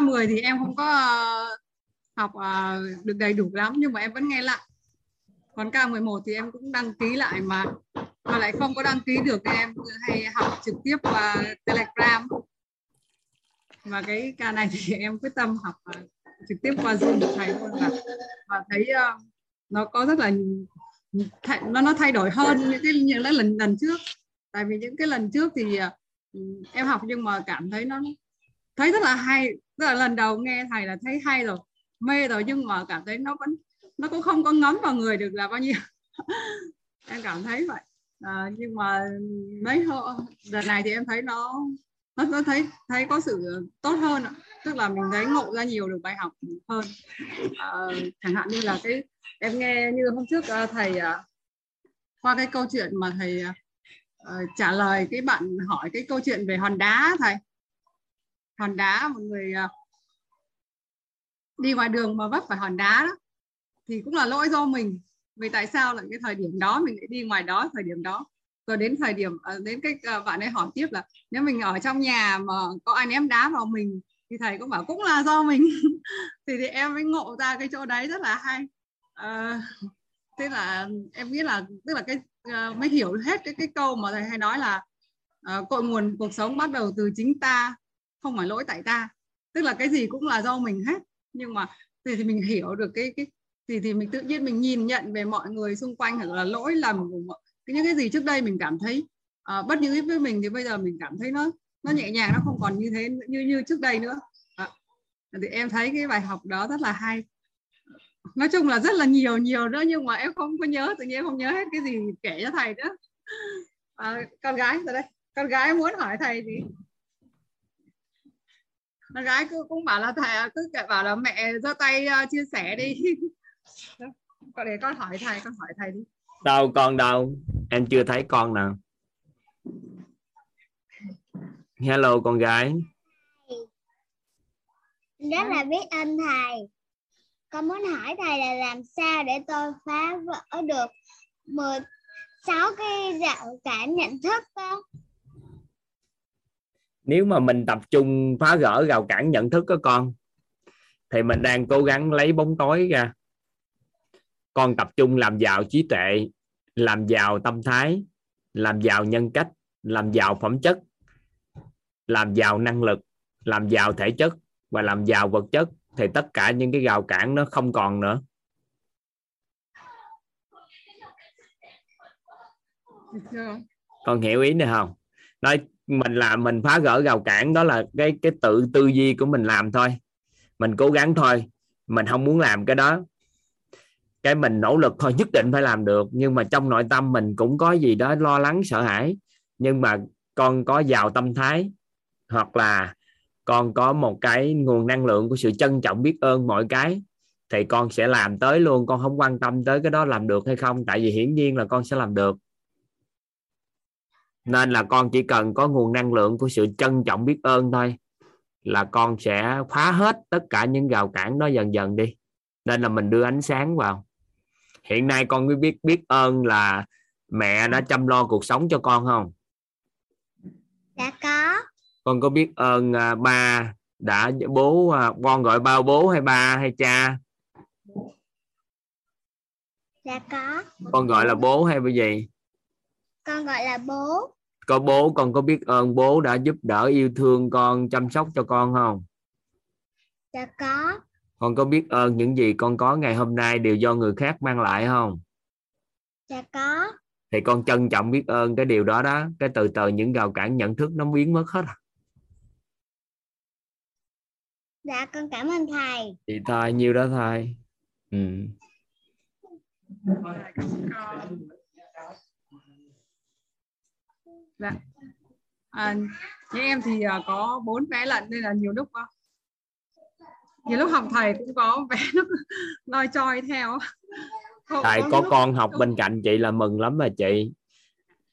K10 thì em không có ờ, học ờ, được đầy đủ lắm, nhưng mà em vẫn nghe lại. Còn K11 thì em cũng đăng ký lại mà mà lại không có đăng ký được em hay học trực tiếp qua Telegram. Và cái ca này thì em quyết tâm học trực tiếp qua Zoom được thầy luôn và và thấy nó có rất là nó nó thay đổi hơn những cái những cái lần lần trước. Tại vì những cái lần trước thì ừ, em học nhưng mà cảm thấy nó, thấy rất là hay là lần đầu nghe thầy là thấy hay rồi mê rồi nhưng mà cảm thấy nó vẫn nó cũng không có ngấm vào người được là bao nhiêu. Em cảm thấy vậy. À, nhưng mà mấy hôm đợt này thì em thấy nó nó, nó thấy thấy có sự tốt hơn tức là mình thấy ngộ ra nhiều được bài học hơn. À, chẳng hạn như là cái em nghe như hôm trước à, thầy à, qua cái câu chuyện mà thầy uh, trả lời cái bạn hỏi cái câu chuyện về hòn đá thầy hòn đá một người uh, đi ngoài đường mà vấp phải hòn đá đó thì cũng là lỗi do mình. Vì tại sao lại cái thời điểm đó mình lại đi ngoài đó thời điểm đó? Rồi đến thời điểm ờ, đến cái ờ, bạn ấy hỏi tiếp là nếu mình ở trong nhà mà có ai ném đá vào mình thì thầy cũng bảo cũng là do mình. Thì thì em mới ngộ ra cái chỗ đấy rất là hay. À, thế là em nghĩ là tức là cái uh, mới hiểu hết cái cái câu mà thầy hay nói là uh, cội nguồn cuộc sống bắt đầu từ chính ta không phải lỗi tại ta. Tức là cái gì cũng là do mình hết. Nhưng mà thì, thì mình hiểu được cái cái thì thì mình tự nhiên mình nhìn nhận về mọi người xung quanh hoặc là lỗi lầm của mọi, những cái gì trước đây mình cảm thấy uh, bất như với mình thì bây giờ mình cảm thấy nó nó nhẹ nhàng nó không còn như thế như như trước đây nữa. À, thì em thấy cái bài học đó rất là hay. Nói chung là rất là nhiều nhiều nữa nhưng mà em không có nhớ tự nhiên không nhớ hết cái gì kể cho thầy nữa. À, con gái rồi đây. Con gái muốn hỏi thầy gì? Con gái cứ cũng bảo là thầy cứ bảo là mẹ giơ tay uh, chia sẻ đi. Con để con hỏi thầy con hỏi thầy đi. Đâu con đâu em chưa thấy con nào. Hello con gái. Rất là biết ơn thầy. Con muốn hỏi thầy là làm sao để tôi phá vỡ được 16 cái rào cản nhận thức con nếu mà mình tập trung phá gỡ rào cản nhận thức của con thì mình đang cố gắng lấy bóng tối ra. Con tập trung làm giàu trí tuệ làm giàu tâm thái làm giàu nhân cách làm giàu phẩm chất làm giàu năng lực làm giàu thể chất và làm giàu vật chất thì tất cả những cái rào cản nó không còn nữa. Con hiểu ý này không? Nói mình làm mình phá gỡ rào cản, đó là cái cái tự tư duy của mình làm thôi. Mình cố gắng thôi, mình không muốn làm cái đó. Cái mình nỗ lực thôi, nhất định phải làm được. Nhưng mà trong nội tâm mình cũng có gì đó lo lắng, sợ hãi. Nhưng mà con có giàu tâm thái, hoặc là con có một cái nguồn năng lượng của sự trân trọng biết ơn mọi cái, thì con sẽ làm tới luôn. Con không quan tâm tới cái đó làm được hay không. Tại vì hiển nhiên là con sẽ làm được nên là con chỉ cần có nguồn năng lượng của sự trân trọng biết ơn thôi là con sẽ phá hết tất cả những rào cản đó dần dần đi. Nên là mình đưa ánh sáng vào. Hiện nay con mới biết biết ơn là mẹ đã chăm lo cuộc sống cho con không? Dạ có. Con có biết ơn à, ba đã bố à, con gọi bao bố hay ba hay cha? Dạ có. Con gọi là bố hay cái gì con gọi là bố. Có bố con có biết ơn bố đã giúp đỡ yêu thương con chăm sóc cho con không? Dạ có. Con có biết ơn những gì con có ngày hôm nay đều do người khác mang lại không? Dạ có. Thì con trân trọng biết ơn cái điều đó đó. Cái từ từ những rào cản nhận thức nó biến mất hết à. dạ con cảm ơn thầy. Thì thôi nhiêu đó thôi ừ. Dạ. À, như em thì uh, có bốn vé lận nên là nhiều lúc uh, nhiều lúc học thầy cũng có vé nó loi choi theo. Không, thầy có, có con học bên cạnh chị là mừng lắm mà chị.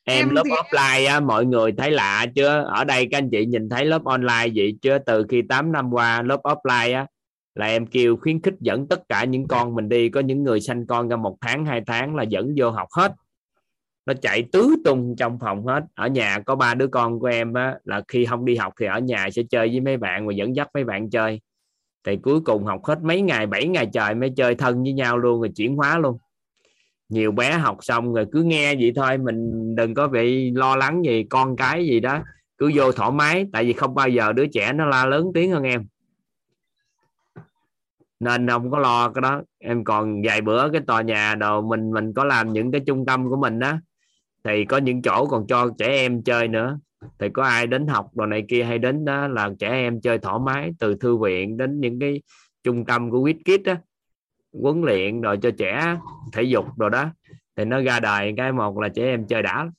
Em, em lớp thì... offline á mọi người thấy lạ chưa? Ở đây các anh chị nhìn thấy lớp online vậy chưa từ khi 8 năm qua lớp offline á là em kêu khuyến khích dẫn tất cả những con mình đi. Có những người sanh con ra một tháng hai tháng là dẫn vô học hết nó chạy tứ tung trong phòng hết. Ở nhà có ba đứa con của em á, là khi không đi học thì ở nhà sẽ chơi với mấy bạn và dẫn dắt mấy bạn chơi. Thì cuối cùng học hết mấy ngày 7 ngày trời mới chơi thân với nhau luôn rồi chuyển hóa luôn. Nhiều bé học xong rồi cứ nghe vậy thôi, mình đừng có bị lo lắng gì, con cái gì đó. Cứ vô thoải mái, tại vì không bao giờ đứa trẻ nó la lớn tiếng hơn em. Nên không có lo cái đó. Em còn vài bữa cái tòa nhà đồ mình mình có làm những cái trung tâm của mình đó thì có những chỗ còn cho trẻ em chơi nữa thì có ai đến học đồ này kia hay đến đó là trẻ em chơi thoải mái từ thư viện đến những cái trung tâm của WizKids đó huấn luyện rồi cho trẻ thể dục rồi đó thì nó ra đời cái một là trẻ em chơi đã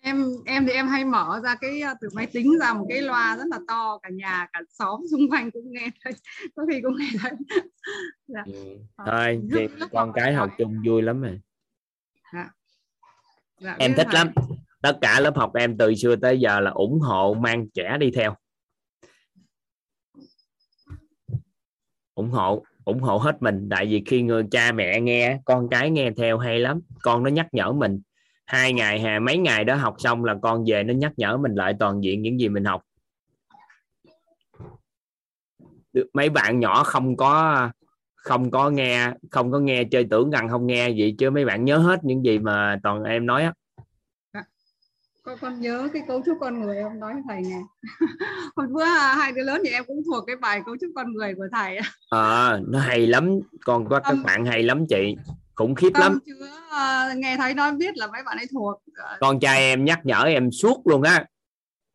em em thì em hay mở ra cái ờ, từ máy tính ra một cái loa rất là to cả nhà cả xóm xung quanh cũng nghe thấy có khi cũng nghe thấy dạ. ừ. Ờ, thôi con cái học chung vui lắm rồi. Dạ, em thích thầy. lắm. Tất cả lớp học em từ xưa tới giờ là ủng hộ mang trẻ đi theo. Ủng hộ ủng hộ hết mình. Tại vì khi người cha mẹ nghe con cái nghe theo hay lắm. Con nó nhắc nhở mình. Hai ngày hà mấy ngày đó học xong là con về nó nhắc nhở mình lại toàn diện những gì mình học. Mấy bạn nhỏ không có không có nghe không có nghe chơi tưởng rằng không nghe gì chứ mấy bạn nhớ hết những gì mà toàn em nói á. Con con nhớ cái cấu trúc con người ông nói thầy nghe hôm bữa hai đứa lớn thì em cũng thuộc cái bài cấu trúc con người của thầy à, nó hay lắm. Con có các bạn hay lắm chị. Khủng khiếp lắm. Chưa uh, nghe thấy nói biết là mấy bạn ấy thuộc. Con trai em nhắc nhở em suốt luôn á.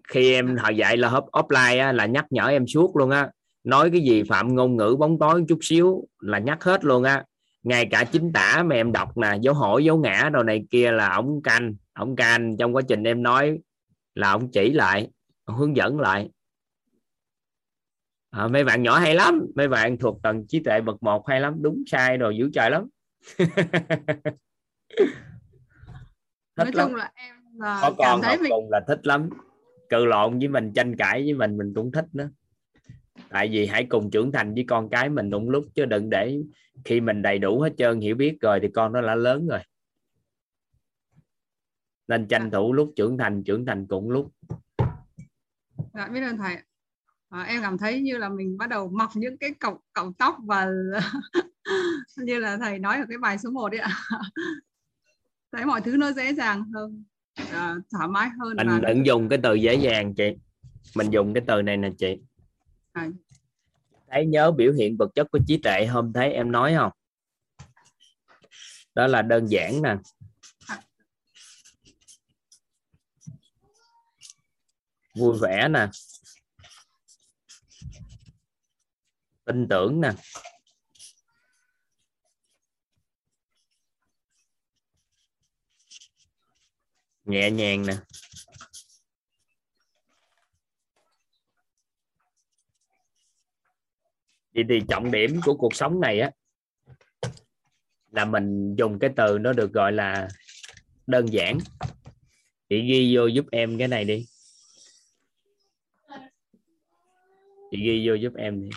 Khi em họ dạy là hop offline á, là nhắc nhở em suốt luôn á nói cái gì phạm ngôn ngữ bóng tối chút xíu là nhắc hết luôn á. Ngay cả chính tả mà em đọc nè dấu hỏi dấu ngã đồ này kia là ổng canh ổng canh. Trong quá trình em nói là ổng chỉ lại ông hướng dẫn lại. À, mấy bạn nhỏ hay lắm mấy bạn thuộc tầng trí tuệ bậc một hay lắm đúng sai rồi dữ trời lắm. Nói chung là em là có con học mình... cùng là thích lắm. Cự lộn với mình tranh cãi với mình mình cũng thích nữa tại vì hãy cùng trưởng thành với con cái mình đúng lúc chứ đừng để khi mình đầy đủ hết trơn hiểu biết rồi thì con nó đã lớn rồi. Nên tranh thủ lúc trưởng thành trưởng thành cùng lúc. Dạ biết ơn thầy à, em cảm thấy như là mình bắt đầu mọc những cái cọng cọng tóc và như là thầy nói ở cái bài số 1 đấy ạ. Thấy mọi thứ nó dễ dàng hơn à, thoải mái hơn mình và... đừng dùng cái từ dễ dàng chị. Mình dùng cái từ này nè chị à. thấy nhớ biểu hiện vật chất của trí tuệ hôm thấy em nói không? Đó là đơn giản nè. Vui vẻ nè. Tin tưởng nè. Nhẹ nhàng nè thì, thì trọng điểm của cuộc sống này á là mình dùng cái từ nó được gọi là đơn giản. Chị ghi vô giúp em cái này đi. Chị ghi vô giúp em đi.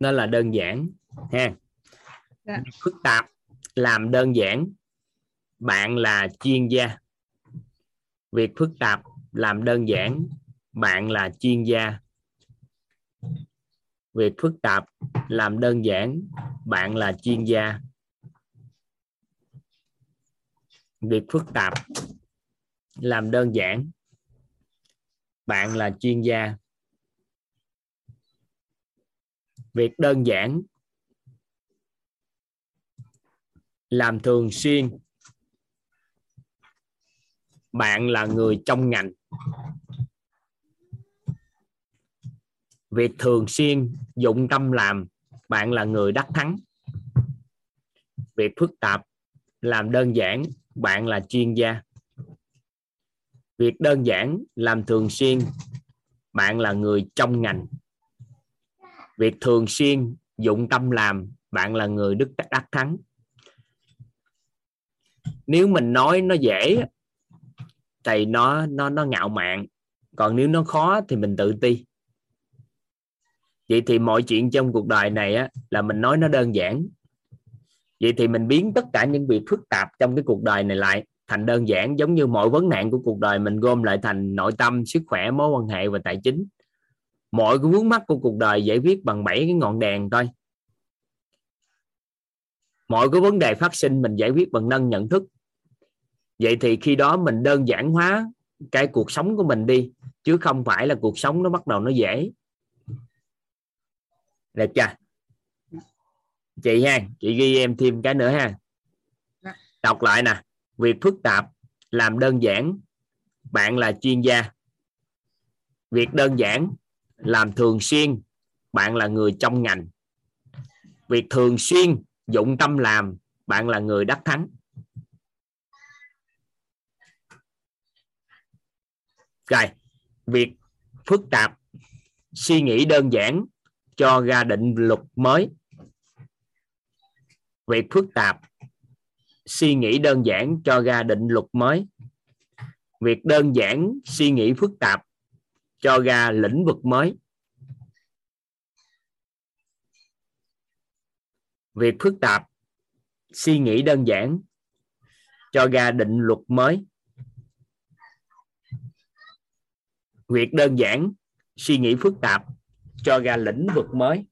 Nó là đơn giản ha. Dạ. phức tạp làm đơn giản. Bạn là chuyên gia. Việc phức tạp làm đơn giản. Bạn là chuyên gia. Việc phức tạp làm đơn giản. Bạn là chuyên gia. Việc phức tạp làm đơn giản. Bạn là chuyên gia việc đơn giản. Làm thường xuyên. Bạn là người trong ngành. Việc thường xuyên, dụng tâm làm. Bạn là người đắc thắng. Việc phức tạp, làm đơn giản. Bạn là chuyên gia. Việc đơn giản, làm thường xuyên. Bạn là người trong ngành việc thường xuyên dụng tâm làm bạn là người đức đắc thắng. Nếu mình nói nó dễ thì nó nó nó ngạo mạn. Còn nếu nó khó thì mình tự ti. Vậy thì mọi chuyện trong cuộc đời này á, là mình nói nó đơn giản. Vậy thì mình biến tất cả những việc phức tạp trong cái cuộc đời này lại thành đơn giản giống như mọi vấn nạn của cuộc đời mình gom lại thành nội tâm sức khỏe mối quan hệ và tài chính mọi cái vướng mắt của cuộc đời giải quyết bằng bảy cái ngọn đèn thôi. Mọi cái vấn đề phát sinh mình giải quyết bằng nâng nhận thức. Vậy thì khi đó mình đơn giản hóa cái cuộc sống của mình đi chứ không phải là cuộc sống nó bắt đầu nó dễ. Được chưa? Chị ha chị ghi em thêm cái nữa ha. Dạ. đọc lại nè. Việc phức tạp làm đơn giản. Bạn là chuyên gia. Việc đơn giản làm thường xuyên. Bạn là người trong ngành. Việc thường xuyên, dụng tâm làm, bạn là người đắc thắng. Rồi, việc phức tạp, suy nghĩ đơn giản, cho ra định luật mới. Việc phức tạp, suy nghĩ đơn giản, cho ra định luật mới. Việc đơn giản, suy nghĩ phức tạp cho ra lĩnh vực mới. Việc phức tạp, suy nghĩ đơn giản, cho ra định luật mới. Việc đơn giản, suy nghĩ phức tạp, cho ra lĩnh vực mới.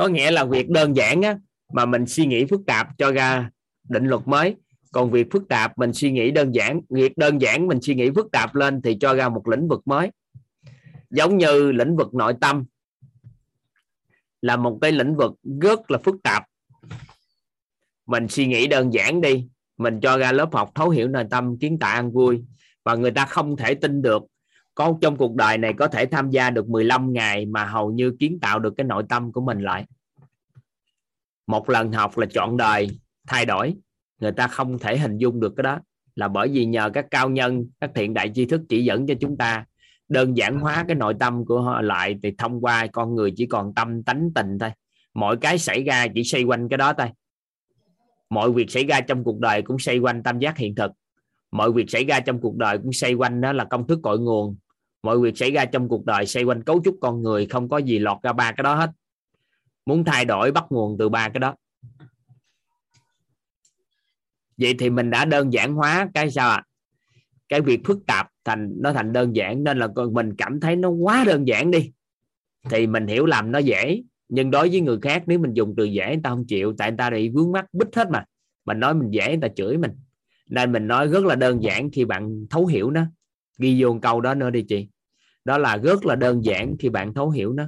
Có nghĩa là việc đơn giản á, mà mình suy nghĩ phức tạp cho ra định luật mới. Còn việc phức tạp mình suy nghĩ đơn giản việc đơn giản mình suy nghĩ phức tạp lên thì cho ra một lĩnh vực mới. Giống như lĩnh vực nội tâm là một cái lĩnh vực rất là phức tạp. Mình suy nghĩ đơn giản đi mình cho ra lớp học thấu hiểu nội tâm kiến tạo ăn vui và người ta không thể tin được có trong cuộc đời này có thể tham gia được 15 ngày mà hầu như kiến tạo được cái nội tâm của mình lại. Một lần học là chọn đời, thay đổi. Người ta không thể hình dung được cái đó. Là bởi vì nhờ các cao nhân, các thiện đại tri thức chỉ dẫn cho chúng ta đơn giản hóa cái nội tâm của họ lại thì thông qua con người chỉ còn tâm tánh tình thôi. Mọi cái xảy ra chỉ xoay quanh cái đó thôi. Mọi việc xảy ra trong cuộc đời cũng xoay quanh tam giác hiện thực. Mọi việc xảy ra trong cuộc đời cũng xoay quanh đó là công thức cội nguồn mọi việc xảy ra trong cuộc đời xoay quanh cấu trúc con người, không có gì lọt ra ba cái đó hết. Muốn thay đổi bắt nguồn từ ba cái đó. Vậy thì mình đã đơn giản hóa cái sao ạ? À? cái việc phức tạp thành, nó thành đơn giản, nên là mình cảm thấy nó quá đơn giản đi. Thì mình hiểu làm nó dễ, nhưng đối với người khác, nếu mình dùng từ dễ, người ta không chịu, tại người ta bị vướng mắt bích hết mà. Mình nói mình dễ, người ta chửi mình. Nên mình nói rất là đơn giản khi bạn thấu hiểu nó ghi vô câu đó nữa đi chị. Đó là rất là đơn giản khi bạn thấu hiểu nó.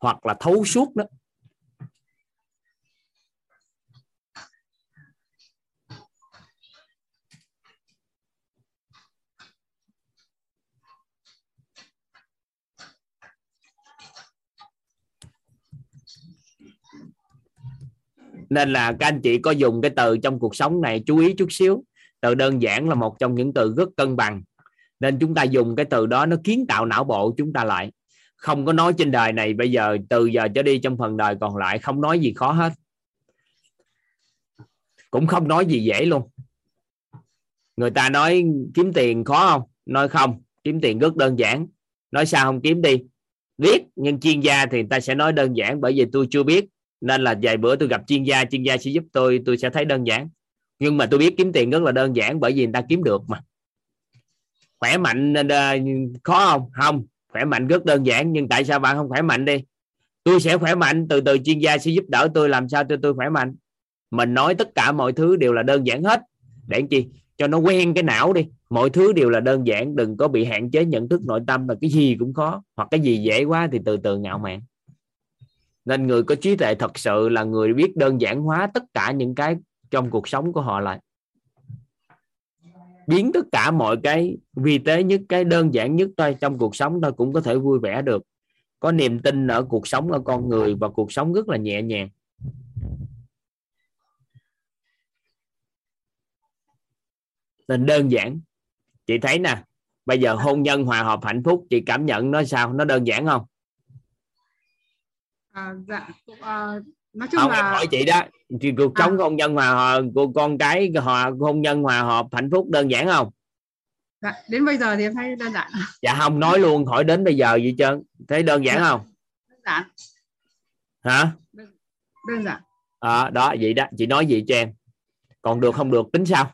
Hoặc là thấu suốt đó. Nên là các anh chị có dùng cái từ trong cuộc sống này chú ý chút xíu từ đơn giản là một trong những từ rất cân bằng. Nên chúng ta dùng cái từ đó nó kiến tạo não bộ chúng ta lại. Không có nói trên đời này bây giờ, từ giờ trở đi trong phần đời còn lại không nói gì khó hết. Cũng không nói gì dễ luôn. Người ta nói kiếm tiền khó không? Nói không. Kiếm tiền rất đơn giản. Nói sao không kiếm đi? Biết, nhưng chuyên gia thì người ta sẽ nói đơn giản bởi vì tôi chưa biết. Nên là vài bữa tôi gặp chuyên gia chuyên gia sẽ giúp tôi tôi sẽ thấy đơn giản nhưng mà tôi biết kiếm tiền rất là đơn giản bởi vì người ta kiếm được mà. Khỏe mạnh ờ, khó không? Không. Khỏe mạnh rất đơn giản, nhưng tại sao bạn không khỏe mạnh đi? Tôi sẽ khỏe mạnh, từ từ chuyên gia sẽ giúp đỡ tôi, làm sao cho tôi khỏe mạnh? Mình nói tất cả mọi thứ đều là đơn giản hết. Để chi? Cho nó quen cái não đi. Mọi thứ đều là đơn giản, đừng có bị hạn chế nhận thức nội tâm, là cái gì cũng khó, hoặc cái gì dễ quá thì từ từ ngạo mạn. Nên người có trí tuệ thật sự là người biết đơn giản hóa tất cả những cái trong cuộc sống của họ lại. Biến tất cả mọi cái vi tế nhất cái đơn giản nhất thôi trong cuộc sống thôi cũng có thể vui vẻ được. Có niềm tin ở cuộc sống ở con người và cuộc sống rất là nhẹ nhàng. Nên đơn giản. Chị thấy nè bây giờ hôn nhân hòa hợp hạnh phúc chị cảm nhận nó sao? Nó đơn giản không? À, dạ. À, nói chung không, là hỏi chị đó. Thì cuộc À. sống hôn nhân hòa hợp của con cái hòa hôn nhân hòa hợp hạnh phúc đơn giản không? Dạ, đến bây giờ thì em thấy đơn giản. Dạ không nói luôn hỏi đến bây giờ vậy trơn. Thấy đơn giản không? Đơn giản. Hả? Đơn giản. À, đó vậy đó. Chị nói gì cho em? Còn được không được tính sao?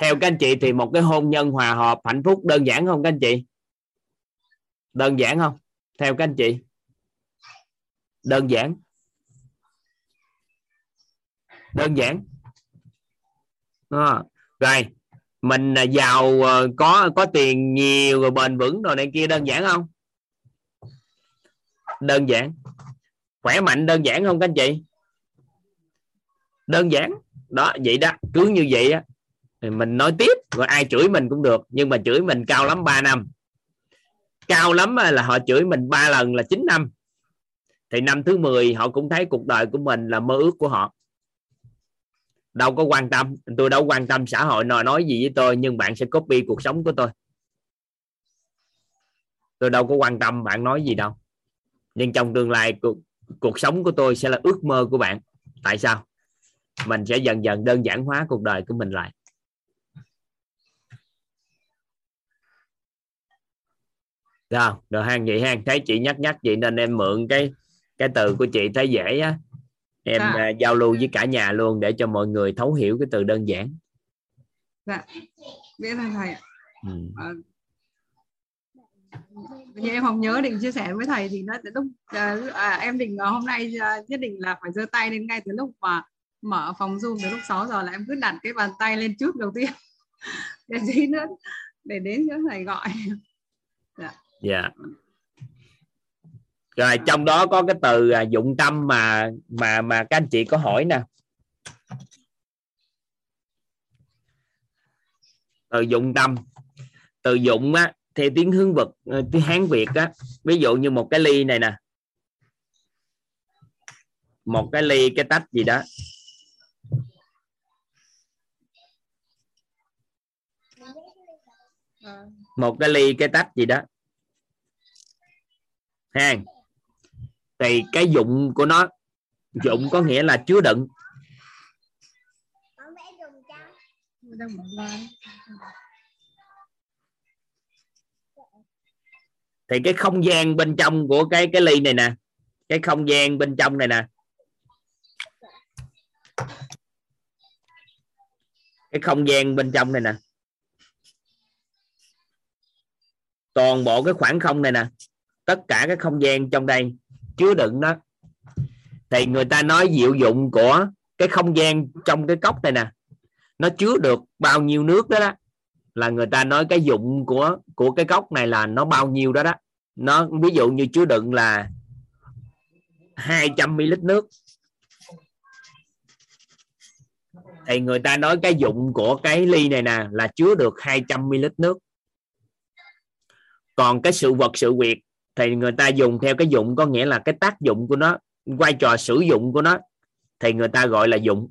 Theo các anh chị thì một cái hôn nhân hòa hợp hạnh phúc đơn giản không các anh chị? Đơn giản không? Theo các anh chị. Đơn giản đơn giản. À, rồi mình à, giàu ờ, có có tiền nhiều rồi bền vững rồi này kia đơn giản không? Đơn giản. Khỏe mạnh đơn giản không các anh chị? Đơn giản. Đó vậy đó. Cứ như vậy á thì mình nói tiếp rồi ai chửi mình cũng được nhưng mà chửi mình cao lắm 3 năm. Cao lắm là họ chửi mình ba lần là 9 năm. Thì năm thứ 10 họ cũng thấy cuộc đời của mình là mơ ước của họ đâu có quan tâm. Tôi đâu quan tâm xã hội nói nói gì với tôi nhưng bạn sẽ copy cuộc sống của tôi. Tôi đâu có quan tâm bạn nói gì đâu. Nhưng trong tương lai cuộc, cuộc sống của tôi sẽ là ước mơ của bạn. Tại sao? Mình sẽ dần dần đơn giản hóa cuộc đời của mình lại. Rồi được hang vậy hang. Thấy chị nhắc nhắc vậy nên em mượn cái cái từ của chị thấy dễ á em Dạ. à, giao lưu với cả nhà luôn để cho mọi người thấu hiểu cái từ đơn giản. Dạ. Biết là thầy ạ. Ừ. à, như em không nhớ định chia sẻ với thầy thì nó lúc à, à, em định à, hôm nay nhất định là phải giơ tay lên ngay từ lúc mà mở phòng zoom từ lúc 6 giờ là em cứ đặt cái bàn tay lên trước đầu tiên. Để gì nữa để đến cho thầy gọi. Dạ rồi trong đó có cái từ à, dụng tâm mà mà mà các anh chị có hỏi nè. Từ dụng tâm. Từ dụng á theo tiếng hướng vật ờ, tiếng hán việt á ví dụ như một cái ly này nè. Một cái ly cái tách gì đó. Một cái ly cái tách gì đó. Ha thì cái dụng của nó, dụng có nghĩa là chứa đựng. Thì cái không gian bên trong của cái cái ly này nè, cái không gian bên trong này nè. Cái không gian bên trong này nè. Toàn bộ cái khoảng không này nè. Tất cả các không gian trong đây chứa đựng đó. Thì người ta nói diệu dụng của cái không gian trong cái cốc này nè, nó chứa được bao nhiêu nước đó đó, là người ta nói cái dụng của của cái cốc này là nó bao nhiêu đó đó. Nó, ví dụ như chứa đựng là 200 ml nước. Thì người ta nói cái dụng của cái ly này nè là chứa được 200 ml nước. Còn cái sự vật, sự việc thì người ta dùng theo cái dụng có nghĩa là cái tác dụng của nó, vai trò sử dụng của nó, thì người ta gọi là dụng.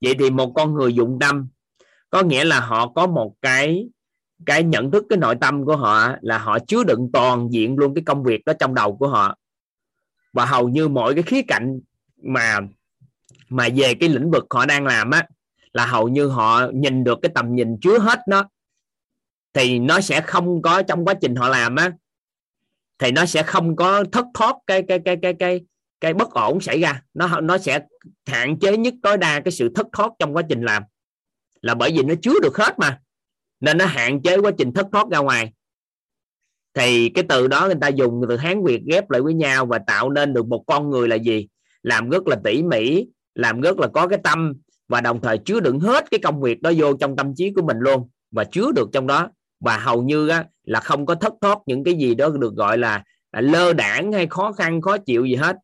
Vậy thì một con người dụng tâm, có nghĩa là họ có một cái cái nhận thức, cái nội tâm của họ là họ chứa đựng toàn diện luôn cái công việc đó trong đầu của họ. Và hầu như mọi cái khía cạnh mà mà về cái lĩnh vực họ đang làm á, là hầu như họ nhìn được cái tầm nhìn chứa hết nó. Thì nó sẽ không có trong quá trình họ làm á thì nó sẽ không có thất thoát cái cái cái cái cái cái bất ổn xảy ra. Nó nó sẽ hạn chế nhất tối đa cái sự thất thoát trong quá trình làm. Là bởi vì nó chứa được hết mà. Nên nó hạn chế quá trình thất thoát ra ngoài. Thì cái từ đó người ta dùng từ hán việt ghép lại với nhau và tạo nên được một con người là gì? Làm rất là tỉ mỉ, làm rất là có cái tâm và đồng thời chứa đựng hết cái công việc đó vô trong tâm trí của mình luôn và chứa được trong đó và hầu như á, là không có thất thoát những cái gì đó được gọi là, là lơ đảng hay khó khăn khó chịu gì hết.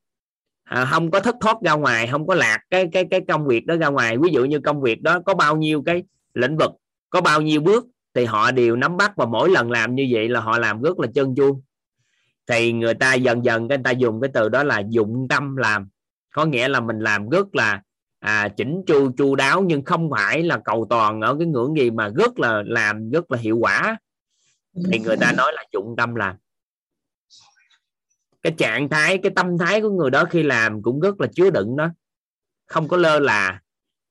À, không có thất thoát ra ngoài không có lạc cái cái cái công việc đó ra ngoài. Ví dụ như công việc đó có bao nhiêu cái lĩnh vực có bao nhiêu bước thì họ đều nắm bắt và mỗi lần làm như vậy là họ làm rất là chân chuông. thì người ta dần dần người ta dùng cái từ đó là dụng tâm làm. Có nghĩa là mình làm rất là à, chỉnh chu chu đáo nhưng không phải là cầu toàn ở cái ngưỡng gì mà rất là làm rất là hiệu quả. Thì người ta nói là dụng tâm làm. Cái trạng thái cái tâm thái của người đó khi làm cũng rất là chứa đựng đó. Không có lơ là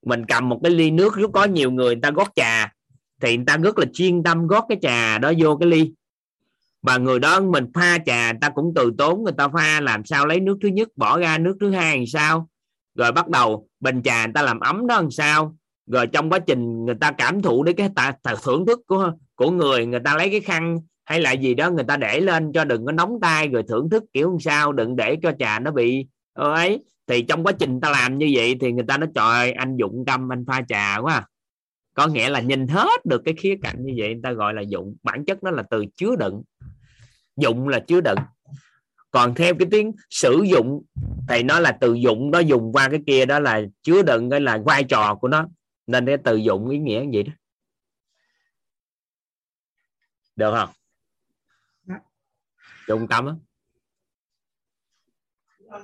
mình cầm một cái ly nước lúc có nhiều người, người ta gót trà thì người ta rất là chuyên tâm gót cái trà đó vô cái ly. Và người đó mình pha trà người ta cũng từ tốn người ta pha làm sao lấy nước thứ nhất bỏ ra nước thứ hai làm sao? Rồi bắt đầu bình trà người ta làm ấm đó làm sao? Rồi trong quá trình người ta cảm thụ đến cái ta, ta thưởng thức của của người người ta lấy cái khăn hay là gì đó người ta để lên cho đừng có nóng tay rồi thưởng thức kiểu làm sao đừng để cho trà nó bị ờ, ấy. Thì trong quá trình ta làm như vậy thì người ta nói trời anh dụng tâm anh pha trà quá. À. có nghĩa là nhìn hết được cái khía cạnh như vậy người ta gọi là dụng. Bản chất nó là từ chứa đựng. Dụng là chứa đựng còn theo cái tiếng sử dụng thì nó là từ dụng đó dùng qua cái kia đó là chứa đựng cái là vai trò của nó. Nên cái từ dụng ý nghĩa gì đó. Được không? Dụng tâm á. À,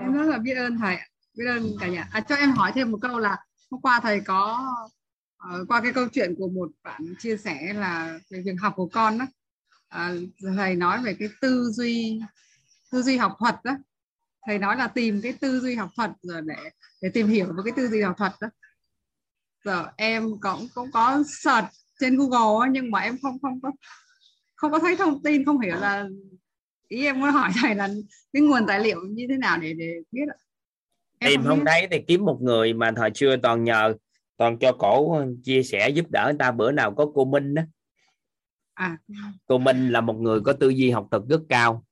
em rất là biết ơn thầy biết ơn cả nhà. À, cho em hỏi thêm một câu là hôm qua thầy có uh, qua cái câu chuyện của một bạn chia sẻ là về việc học của con đó à, thầy nói về cái tư duy tư duy học thuật đó. Thầy nói là tìm cái tư duy học thuật rồi để để tìm hiểu về cái tư duy học thuật đó. Giờ em cũng cũng có search trên Google nhưng mà em không không có không có thấy thông tin không hiểu là ý em muốn hỏi thầy là cái nguồn tài liệu như thế nào để để biết ạ. Em tìm không, không thấy thì kiếm một người mà thời xưa toàn nhờ toàn cho cổ chia sẻ giúp đỡ người ta. Bữa nào có cô Minh đó à. cô Minh là một người có tư duy học thuật rất cao.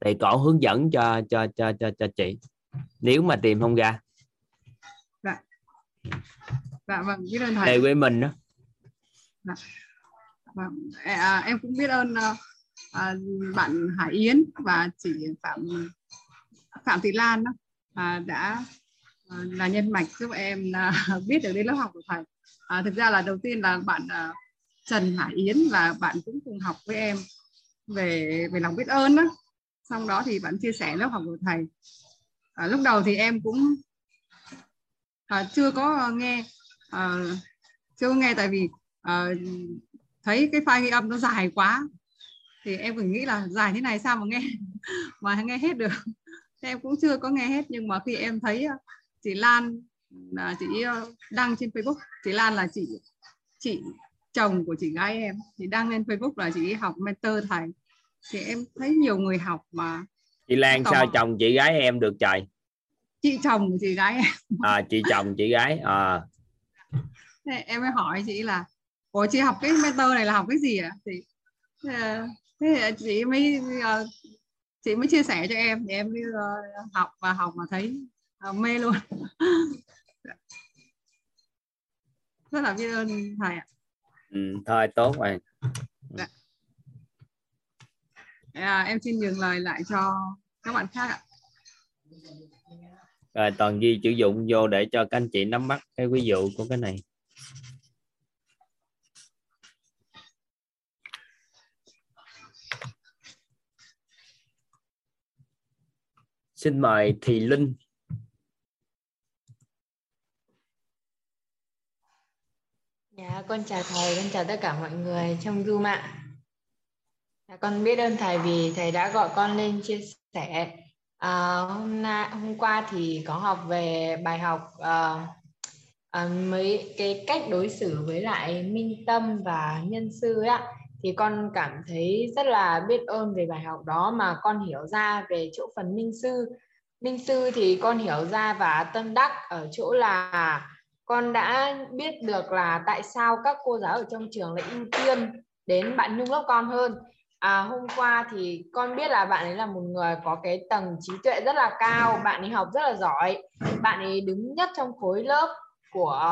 Thì cổ hướng dẫn cho cho cho cho cho chị. Nếu mà tìm không ra. Dạ. Dạ vâng biết ơn thầy. Với mình đó. Dạ. vâng à, em cũng biết ơn uh, à, bạn Hải Yến và chị Phạm Phạm Thị Lan đó, à, đã à, là nhân mạch giúp em à, biết được đến lớp học của thầy. À, thực ra là đầu tiên là bạn à, Trần Hải Yến là bạn cũng cùng học với em về về lòng biết ơn đó. Sau đó thì bạn chia sẻ lớp học của thầy. À, lúc đầu thì em cũng à, chưa có nghe à, chưa có nghe tại vì à, thấy cái file ghi âm nó dài quá thì em cũng nghĩ là dài thế này sao mà nghe mà nghe hết được em cũng chưa có nghe hết nhưng mà khi em thấy à, chị Lan là chị à, đăng trên Facebook chị Lan là chị chị chồng của chị gái em. Chị đăng lên Facebook là chị học mentor thầy. Thì em thấy nhiều người học mà chị Lan sao chồng chị gái em được trời? Chị chồng của chị gái em. À chị chồng chị gái à. Thế em mới hỏi chị là ủa chị học cái mentor này là học cái gì ạ? À? thì thế chị mới uh, chị mới chia sẻ cho em. Thì em mới uh, học và học mà thấy mê luôn. Rất là biết ơn thầy ạ ừ, thôi tốt rồi dạ. à, em xin nhường lời lại cho các bạn khác ạ rồi toàn di sử dụng vô để cho các anh chị nắm bắt cái ví dụ của cái này Xin mời Thị Linh. Dạ, con chào thầy, con chào tất cả mọi người trong Zoom ạ. Dạ, con biết ơn thầy vì thầy đã gọi con lên chia sẻ. À, hôm nay hôm qua thì có học về bài học à, à, mấy cái cách đối xử với lại minh tâm và nhân sư ạ thì con cảm thấy rất là biết ơn về bài học đó mà con hiểu ra về chỗ phần minh sư minh sư thì con hiểu ra và tâm đắc ở chỗ là con đã biết được là tại sao các cô giáo ở trong trường lại ưu tiên đến bạn nhung lớp con hơn. À, hôm qua thì con biết là bạn ấy là một người có cái tầng trí tuệ rất là cao bạn ấy học rất là giỏi bạn ấy đứng nhất trong khối lớp của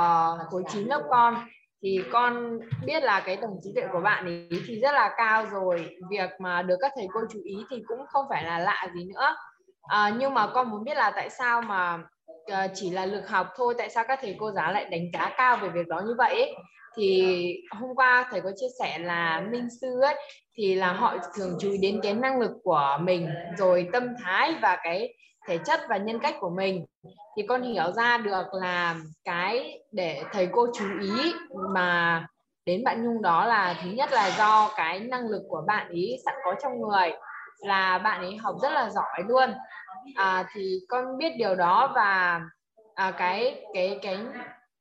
uh, khối 9 lớp con. Thì con biết là cái tầng trí tuệ của bạn ấy thì rất là cao rồi việc mà được các thầy cô chú ý thì cũng không phải là lạ gì nữa. À, nhưng mà con muốn biết là tại sao mà uh, chỉ là lực học thôi tại sao các thầy cô giáo lại đánh giá cao về việc đó như vậy ấy? thì hôm qua thầy có chia sẻ là minh sư ấy thì là họ thường chú ý đến cái năng lực của mình rồi tâm thái và cái thể chất và nhân cách của mình thì con hiểu ra được là cái để thầy cô chú ý mà đến bạn Nhung đó là thứ nhất là do cái năng lực của bạn ý sẵn có trong người là bạn ấy học rất là giỏi luôn à, thì con biết điều đó và à, cái cái cái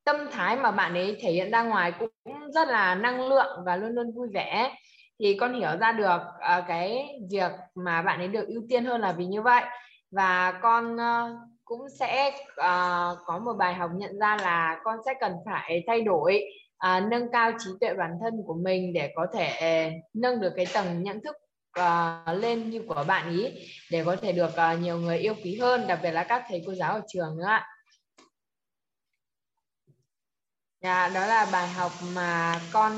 tâm thái mà bạn ấy thể hiện ra ngoài cũng rất là năng lượng và luôn luôn vui vẻ. Thì con hiểu ra được uh, cái việc mà bạn ấy được ưu tiên hơn là vì như vậy. Và con uh, cũng sẽ uh, có một bài học nhận ra là con sẽ cần phải thay đổi uh, nâng cao trí tuệ bản thân của mình để có thể nâng được cái tầng nhận thức uh, lên như của bạn ý để có thể được uh, nhiều người yêu quý hơn đặc biệt là các thầy cô giáo ở trường nữa ạ. Dạ, đó là bài học mà con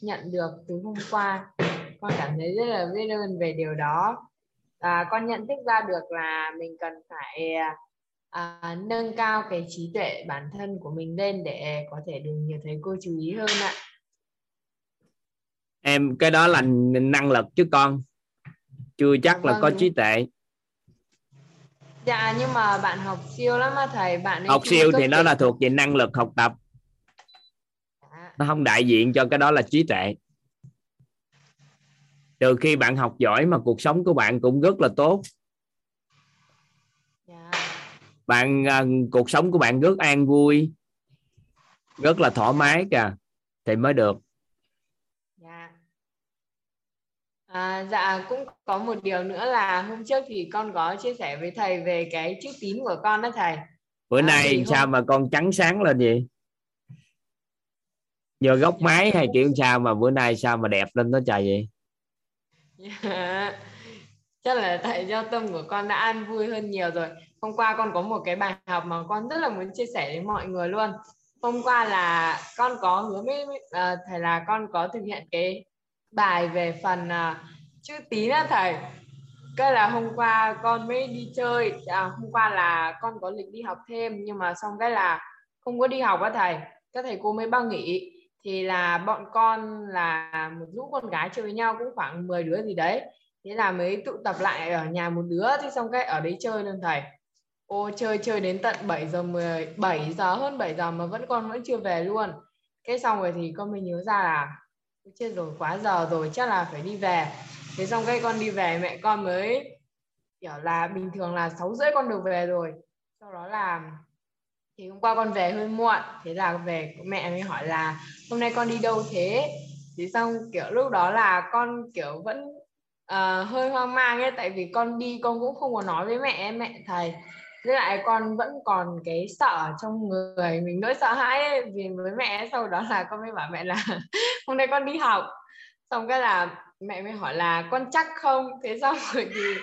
nhận được từ hôm qua. Con cảm thấy rất là biết ơn về điều đó. À, con nhận thức ra được là mình cần phải à, nâng cao cái trí tuệ bản thân của mình lên để có thể được nhiều thầy cô chú ý hơn ạ. Em cái đó là năng lực chứ con. Chưa chắc là vâng. có trí tuệ. Dạ nhưng mà bạn học siêu lắm mà thầy bạn học siêu thì nó là thuộc về năng lực học tập nó không đại diện cho cái đó là trí tuệ từ khi bạn học giỏi mà cuộc sống của bạn cũng rất là tốt dạ. bạn à, cuộc sống của bạn rất an vui rất là thoải mái kìa thì mới được dạ. À, dạ cũng có một điều nữa là hôm trước thì con có chia sẻ với thầy về cái chữ tín của con đó thầy. Bữa à, nay hôm... sao mà con trắng sáng lên vậy? Nhờ góc máy hay kiểu sao mà bữa nay sao mà đẹp lên nó trời vậy? Yeah. chắc là tại do tâm của con đã an vui hơn nhiều rồi. Hôm qua con có một cái bài học mà con rất là muốn chia sẻ với mọi người luôn. Hôm qua là con có hứa với uh, thầy là con có thực hiện cái bài về phần uh, chữ tín á thầy. Cái là hôm qua con mới đi chơi à, hôm qua là con có lịch đi học thêm nhưng mà xong cái là không có đi học á thầy. Các thầy cô mới bao nghỉ. Thì là bọn con là một lũ con gái chơi với nhau cũng khoảng 10 đứa gì đấy. Thế là mới tụ tập lại ở nhà một đứa thì xong cái ở đấy chơi luôn thầy. Ô chơi chơi đến tận 7 giờ 10 7 giờ hơn 7 giờ mà vẫn con vẫn chưa về luôn. Cái xong rồi thì con mới nhớ ra là chết rồi quá giờ rồi chắc là phải đi về. Thế xong cái con đi về mẹ con mới kiểu là bình thường là sáu rưỡi con được về rồi. Sau đó là thì hôm qua con về hơi muộn thế là về mẹ mới hỏi là hôm nay con đi đâu thế? Thì xong kiểu lúc đó là con kiểu vẫn uh, hơi hoang mang ấy tại vì con đi con cũng không có nói với mẹ mẹ thầy với lại con vẫn còn cái sợ trong người mình nỗi sợ hãi ấy, vì với mẹ sau đó là con mới bảo mẹ là hôm nay con đi học. Xong cái là mẹ mới hỏi là con chắc không? Thế xong rồi thì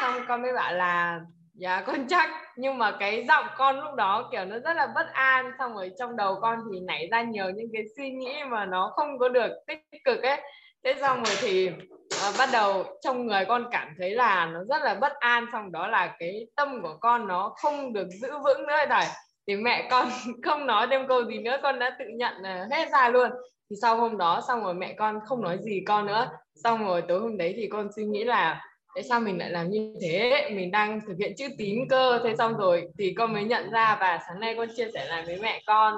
xong con mới bảo là dạ con chắc. Nhưng mà cái giọng con lúc đó kiểu nó rất là bất an. Xong rồi trong đầu con thì nảy ra nhiều những cái suy nghĩ mà nó không có được tích cực ấy. Thế xong rồi thì à, bắt đầu trong người con cảm thấy là nó rất là bất an xong đó là cái tâm của con nó không được giữ vững nữa thầy. Thì mẹ con không nói thêm câu gì nữa con đã tự nhận hết ra luôn. Thì sau hôm đó xong rồi mẹ con không nói gì con nữa. Xong rồi tối hôm đấy thì con suy nghĩ là tại sao mình lại làm như thế? Mình đang thực hiện chữ tín cơ. Thế xong rồi thì con mới nhận ra và sáng nay con chia sẻ lại với mẹ con.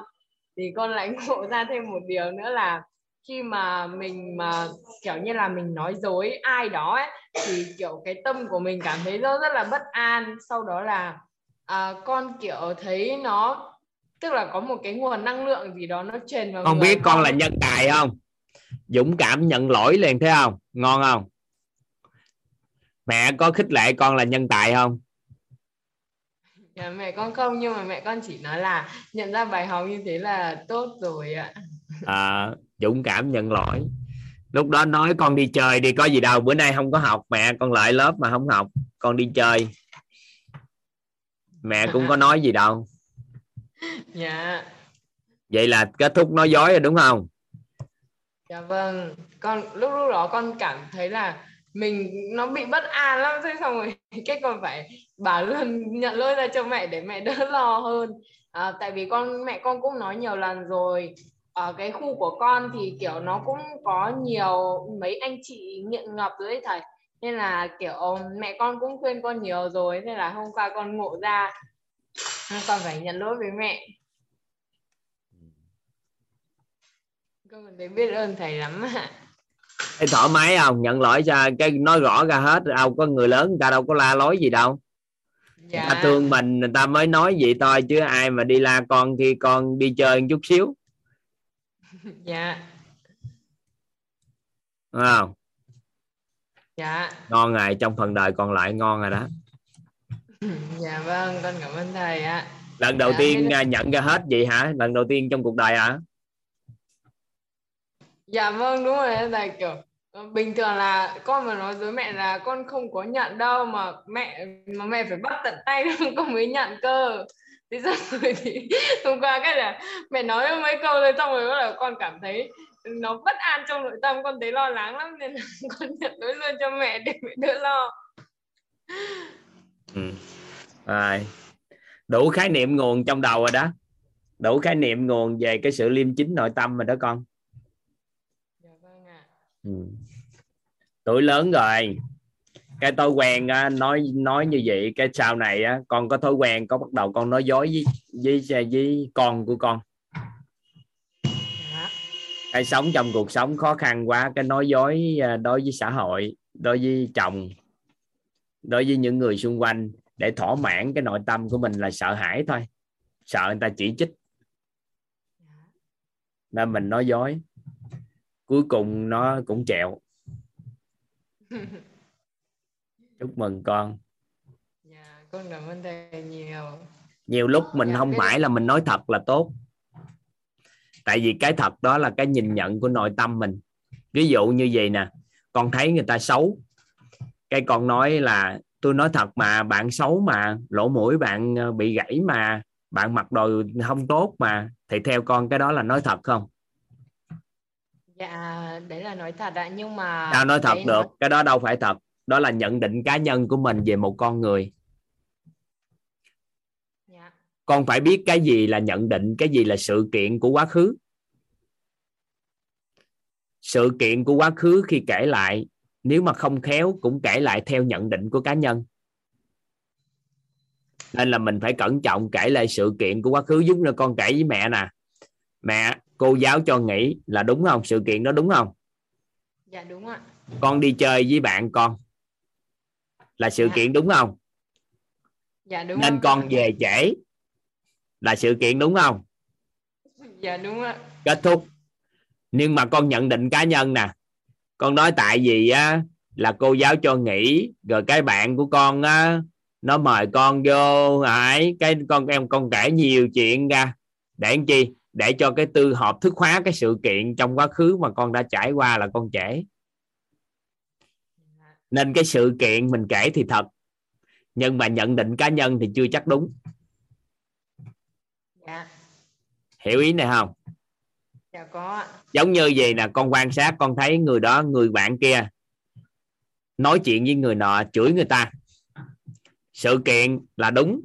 Thì con lại ngộ ra thêm một điều nữa là khi mà mình mà kiểu như là mình nói dối ai đó ấy, thì kiểu cái tâm của mình cảm thấy nó rất là bất an. Sau đó là à, con kiểu thấy nó tức là có một cái nguồn năng lượng gì đó nó truyền vào con biết con, là nhân tài không? Dũng cảm nhận lỗi liền thấy không? Ngon không? Mẹ có khích lệ con là nhân tài không? Dạ, mẹ con không nhưng mà mẹ con chỉ nói là nhận ra bài học như thế là tốt rồi ạ. À, dũng cảm nhận lỗi. Lúc đó nói con đi chơi đi có gì đâu bữa nay không có học mẹ con lại lớp mà không học con đi chơi. Mẹ cũng có nói gì đâu. Dạ. Vậy là kết thúc nói dối rồi đúng không? Dạ vâng. Con lúc lúc đó con cảm thấy là mình nó bị bất an lắm thế xong rồi cái còn phải bà luôn nhận lỗi ra cho mẹ để mẹ đỡ lo hơn. À, tại vì con mẹ con cũng nói nhiều lần rồi ở cái khu của con thì kiểu nó cũng có nhiều mấy anh chị nghiện ngập rồi đấy thầy. Nên là kiểu mẹ con cũng khuyên con nhiều rồi nên là hôm qua con ngộ ra. Con phải nhận lỗi với mẹ. Con thấy biết ơn thầy lắm ạ. Ê, thoải mái không? Nhận lỗi cho cái nói rõ ra hết đâu có người lớn người ta đâu có la lối gì đâu. Dạ. người ta thương mình người ta mới nói vậy thôi chứ ai mà đi la con khi con đi chơi một chút xíu dạ. Đúng không? Dạ. Ngon ngày trong phần đời còn lại ngon rồi đó. Dạ vâng con cảm ơn thầy ạ. Lần đầu dạ, tiên nên... nhận ra hết vậy hả? Lần đầu tiên trong cuộc đời hả dạ vâng đúng rồi thầy kiểu ờ, bình thường là con mà nói với mẹ là con không có nhận đâu mà mẹ mà mẹ phải bắt tận tay con mới nhận cơ thế xong rồi thì hôm qua cái là mẹ nói mấy câu rồi xong rồi là con cảm thấy nó bất an trong nội tâm con thấy lo lắng lắm nên là con nhận lỗi luôn cho mẹ để mẹ đỡ lo ừ. rồi đủ khái niệm nguồn trong đầu rồi đó đủ khái niệm nguồn về cái sự liêm chính nội tâm rồi đó con dạ vâng ạ. Ừ. tuổi lớn rồi cái thói quen á, nói nói như vậy cái sau này á, con có thói quen có bắt đầu con nói dối với với với con của con. Cái sống trong cuộc sống khó khăn quá cái nói dối à, đối với xã hội đối với chồng đối với những người xung quanh để thỏa mãn cái nội tâm của mình là sợ hãi thôi. Sợ người ta chỉ trích. Nên mình nói dối. Cuối cùng nó cũng chẹo chúc mừng con. Dạ con cảm ơn thầy nhiều. Nhiều lúc mình dạ, không cái... phải là mình nói thật là tốt. Tại vì cái thật đó là cái nhìn nhận của nội tâm mình. Ví dụ như vậy nè con thấy người ta xấu. Cái con nói là tôi nói thật mà bạn xấu mà lỗ mũi bạn ờ, bị gãy mà bạn mặc đồ không tốt mà. Thì theo con cái đó là nói thật không? Dạ đấy là nói thật ạ. Nhưng mà sao nói thật được nói... cái đó đâu phải thật đó là nhận định cá nhân của mình về một con người. Dạ. con phải biết cái gì là nhận định cái gì là sự kiện của quá khứ. Sự kiện của quá khứ khi kể lại nếu mà không khéo cũng kể lại theo nhận định của cá nhân. Nên là mình phải cẩn trọng kể lại sự kiện của quá khứ. Giúp là con kể với mẹ nè. Mẹ cô giáo cho nghỉ là đúng không? Sự kiện đó đúng không? Dạ đúng ạ. Con đi chơi với bạn con là sự dạ. kiện đúng không? Dạ đúng nên con về trễ là sự kiện đúng không? Dạ đúng ạ. Kết thúc. Nhưng mà con nhận định cá nhân nè. Con nói tại vì á là cô giáo cho nghỉ rồi cái bạn của con á nó mời con vô hải cái con em con kể nhiều chuyện ra. Để làm chi? Để cho cái tư hợp thức hóa cái sự kiện trong quá khứ mà con đã trải qua là con trễ nên cái sự kiện mình kể thì thật nhưng mà nhận định cá nhân thì chưa chắc đúng. Dạ. hiểu ý này không? Dạ có giống như gì nè con quan sát con thấy người đó người bạn kia nói chuyện với người nọ chửi người ta. Sự kiện là đúng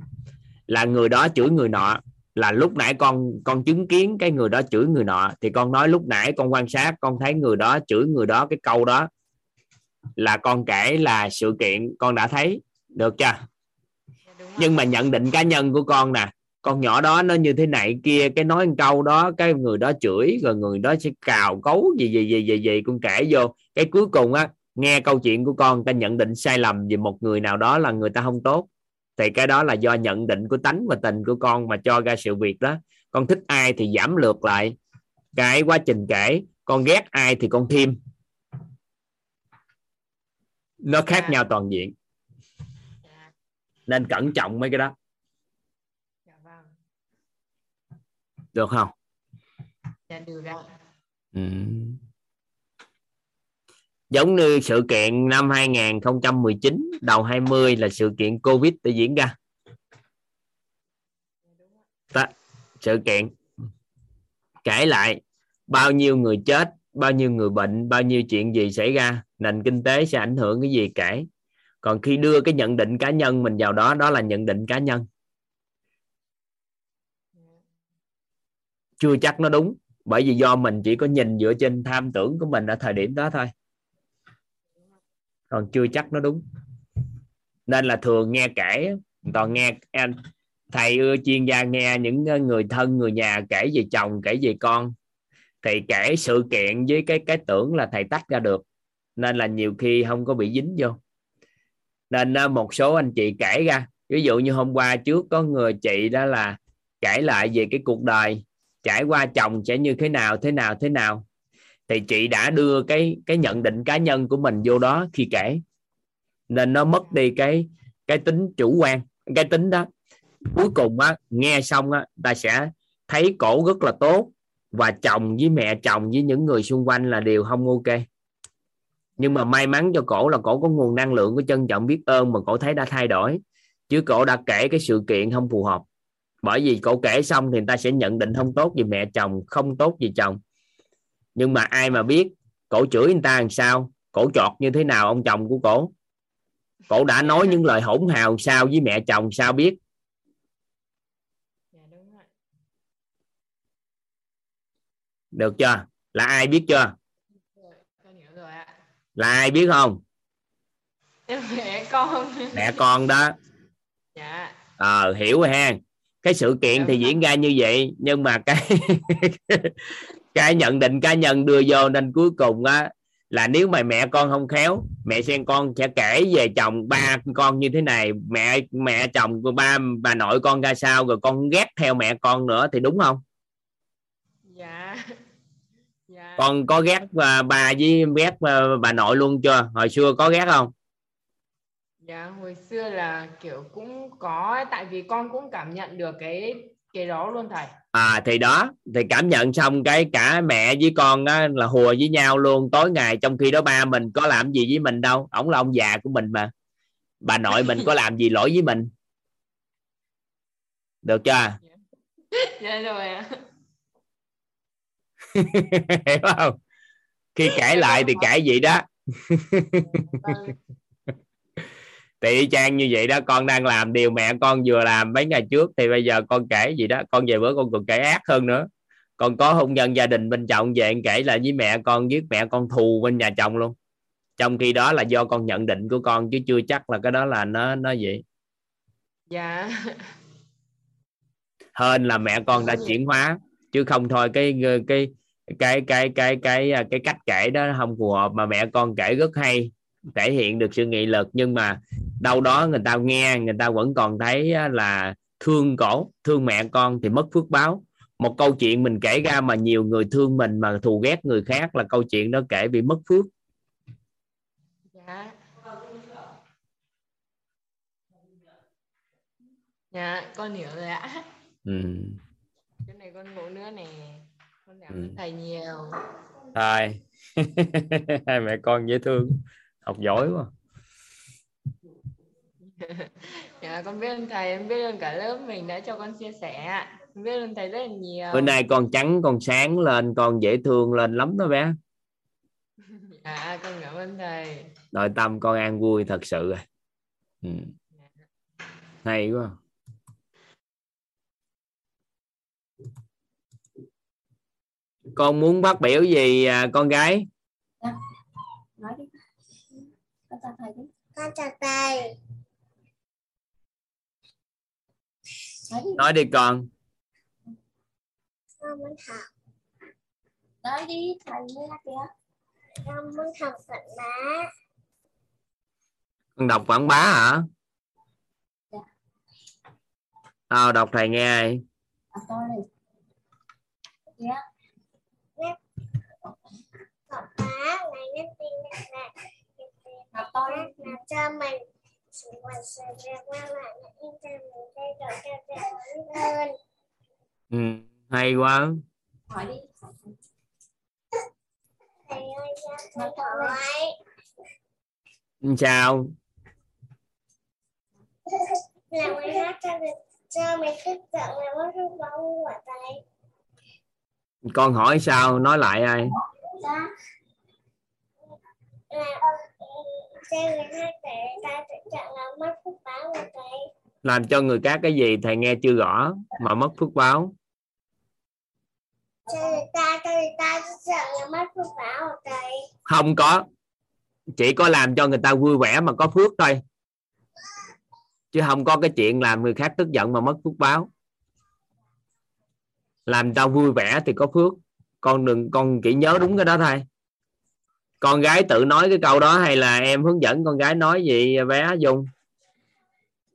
là người đó chửi người nọ là lúc nãy con con chứng kiến cái người đó chửi người nọ thì con nói lúc nãy con quan sát con thấy người đó chửi người đó cái câu đó là con kể là sự kiện con đã thấy được chưa? Nhưng mà nhận định cá nhân của con nè con nhỏ đó nó như thế này kia cái nói một câu đó cái người đó chửi rồi người đó sẽ cào cấu gì gì gì gì gì con kể vô. Cái cuối cùng á nghe câu chuyện của con ta nhận định sai lầm về một người nào đó là người ta không tốt. Thì cái đó là do nhận định của tánh và tình của con mà cho ra sự việc đó. Con thích ai thì giảm lược lại. Cái quá trình kể con ghét ai thì con thêm nó khác nhau toàn diện. Nên cẩn trọng mấy cái đó. Được không? Dạ được ừ. giống như sự kiện năm 2019 đầu 20 là sự kiện Covid đã diễn ra. Đó, sự kiện. Kể lại bao nhiêu người chết bao nhiêu người bệnh bao nhiêu chuyện gì xảy ra nền kinh tế sẽ ảnh hưởng cái gì kể còn khi đưa cái nhận định cá nhân mình vào đó đó là nhận định cá nhân. Chưa chắc nó đúng, bởi vì do mình chỉ có nhìn dựa trên tham tưởng của mình ở thời điểm đó thôi. Còn chưa chắc nó đúng. Nên là thường nghe kể toàn nghe anh thầy ưa chuyên gia nghe những người thân, người nhà kể về chồng, kể về con, thì kể sự kiện với cái cái tưởng là thầy tách ra được nên là nhiều khi không có bị dính vô. Nên à, một số anh chị kể ra. Ví dụ như hôm qua trước có người chị đó là kể lại về cái cuộc đời, trải qua chồng sẽ như thế nào thế nào thế nào. Thì chị đã đưa cái cái nhận định cá nhân của mình vô đó khi kể. Nên nó mất đi cái cái tính chủ quan, cái tính đó. Cuối cùng á, nghe xong á, ta sẽ thấy cổ rất là tốt và chồng với mẹ chồng với những người xung quanh là đều không ok nhưng mà may mắn cho cổ là cổ có nguồn năng lượng của trân trọng biết ơn mà cổ thấy đã thay đổi. Chứ cổ đã kể cái sự kiện không phù hợp. Bởi vì cổ kể xong thì người ta sẽ nhận định không tốt về mẹ chồng không tốt về chồng. Nhưng mà ai mà biết cổ chửi người ta làm sao? Cổ chọt như thế nào ông chồng của cổ? Cổ đã nói những lời hỗn hào sao với mẹ chồng sao biết? Được chưa? Là ai biết chưa là ai biết không? Mẹ con. Mẹ con đó. Dạ. Ờ hiểu rồi ha. Cái sự kiện thì diễn ra như vậy nhưng mà cái cái nhận định cá nhân đưa vô nên cuối cùng á là nếu mà mẹ con không khéo mẹ xem con sẽ kể về chồng ba con như thế này. Mẹ mẹ chồng của ba bà nội con ra sao rồi con ghét theo mẹ con nữa thì đúng không dạ dạ con có ghét bà, bà với ghét bà, bà nội luôn chưa? Hồi xưa có ghét không? Dạ hồi xưa là kiểu cũng có tại vì con cũng cảm nhận được cái cái đó luôn thầy. À thì đó thì cảm nhận xong cái cả mẹ với con á, là hùa với nhau luôn. Tối ngày trong khi đó ba mình có làm gì với mình đâu. Ổng là ông già của mình mà. Bà nội mình có làm gì lỗi với mình? Được chưa? Dạ rồi ạ hiểu không? Khi kể lại thì kể vậy đó. Vâng. thì y chang như vậy đó con đang làm điều mẹ con vừa làm mấy ngày trước thì bây giờ con kể gì đó. Con về bữa con còn kể ác hơn nữa. Con có hôn nhân gia đình bên chồng về kể là với mẹ con với mẹ con thù bên nhà chồng luôn. Trong khi đó là do con nhận định của con chứ chưa chắc là cái đó là nó nó vậy. Dạ. Hên là mẹ con đã chuyển hóa chứ không thôi cái cái cái cái cái cái cái cách kể đó không phù hợp mà mẹ con kể rất hay thể hiện được sự nghị lực. Nhưng mà đâu đó người ta nghe người ta vẫn còn thấy là thương cổ thương mẹ con thì mất phước báo. Một câu chuyện mình kể ra mà nhiều người thương mình mà thù ghét người khác là câu chuyện đó kể bị mất phước. Dạ. Dạ con hiểu rồi ạ. Ừ. cái này con ngủ nữa nè Ừ. thầy nhiều. Thôi hai mẹ con dễ thương. Học giỏi quá. Dạ con biết ơn thầy em biết ơn cả lớp mình đã cho con chia sẻ. Em biết ơn thầy rất là nhiều. Bữa nay con trắng con sáng lên con dễ thương lên lắm đó bé. Dạ con cảm ơn thầy. Nội tâm con an vui thật sự rồi. Ừ. hay quá con muốn phát biểu gì à, con gái? Nói đi. Con chào thầy đi. Con chào thầy. Nói đi. Nói đi con. Con muốn học. Nói đi thầy nghe kìa. Con muốn học phật bá. Con đọc quảng bá hả? Dạ. Ờ, đọc thầy nghe. Đi. à to má lấy nắp pin ra và con làm cho mình. Chúng mình sẽ ra qua lại in cho mình đây rồi cho cảm hơn, ừ hay quá. Hỏi đi. Thầy ơi cho hỏi chào. Là mình hát cho mình, cho mình thức giận là mất rung bóng của thầy. Con hỏi sao nói lại ai? Là là hát để ta tự chọn là mất phước báo của thầy làm cho người khác cái gì? Thầy nghe chưa rõ mà mất phước báo. Ta ta không có. Chỉ có làm cho người ta vui vẻ mà có phước thôi. Chứ không có cái chuyện làm người khác tức giận mà mất phước báo. Làm tao vui vẻ thì có phước con đừng con chỉ nhớ đúng cái đó thôi. Con gái tự nói cái câu đó hay là em hướng dẫn con gái nói gì bé dung?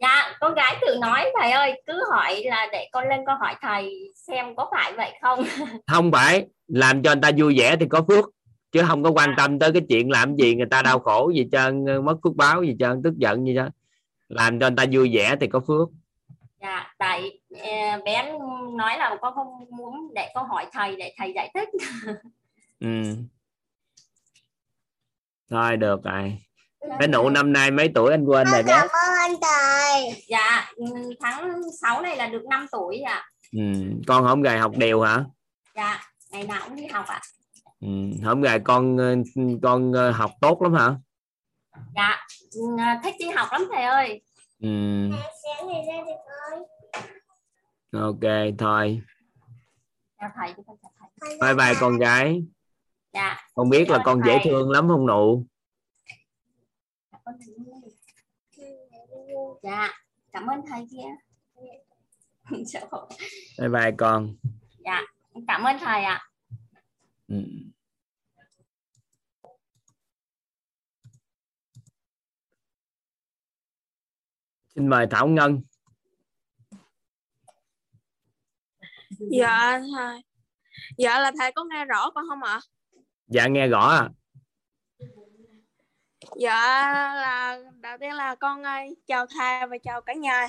Dạ con gái tự nói thầy ơi cứ hỏi là để con lên câu hỏi thầy xem có phải vậy không? Không phải làm cho người ta vui vẻ thì có phước chứ không có quan tâm tới cái chuyện làm gì người ta đau khổ gì trơn mất phước báo gì trơn tức giận gì đó. Làm cho người ta vui vẻ thì có phước. Dạ tại bé nói là con không muốn để con hỏi thầy để thầy giải thích. Ừ. Thôi được rồi. Bé nụ năm nay mấy tuổi? Anh quên rồi bé. cảm ơn anh thầy. Dạ ừ, tháng 6 này là được 5 tuổi ạ. Ừ. con không gầy học đều hả? Dạ ngày nào cũng đi học ạ. Ừ. không gầy con ờ, con ờ, học tốt lắm hả? Dạ ừ, thích đi học lắm thầy ơi. Ừ. sáng ngày ra thì coi ok thôi. Thầy chào thầy. Bye bye con gái. Dạ. Con biết là con dễ thương lắm không nụ? Dạ cảm ơn thầy kia. Dạ, bye bye con. Dạ cảm ơn thầy ạ. Ừ. xin mời thảo ngân dạ thầy dạ là thầy có nghe rõ con không ạ? Dạ nghe rõ à dạ là đầu tiên là con ơi chào thầy và chào cả nhà.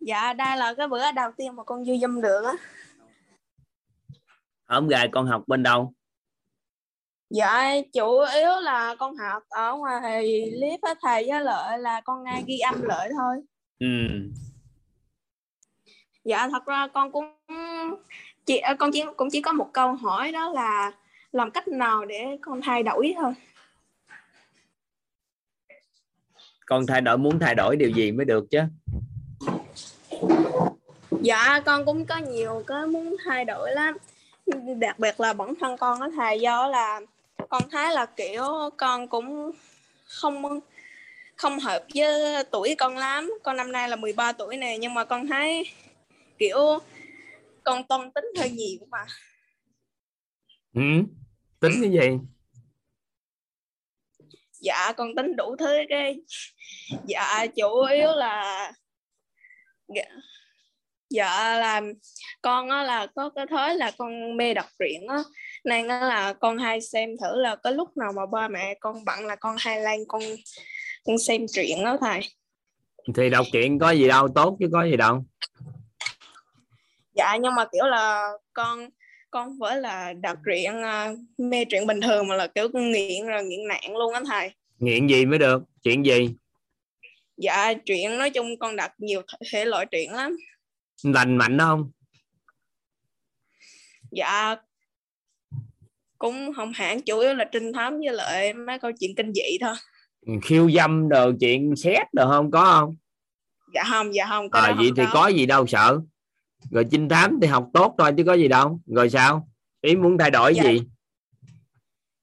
Dạ đây là cái bữa đầu tiên mà con vô dâm được á. Hôm gài con học bên đâu? Dạ chủ yếu là con học ở ngoài clip á thầy với lợi là con nghe ghi âm lợi thôi. Ừ. dạ thật ra con cũng chỉ ờ, con chỉ cũng chỉ có một câu hỏi đó là làm cách nào để con thay đổi thôi. Con thay đổi muốn thay đổi điều gì mới được chứ? Dạ con cũng có nhiều cái muốn thay đổi lắm. Đặc biệt là bản thân con á thầy do là con thấy là kiểu con cũng không không hợp với tuổi con lắm. Con năm nay là 13 tuổi nè nhưng mà con thấy kiểu con toan tính hơi nhiều mà. Ừ. tính cái gì? Dạ con tính đủ thứ cái. Dạ chủ yếu là dạ, dạ là con á là có cái thói là con mê đọc truyện á. Nên á là con hay xem thử là cái lúc nào mà ba mẹ con bận là con hay lên con con xem truyện đó thầy. Thì đọc truyện có gì đâu tốt chứ có gì đâu dạ nhưng mà kiểu là con con phải là đọc truyện à, mê truyện bình thường mà là kiểu nghiện rồi nghiện nạn luôn á thầy. Nghiện gì mới được? Chuyện gì? Dạ truyện nói chung con đọc nhiều thể loại truyện lắm. Lành mạnh không? Dạ cũng không hẳn chủ yếu là trinh thám với lại mấy câu chuyện kinh dị thôi. Khiêu dâm đồ chuyện xét đồ không? Có không? Dạ không dạ không cái à, đó vậy thì có gì đâu sợ rồi trinh thám thì học tốt thôi chứ có gì đâu. Rồi sao? Ý muốn thay đổi Dạ. gì?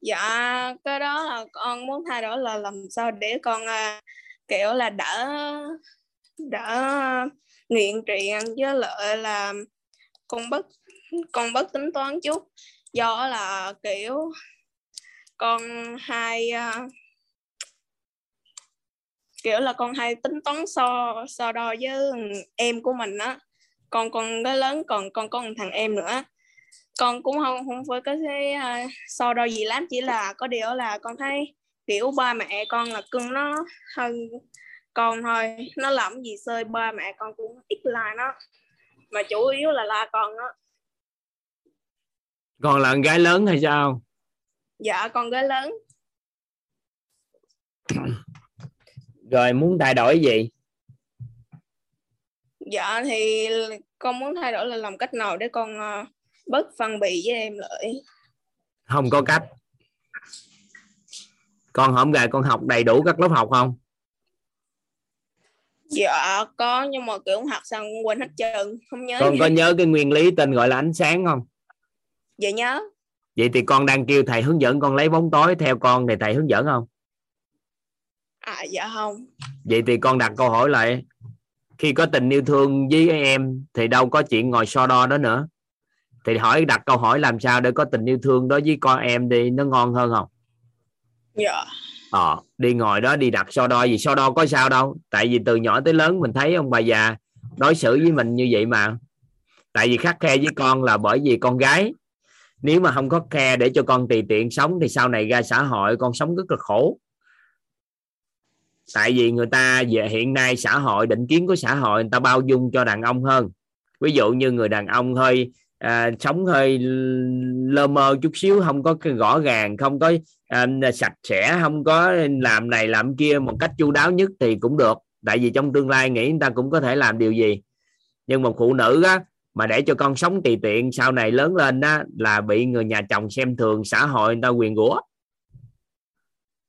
Dạ cái đó là con muốn thay đổi là làm sao để con à, kiểu là đỡ đỡ nghiện truyện với lại là con bất con bất tính toán chút. Do là kiểu con hay à, kiểu là con hay tính toán so so đo với em của mình á con con cái lớn còn con có một thằng em nữa. Con cũng không không phải có cái uh, so đo gì lắm chỉ là có điều là con thấy kiểu ba mẹ con là cưng nó hơn con thôi. Nó làm gì xơi ba mẹ con cũng ít la nó. Mà chủ yếu là la con đó còn là con gái lớn hay sao? Dạ con gái lớn. Rồi muốn thay đổi gì dạ thì con muốn thay đổi là làm cách nào để con ờ, bớt phân bì với em lại? Không có cách. Con không gài con học đầy đủ các lớp học không? Dạ có nhưng mà kiểu học xong quên hết trơn không nhớ con gì có nhớ cái nguyên lý tên gọi là ánh sáng không? Dạ nhớ. Vậy thì con đang kêu thầy hướng dẫn con lấy bóng tối theo con thì thầy hướng dẫn không? À dạ không. Vậy thì con đặt câu hỏi lại khi có tình yêu thương với em thì đâu có chuyện ngồi so đo đó nữa. Thì hỏi đặt câu hỏi làm sao để có tình yêu thương đó với con em đi nó ngon hơn không? Dạ. Ờ đi ngồi đó đi đặt so đo gì? So đo có sao đâu. Tại vì từ nhỏ tới lớn mình thấy ông bà già đối xử với mình như vậy mà. Tại vì khắc khe với con là bởi vì con gái. Nếu mà không có khe để cho con tùy tiện sống thì sau này ra xã hội con sống rất là khổ tại vì người ta về hiện nay xã hội định kiến của xã hội người ta bao dung cho đàn ông hơn. Ví dụ như người đàn ông hơi à, sống hơi lơ mơ chút xíu không có rõ ràng không có à, sạch sẽ không có làm này làm kia một cách chu đáo nhất thì cũng được. Tại vì trong tương lai nghĩ người ta cũng có thể làm điều gì. Nhưng một phụ nữ á, mà để cho con sống tùy tiện sau này lớn lên đó là bị người nhà chồng xem thường xã hội người ta quyền rủa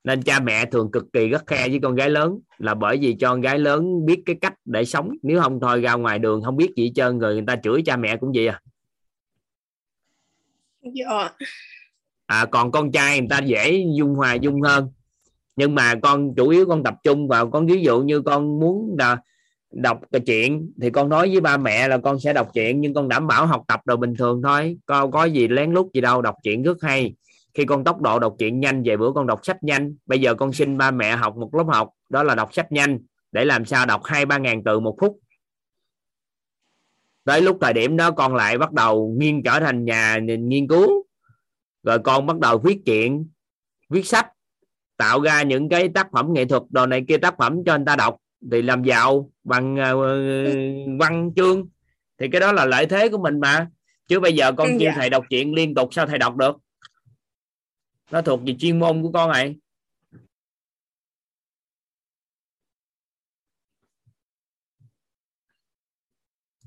nên cha mẹ thường cực kỳ gắt khe với con gái lớn. Là bởi vì cho con gái lớn biết cái cách để sống. Nếu không thôi ra ngoài đường không biết gì hết trơn người người ta chửi cha mẹ cũng vậy à. Dạ. À, còn con trai người ta dễ dung hòa dung hơn. Nhưng mà con chủ yếu con tập trung vào con ví dụ như con muốn là đọc cái chuyện thì con nói với ba mẹ là con sẽ đọc chuyện nhưng con đảm bảo học tập đồ bình thường thôi. Con có gì lén lút gì đâu đọc chuyện rất hay khi con tốc độ đọc truyện nhanh về bữa con đọc sách nhanh bây giờ con xin ba mẹ học một lớp học đó là đọc sách nhanh để làm sao đọc hai ba ngàn từ một phút. Tới lúc thời điểm đó con lại bắt đầu nghiên trở thành nhà nghiên cứu. Rồi con bắt đầu viết chuyện viết sách tạo ra những cái tác phẩm nghệ thuật đồ này kia tác phẩm cho anh ta đọc thì làm giàu bằng uh, văn chương. Thì cái đó là lợi thế của mình mà. Chứ bây giờ con kêu Dạ. thầy đọc truyện liên tục sao thầy đọc được nó thuộc về chuyên môn của con này.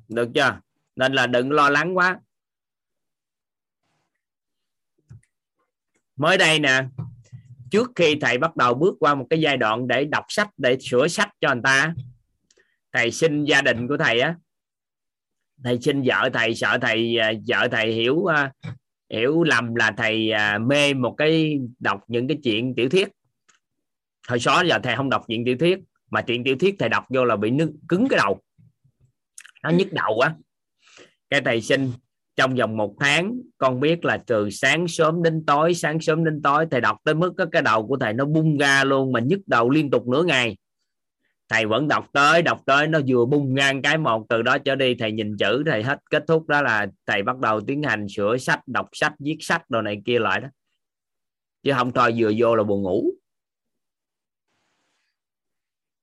Được chưa? Nên là đừng lo lắng quá. Mới đây nè, trước khi thầy bắt đầu bước qua một cái giai đoạn để đọc sách, để sửa sách cho người ta, thầy xin gia đình của thầy á, thầy xin vợ thầy, sợ thầy à, vợ thầy hiểu à, hiểu lầm là thầy à, mê một cái đọc những cái chuyện tiểu thuyết. Hồi xó giờ thầy không đọc chuyện tiểu thuyết mà chuyện tiểu thuyết thầy đọc vô là bị nứt cứng cái đầu. Nó nhức đầu quá. cái thầy xin trong vòng một tháng con biết là từ sáng sớm đến tối sáng sớm đến tối thầy đọc tới mức cái đầu của thầy nó bung ra luôn mà nhức đầu liên tục nửa ngày thầy vẫn đọc tới đọc tới nó vừa bung ngang cái một từ đó trở đi thầy nhìn chữ thầy hết kết thúc đó là thầy bắt đầu tiến hành sửa sách đọc sách viết sách đồ này kia lại đó. Chứ không thôi vừa vô là buồn ngủ.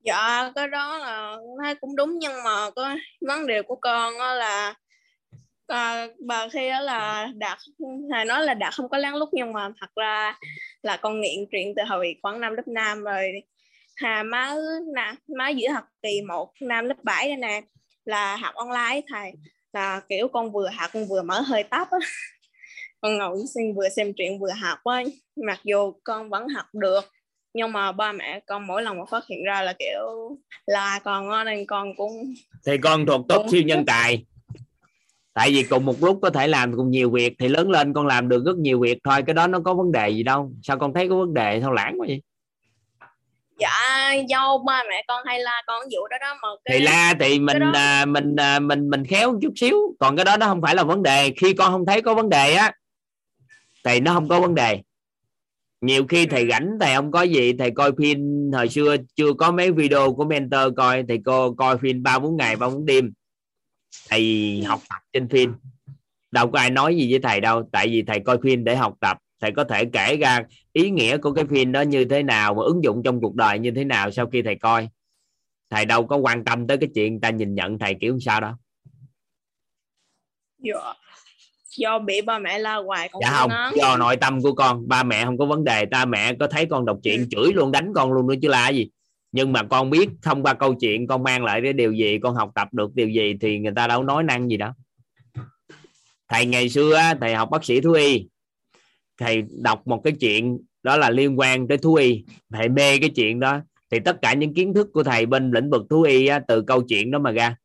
Dạ cái đó là thấy cũng đúng nhưng mà có vấn đề của con đó là à, bà khi đó là đạt thầy nói là đạt không có lén lút nhưng mà thật ra là con nghiện truyện từ hồi khoảng năm lớp năm rồi hà má nè má giữa học kỳ một năm lớp 7 đây nè là học online thầy. Là kiểu con vừa học con vừa mở hơi tóc á. Con ngồi xin vừa xem truyện vừa học á. Mặc dù con vẫn học được nhưng mà ba mẹ con mỗi lần mà phát hiện ra là kiểu là con á nên con cũng thì con thuộc tốt siêu nhân tài. Tại vì cùng một lúc có thể làm cùng nhiều việc thì lớn lên con làm được rất nhiều việc thôi cái đó nó có vấn đề gì đâu. Sao con thấy có vấn đề? Sao lãng quá vậy dạ do ba mẹ con hay la con vụ đó đó mà cái thì la thì mình đó- à, mình à, mình mình khéo chút xíu. Còn cái đó nó không phải là vấn đề. Khi con không thấy có vấn đề á thì nó không có vấn đề. Nhiều khi thầy rảnh thầy không có gì thầy coi phim hồi xưa chưa có mấy video của mentor coi thì cô coi phim ba bốn ngày ba bốn đêm. Thầy học tập trên phim. Đâu có ai nói gì với thầy đâu tại vì thầy coi phim để học tập. Thầy có thể kể ra ý nghĩa của cái phim đó như thế nào và ứng dụng trong cuộc đời như thế nào sau khi thầy coi? Thầy đâu có quan tâm tới cái chuyện người ta nhìn nhận thầy kiểu sao đâu do, do bị ba mẹ la hoài con dạ không ngán. do nội tâm của con. Ba mẹ không có vấn đề ta mẹ có thấy con đọc chuyện Ừ. chửi luôn đánh con luôn nữa chứ là gì. Nhưng mà con biết thông qua câu chuyện con mang lại cái điều gì con học tập được điều gì thì người ta đâu nói năng gì đó. Thầy ngày xưa thầy học bác sĩ thú y. Thầy đọc một cái chuyện đó là liên quan tới thú y. Thầy mê cái chuyện đó. Thì tất cả những kiến thức của thầy bên lĩnh vực thú y á, từ câu chuyện đó mà ra.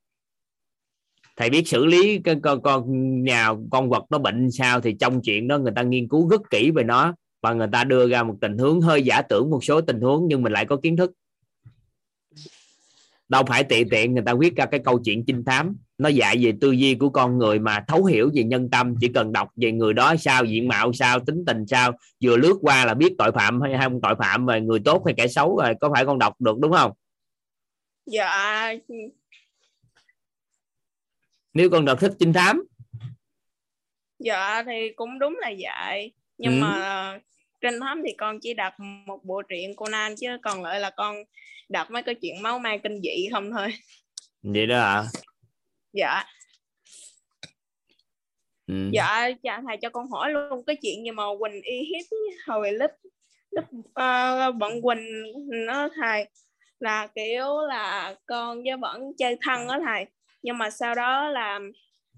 Thầy biết xử lý cái con con nào con vật nó bệnh sao thì trong chuyện đó người ta nghiên cứu rất kỹ về nó và người ta đưa ra một tình huống hơi giả tưởng một số tình huống nhưng mình lại có kiến thức. Đâu phải tiện tiện người ta viết ra cái câu chuyện trinh thám nó dạy về tư duy của con người mà thấu hiểu về nhân tâm. Chỉ cần đọc về người đó sao diện mạo sao tính tình sao vừa lướt qua là biết tội phạm hay không tội phạm và người tốt hay kẻ xấu rồi có phải con đọc được đúng không? Dạ. Nếu con đọc thích trinh thám. Dạ thì cũng đúng là vậy. Nhưng Ừ. mà trinh thám thì con chỉ đọc một bộ truyện Conan chứ còn lại là con đọc mấy cái chuyện máu me kinh dị không thôi. Vậy đó à dạ. Ừ. dạ dạ thầy cho con hỏi luôn cái chuyện gì mà Quỳnh y hiếp hồi lớp lớp uh, bọn Quỳnh nó thầy là kiểu là con với vẫn chơi thân đó thầy. Nhưng mà sau đó là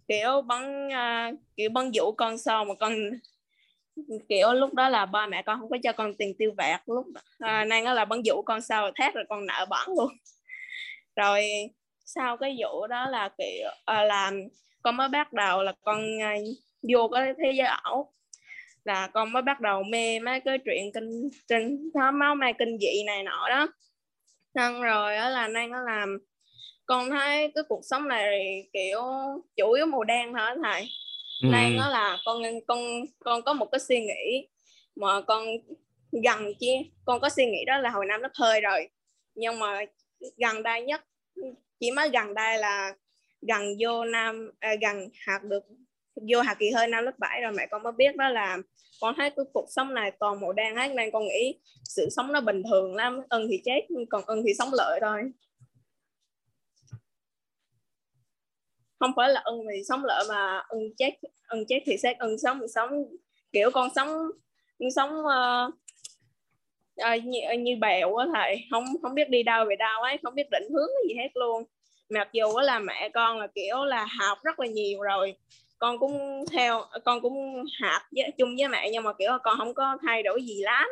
kiểu bắn uh, kiểu bắn dụ con sau mà con kiểu lúc đó là ba mẹ con không có cho con tiền tiêu vặt lúc à, nay nó là bắn dụ con sau thét rồi con nợ bắn luôn. Rồi sau cái vụ đó là kiểu à, là con mới bắt đầu là con à, vô cái thế giới ảo. Là con mới bắt đầu mê mấy cái chuyện kinh kinh thám máu me kinh dị này nọ đó. Xong rồi đó là nay nó làm con thấy cái cuộc sống này kiểu chủ yếu màu đen thôi thầy. Ừ. nay nó là con con con có một cái suy nghĩ mà con gần chia con có suy nghĩ đó là hồi năm lớp hơi rồi. Nhưng mà gần đây nhất chỉ mới gần đây là gần vô năm à, gần học được vô học kỳ hơi năm lớp 7 rồi mẹ con mới biết đó là con thấy cái cuộc sống này toàn màu đen hết nên con nghĩ sự sống nó bình thường lắm ưng thì chết còn ưng thì sống lợi thôi. Không phải là ưng thì sống lợi mà ưng chết ưng chết thì xét ưng sống thì sống kiểu con sống con sống uh, à, như, ờ, như bèo á thầy không không biết đi đâu về đâu ấy không biết định hướng cái gì hết luôn. Mặc dù là mẹ con là kiểu là học rất là nhiều rồi con cũng theo con cũng học với, chung với mẹ nhưng mà kiểu con không có thay đổi gì lắm.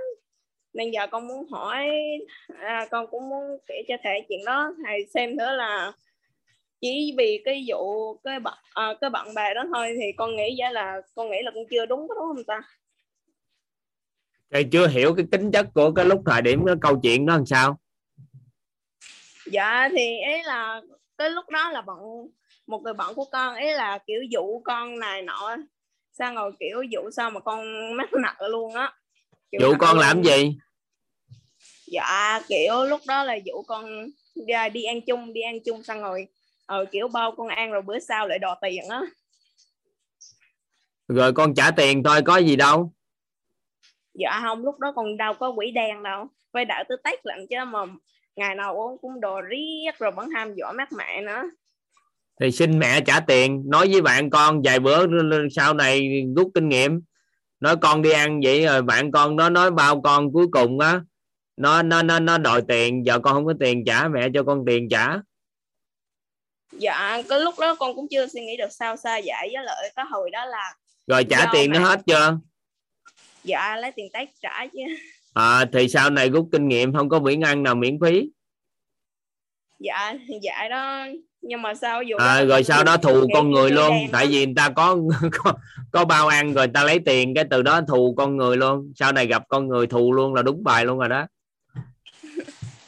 Nên giờ con muốn hỏi à, con cũng muốn kể cho thầy chuyện đó thầy xem nữa là chỉ vì cái vụ cái bạn à, ờ, cái bạn bè đó thôi thì con nghĩ ra là con nghĩ là con chưa đúng có đúng không ta? Thầy chưa hiểu cái tính chất của cái lúc thời điểm cái câu chuyện đó làm sao. Dạ thì ấy là cái lúc đó là bọn một người bạn của con ấy là kiểu dụ con này nọ sao rồi kiểu dụ sao mà con mắc nợ luôn á. Dụ con luôn. làm gì? Dạ kiểu lúc đó là dụ con ra đi ăn chung đi ăn chung xong rồi ờ, kiểu bao con ăn rồi bữa sau lại đòi tiền á. Rồi con trả tiền thôi có gì đâu dạ không lúc đó còn đâu có quỷ đen đâu. Phải đợi tới tết lận chứ mà ngày nào cũng cũng đồ riết rồi vẫn ham dọa mắt mẹ nữa. Thì xin mẹ trả tiền. Nói với bạn con vài bữa sau này rút kinh nghiệm. Nói con đi ăn vậy rồi bạn con nó nói bao con cuối cùng á. Nó nó nó nó đòi tiền. Giờ con không có tiền trả mẹ cho con tiền trả. Dạ cái lúc đó con cũng chưa suy nghĩ được sao xa giải với lại cái hồi đó là rồi trả tiền nó mẹ- hết chưa dạ lấy tiền tết trả chứ? À, thì sau này rút kinh nghiệm không có miễn ăn nào miễn phí. Dạ dạ đó. Nhưng mà sao dù à, rồi sau đó thù con người luôn. tại vì người ta có có, có bao ăn rồi ta lấy tiền cái từ đó thù con người luôn. Sau này gặp con người thù luôn là đúng bài luôn rồi đó.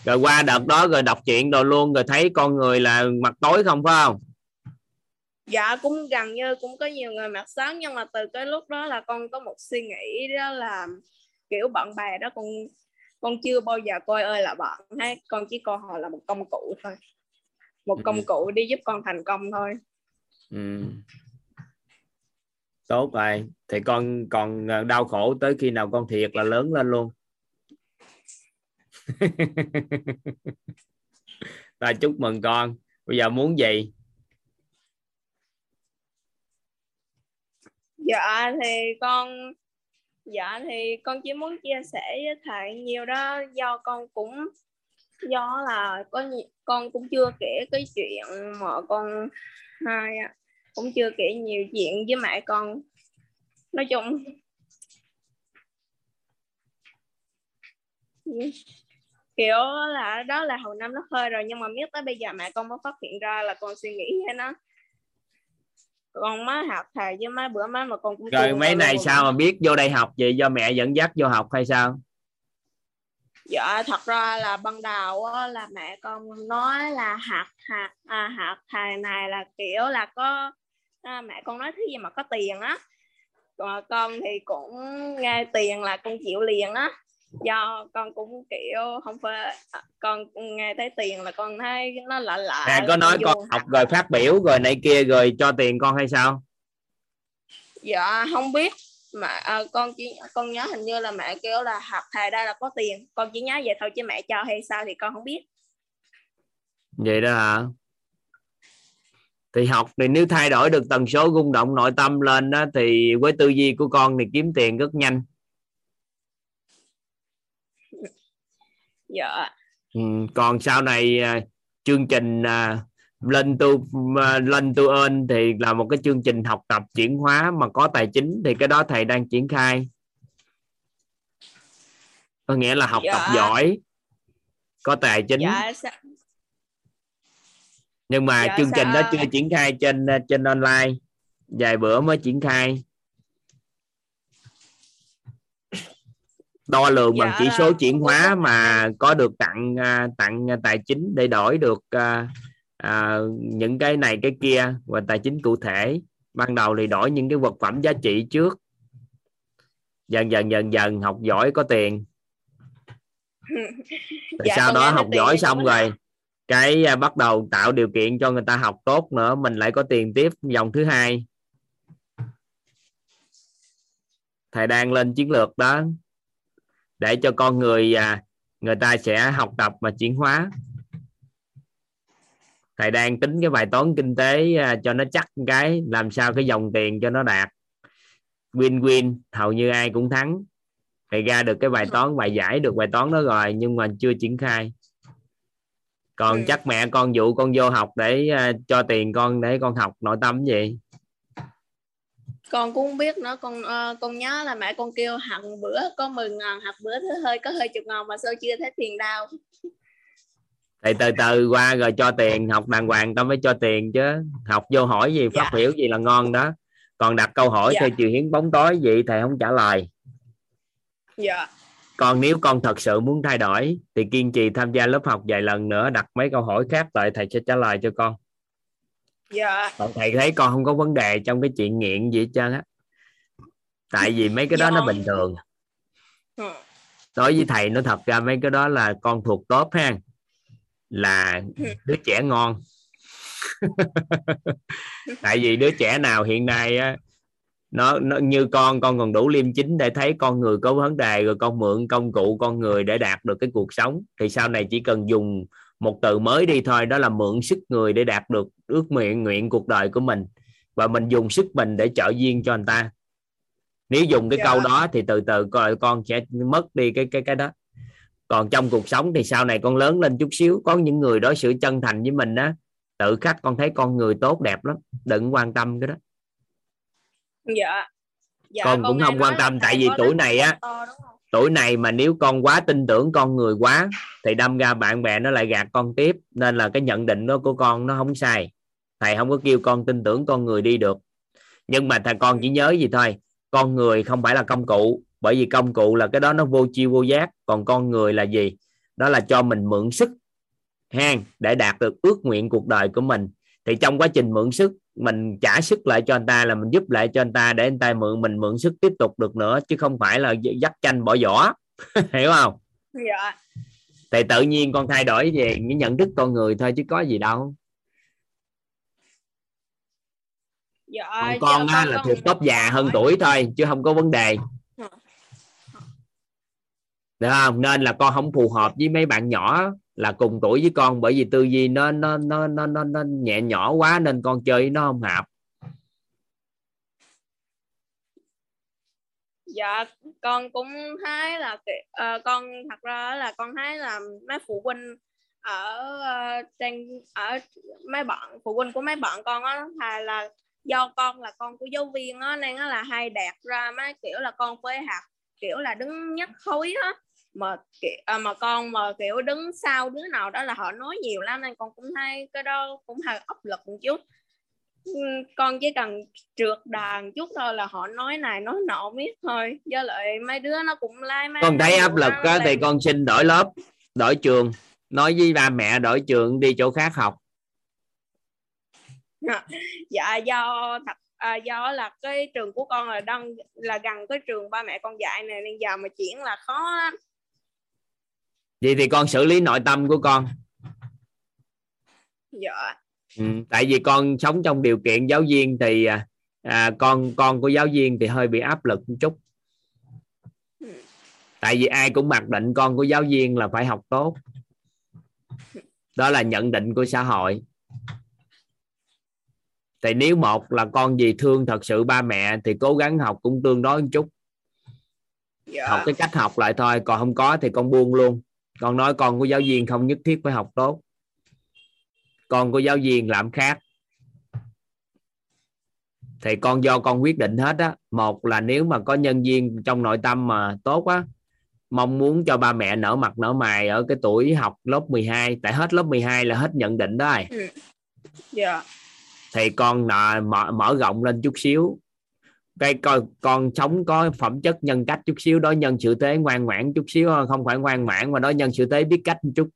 Rồi qua đợt đó rồi đọc chuyện rồi luôn rồi thấy con người là mặt tối không phải không dạ cũng gần như cũng có nhiều người mặt sáng nhưng mà từ cái lúc đó là con có một suy nghĩ đó là kiểu bạn bè đó con con chưa bao giờ coi ơi là bạn hết con chỉ coi họ là một công cụ thôi. Một công Ừ. cụ đi giúp con thành công thôi. Ừ. tốt rồi. Thì con còn ờ, đau khổ tới khi nào con thiệt là lớn lên luôn. Ta chúc mừng con. Bây giờ muốn gì dạ thì con dạ thì con chỉ muốn chia sẻ với thầy nhiều đó. Do con cũng, do là có con cũng chưa kể cái chuyện mà con hai cũng chưa kể nhiều chuyện với mẹ con. Nói chung. Kiểu là, đó là hồi năm nó hơi rồi, nhưng mà biết tới bây giờ mẹ con mới phát hiện ra là con suy nghĩ hay nó con má học thầy với mấy bữa má mà con cũng rồi mấy này sao mà biết vô đây học vậy? Do mẹ dẫn dắt vô học hay sao? Dạ thật ra là ban đầu á, là mẹ con nói là hạt hạt à, hạt thầy này là kiểu là có à, mẹ con nói thứ gì mà có tiền á. Còn con thì cũng nghe tiền là con chịu liền á do con cũng kiểu không phải à, con nghe thấy tiền là con thấy nó lạ lạ mẹ có nói con học rồi phát biểu rồi này kia rồi cho tiền con hay sao? Dạ không biết. Mà à, con chỉ con nhớ hình như là mẹ kêu là học thầy đây là có tiền. Con chỉ nhớ vậy thôi chứ mẹ cho hay sao thì con không biết. Vậy đó hả? Thì học thì nếu thay đổi được tần số rung động nội tâm lên đó thì với tư duy của con thì kiếm tiền rất nhanh dạ. Ừ, còn sau này à, chương trình à, lên tu à, lên tu ơn thì là một cái chương trình học tập chuyển hóa mà có tài chính thì cái đó thầy đang triển khai. Có nghĩa là học Dạ. tập giỏi có tài chính. Dạ sa- nhưng mà Dạ, chương trình đó sao- chưa triển khai trên trên online. Vài bữa mới triển khai đo lường bằng Dạ chỉ là số chuyển hóa mà có được tặng à, tặng tài chính để đổi được à, à, những cái này cái kia và tài chính cụ thể. Ban đầu thì đổi những cái vật phẩm giá trị trước. Dần dần dần dần học giỏi có tiền. Rồi Dạ, sau đó học giỏi xong rồi. cái à, bắt đầu tạo điều kiện cho người ta học tốt nữa mình lại có tiền tiếp dòng thứ hai. Thầy đang lên chiến lược đó để cho con người à, người ta sẽ học tập và chuyển hóa. Thầy đang tính cái bài toán kinh tế à, cho nó chắc cái làm sao cái dòng tiền cho nó đạt. Win win hầu như ai cũng thắng. Thầy ra được cái bài toán bài giải được bài toán đó rồi nhưng mà chưa triển khai. Còn Ừ. chắc mẹ con dụ con vô học để à, cho tiền con để con học nội tâm gì con cũng không biết nữa. Con ờ, con nhớ là mẹ con kêu hằng bữa có 10 ngàn học bữa thứ hơi có hơi chục ngàn mà sao chưa thấy tiền đâu. Thì từ từ qua rồi cho tiền học đàng hoàng tao mới cho tiền chứ. Học vô hỏi gì phát Dạ. biểu gì là ngon đó. Còn đặt câu hỏi Dạ. theo chiều hiến bóng tối vậy thầy không trả lời. Dạ. Còn nếu con thật sự muốn thay đổi thì kiên trì tham gia lớp học vài lần nữa đặt mấy câu hỏi khác lại thầy sẽ trả lời cho con dạ. Còn thầy thấy con không có vấn đề trong cái chuyện nghiện gì hết trơn á. Tại vì mấy cái đó nó Do- bình thường. Ừ. đối với thầy nó thật ra mấy cái đó là con thuộc tốt ha. Là đứa trẻ ngon. Tại vì đứa trẻ nào hiện nay á nó, nó như con con còn đủ liêm chính để thấy con người có vấn đề rồi con mượn công cụ con người để đạt được cái cuộc sống. Thì sau này chỉ cần dùng một từ mới đi thôi đó là mượn sức người để đạt được ước nguyện nguyện cuộc đời của mình. Và mình dùng sức mình để trợ duyên cho người ta. Nếu dùng cái Dạ. câu đó thì từ từ coi con sẽ mất đi cái cái cái đó. Còn trong cuộc sống thì sau này con lớn lên chút xíu có những người đối xử chân thành với mình á tự khắc con thấy con người tốt đẹp lắm. Đừng quan tâm cái đó. Dạ. Dạ con cũng nghe không quan tâm tại vì tuổi này á? Tuổi này mà nếu con quá tin tưởng con người quá, thì đâm ra bạn bè nó lại gạt con tiếp. Nên là cái nhận định đó của con nó không sai. Thầy không có kêu con tin tưởng con người đi được. Nhưng mà thầy, con chỉ nhớ gì thôi. Con người không phải là công cụ. Bởi vì công cụ là cái đó nó vô chi vô giác. Còn con người là gì? Đó là cho mình mượn sức, hang, để đạt được ước nguyện cuộc đời của mình. Thì trong quá trình mượn sức mình trả sức lại cho anh ta là mình giúp lại cho anh ta để anh ta mượn mình mượn sức tiếp tục được nữa chứ không phải là dắt chanh bỏ vỏ hiểu không? Dạ. Thì tự nhiên con thay đổi về những nhận thức con người thôi chứ có gì đâu. Dạ còn giờ con á, con là thuộc tốp già hơn tuổi thôi chứ không có vấn đề. Ờ. được không? Nên là con không phù hợp với mấy bạn nhỏ là cùng tuổi với con bởi vì tư duy nó nó nó nó nó, nó nhẹ nhỏ quá nên con chơi nó không hợp. Dạ con cũng thấy là uh, con thật ra là con thấy là mấy phụ huynh ở ờ, trên ở mấy bạn phụ huynh của mấy bạn con á là, là do con là con của giáo viên á nên á là hay đạt ra mấy kiểu là con phê học kiểu là đứng nhất khối á mà à, mà con mà kiểu đứng sau đứa nào đó là họ nói nhiều lắm nên con cũng hay cái đó cũng hơi áp lực một chút. Con chỉ cần trượt đàn chút thôi là họ nói này nói nọ biết thôi. Do lại mấy đứa nó cũng lai like, con thấy áp lực á thì con xin đổi lớp đổi trường. Nói với ba mẹ đổi trường đi chỗ khác học. Dạ do thật à, do là cái trường của con là đang là gần cái trường ba mẹ con dạy này nên giờ mà chuyển là khó lắm vậy thì con xử lý nội tâm của con. Dạ. Ừ, tại vì con sống trong điều kiện giáo viên thì à, à, con con của giáo viên thì hơi bị áp lực một chút. Ừ. tại vì ai cũng mặc định con của giáo viên là phải học tốt. Đó là nhận định của xã hội. Thì nếu một là con gì thương thật sự ba mẹ thì cố gắng học cũng tương đối một chút. Dạ. học cái cách học lại thôi còn không có thì con buông luôn con nói con của giáo viên không nhất thiết phải học tốt. Con của giáo viên làm khác. Thì con do con quyết định hết á. Một là nếu mà có nhân viên trong nội tâm mà tốt á mong muốn cho ba mẹ nở mặt nở mày ở cái tuổi học lớp 12 tại hết lớp 12 là hết nhận định đó rồi ừ. yeah. thì con nợ mở, mở rộng lên chút xíu cái con con sống có phẩm chất nhân cách chút xíu đó nhân sự tế ngoan ngoãn chút xíu không phải ngoan ngoãn mà đó nhân sự tế biết cách một chút.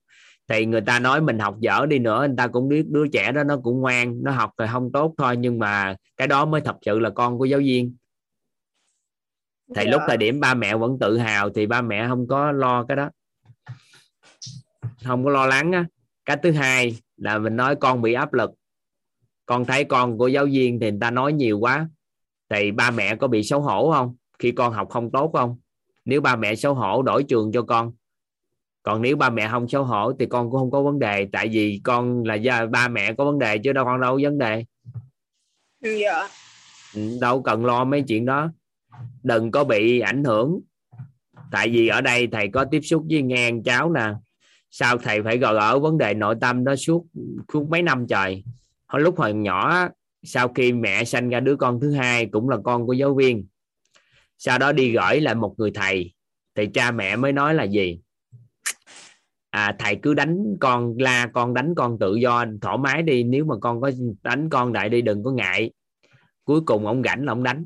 Thì người ta nói mình học dở đi nữa người ta cũng biết đứa trẻ đó nó cũng ngoan nó học thì không tốt thôi nhưng mà cái đó mới thật sự là con của giáo viên. Thì dạ. lúc thời điểm ba mẹ vẫn tự hào thì ba mẹ không có lo cái đó. Không có lo lắng á. Cái thứ hai là mình nói con bị áp lực. Con thấy con của giáo viên thì người ta nói nhiều quá thì ba mẹ có bị xấu hổ không? Khi con học không tốt không? Nếu ba mẹ xấu hổ đổi trường cho con. Còn nếu ba mẹ không xấu hổ thì con cũng không có vấn đề. Tại vì con là do ba mẹ có vấn đề chứ đâu con đâu có vấn đề. Dạ. Ừ, đâu cần lo mấy chuyện đó. Đừng có bị ảnh hưởng. Tại vì ở đây thầy có tiếp xúc với nghe cháu nè. Sao thầy phải gọi ở vấn đề nội tâm đó suốt suốt mấy năm trời? Hồi lúc hồi nhỏ sau khi mẹ sanh ra đứa con thứ hai cũng là con của giáo viên. Sau đó đi gửi lại một người thầy. Thì cha mẹ mới nói là gì? À, thầy cứ đánh con la con đánh con tự do thoải mái đi. Nếu mà con có đánh con đại đi đừng có ngại. Cuối cùng ông rảnh là ông đánh.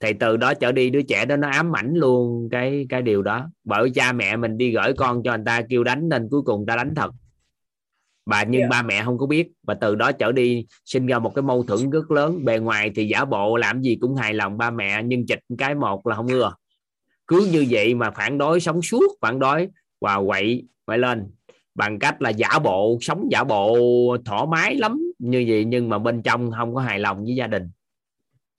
Thì từ đó trở đi đứa trẻ đó nó ám ảnh luôn cái cái điều đó. Bởi cha mẹ mình đi gửi con cho người ta kêu đánh nên cuối cùng ta đánh thật bà nhưng yeah. Dạ. ba mẹ không có biết. Và từ đó trở đi sinh ra một cái mâu thuẫn rất lớn. Bề ngoài thì giả bộ làm gì cũng hài lòng ba mẹ nhưng chịch cái một là không ưa cứ như vậy mà phản đối sống suốt phản đối và quậy quậy lên. Bằng cách là giả bộ sống giả bộ thoải mái lắm như vậy nhưng mà bên trong không có hài lòng với gia đình.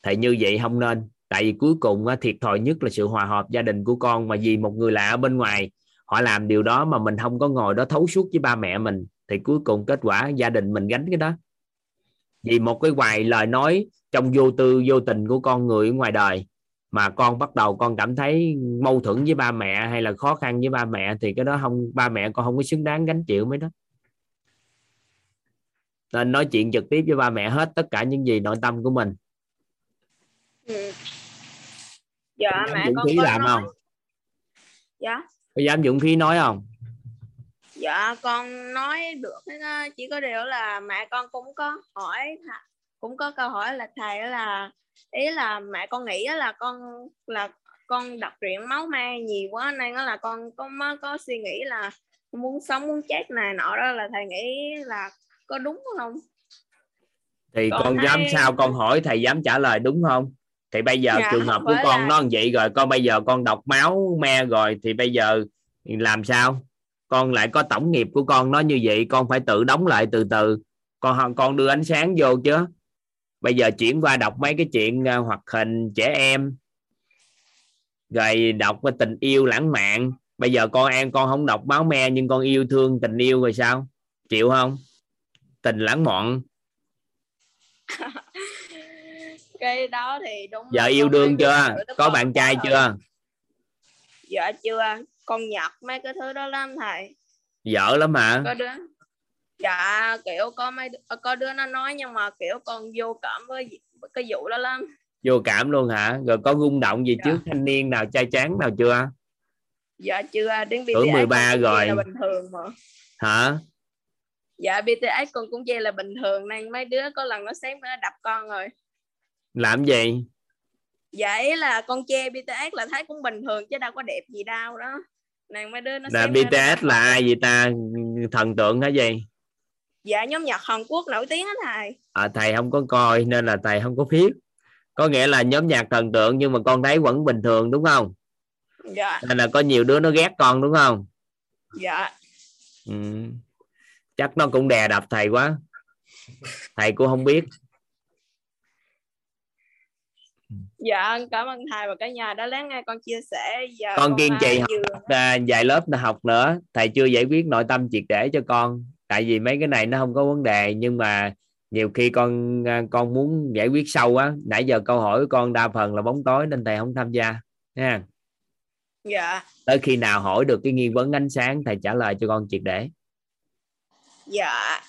Thì như vậy không nên. Tại vì cuối cùng thiệt thòi nhất là sự hòa hợp gia đình của con. Mà vì một người lạ ở bên ngoài họ làm điều đó mà mình không có ngồi đó thấu suốt với ba mẹ mình thì cuối cùng kết quả gia đình mình gánh cái đó. Vì một cái vài lời nói trong vô tư vô tình của con người ở ngoài đời mà con bắt đầu con cảm thấy mâu thuẫn với ba mẹ hay là khó khăn với ba mẹ thì cái đó không ba mẹ con không có xứng đáng gánh chịu mấy đó. Nên nói chuyện trực tiếp với ba mẹ hết tất cả những gì nội tâm của mình. Ừ. dạ mẹ con làm nói. không? Dạ. Có dám dũng khí nói không dạ con nói được chỉ có điều là mẹ con cũng có hỏi cũng có câu hỏi là thầy là ý là mẹ con nghĩ là con là con đọc truyện máu me nhiều quá nên là con có có, có suy nghĩ là muốn sống muốn chết này nọ đó là thầy nghĩ là có đúng không? Thì con, con hay... dám sao? Con hỏi thầy dám trả lời đúng không? Thì bây giờ dạ, trường hợp của con là... nó vậy rồi con bây giờ con đọc máu me rồi thì bây giờ làm sao con lại có tổng nghiệp của con nó như vậy con phải tự đóng lại từ từ. Con con đưa ánh sáng vô chứ. Bây giờ chuyển qua đọc mấy cái chuyện uh, hoạt hình trẻ em. Rồi đọc cái tình yêu lãng mạn. Bây giờ con em con không đọc máu me nhưng con yêu thương tình yêu rồi sao? Chịu không? Tình lãng mạn. Cái đó thì đúng vợ yêu đương chưa? Có bạn trai chưa? Dạ chưa con nhặt mấy cái thứ đó lắm thầy. Dở lắm mà có đứa dạ kiểu có mấy có đứa nó nói nhưng mà kiểu con vô cảm với cái vụ đó lắm. Vô cảm luôn hả? Rồi có rung động gì dạ. trước thanh niên nào trai tráng nào chưa? Dạ chưa. Đến tuổi 13 rồi. bình thường mà. Hả? Dạ BTS con cũng chơi là bình thường nên mấy đứa có lần nó sáng nó đập con rồi. Làm gì? Dạ ý là con che BTS là thấy cũng bình thường chứ đâu có đẹp gì đâu đó nên mấy đứa nó là BTS là ai vậy ta? Thần tượng hả gì dạ nhóm nhạc Hàn Quốc nổi tiếng á thầy. À, thầy không có coi nên là thầy không có biết. Có nghĩa là nhóm nhạc thần tượng nhưng mà con thấy vẫn bình thường đúng không? Dạ. Nên là có nhiều đứa nó ghét con đúng không? Dạ. Ừ. chắc nó cũng đè đập thầy quá. Thầy cũng không biết dạ cảm ơn thầy và cả nhà đã lắng nghe con chia sẻ. Giờ Con kiên trì học. à, vài lớp học nữa. Thầy chưa giải quyết nội tâm triệt để cho con. Tại vì mấy cái này nó không có vấn đề nhưng mà nhiều khi con à, con muốn giải quyết sâu á. Nãy giờ câu hỏi của con đa phần là bóng tối nên thầy không tham gia nha dạ. Tới khi nào hỏi được cái nghi vấn ánh sáng thầy trả lời cho con triệt để. Dạ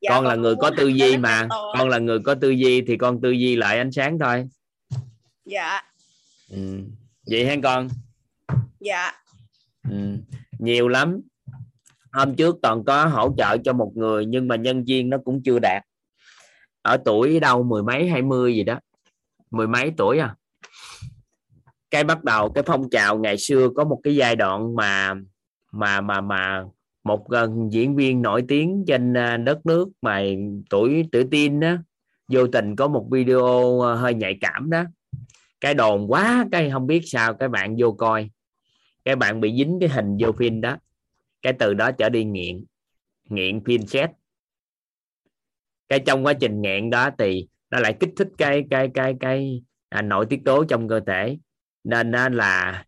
Dạ, con là người có tư duy mà. con là người có tư duy thì con tư duy lại ánh sáng thôi. Dạ. Ừ. vậy hả con? Dạ. Ừ. nhiều lắm. Hôm trước toàn có hỗ trợ cho một người nhưng mà nhân viên nó cũng chưa đạt. Ở tuổi đâu mười mấy hai mươi gì đó. Mười mấy tuổi à? Cái bắt đầu cái phong trào ngày xưa có một cái giai đoạn mà mà mà mà một gần diễn viên nổi tiếng trên ờ, đất nước mà tuổi tuổi tin đó vô tình có một video ờ, hơi nhạy cảm đó. Cái đồn quá cái không biết sao cái bạn vô coi. Cái bạn bị dính cái hình vô phim đó. Cái từ đó trở đi nghiện nghiện phim xét. Cái trong quá trình nghiện đó thì nó lại kích thích cái cái cái cái à, nội tiết tố trong cơ thể. Nên là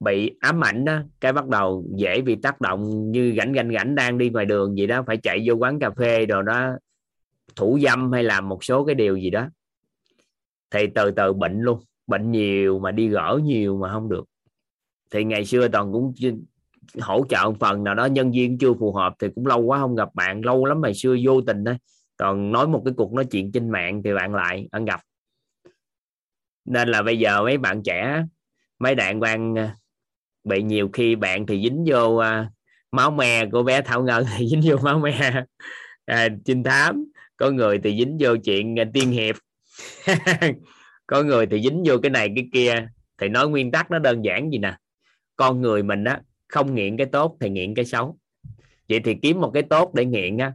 bị ám ảnh đó, cái bắt đầu dễ bị tác động như rảnh rảnh rảnh đang đi ngoài đường gì đó, phải chạy vô quán cà phê rồi đó, thủ dâm hay làm một số cái điều gì đó. Thì từ từ bệnh luôn, bệnh nhiều mà đi gỡ nhiều mà không được. Thì ngày xưa toàn cũng hỗ trợ một phần nào đó, nhân viên chưa phù hợp thì cũng lâu quá không gặp bạn, lâu lắm ngày xưa vô tình đó còn nói một cái cuộc nói chuyện trên mạng thì bạn lại ăn gặp. Nên là bây giờ mấy bạn trẻ, mấy đạn quan bị nhiều khi bạn thì dính vô uh, máu me của bé Thảo Ngân thì dính vô máu me. À, trinh thám có người thì dính vô chuyện à, tiên hiệp. Có người thì dính vô cái này cái kia. Thì nói nguyên tắc nó đơn giản gì nè? Con người mình á không nghiện cái tốt thì nghiện cái xấu. Vậy thì kiếm một cái tốt để nghiện á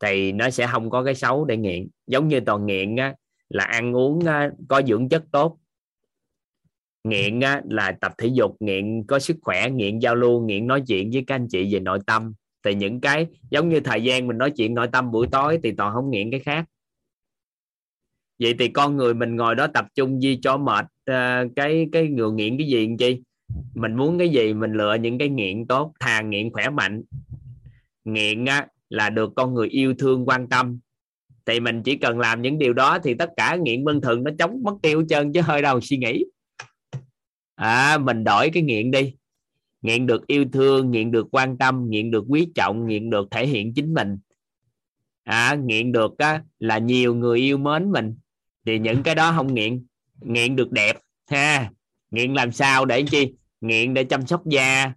thì nó sẽ không có cái xấu để nghiện. Giống như toàn nghiện á là ăn uống á, có dưỡng chất tốt nghiện á, là tập thể dục nghiện có sức khỏe nghiện giao lưu nghiện nói chuyện với các anh chị về nội tâm. Thì những cái giống như thời gian mình nói chuyện nội tâm buổi tối thì toàn không nghiện cái khác. Vậy thì con người mình ngồi đó tập trung di cho mệt ờ, cái cái người nghiện cái gì làm chi? Mình muốn cái gì mình lựa những cái nghiện tốt thà nghiện khỏe mạnh. Nghiện á, là được con người yêu thương quan tâm. Thì mình chỉ cần làm những điều đó thì tất cả nghiện bình thường nó chống mất tiêu chân trơn chứ hơi đâu suy nghĩ à, mình đổi cái nghiện đi. Nghiện được yêu thương nghiện được quan tâm nghiện được quý trọng nghiện được thể hiện chính mình. À, nghiện được á, là nhiều người yêu mến mình. Thì những cái đó không nghiện. Nghiện được đẹp ha. Nghiện làm sao để chi? Nghiện để chăm sóc da.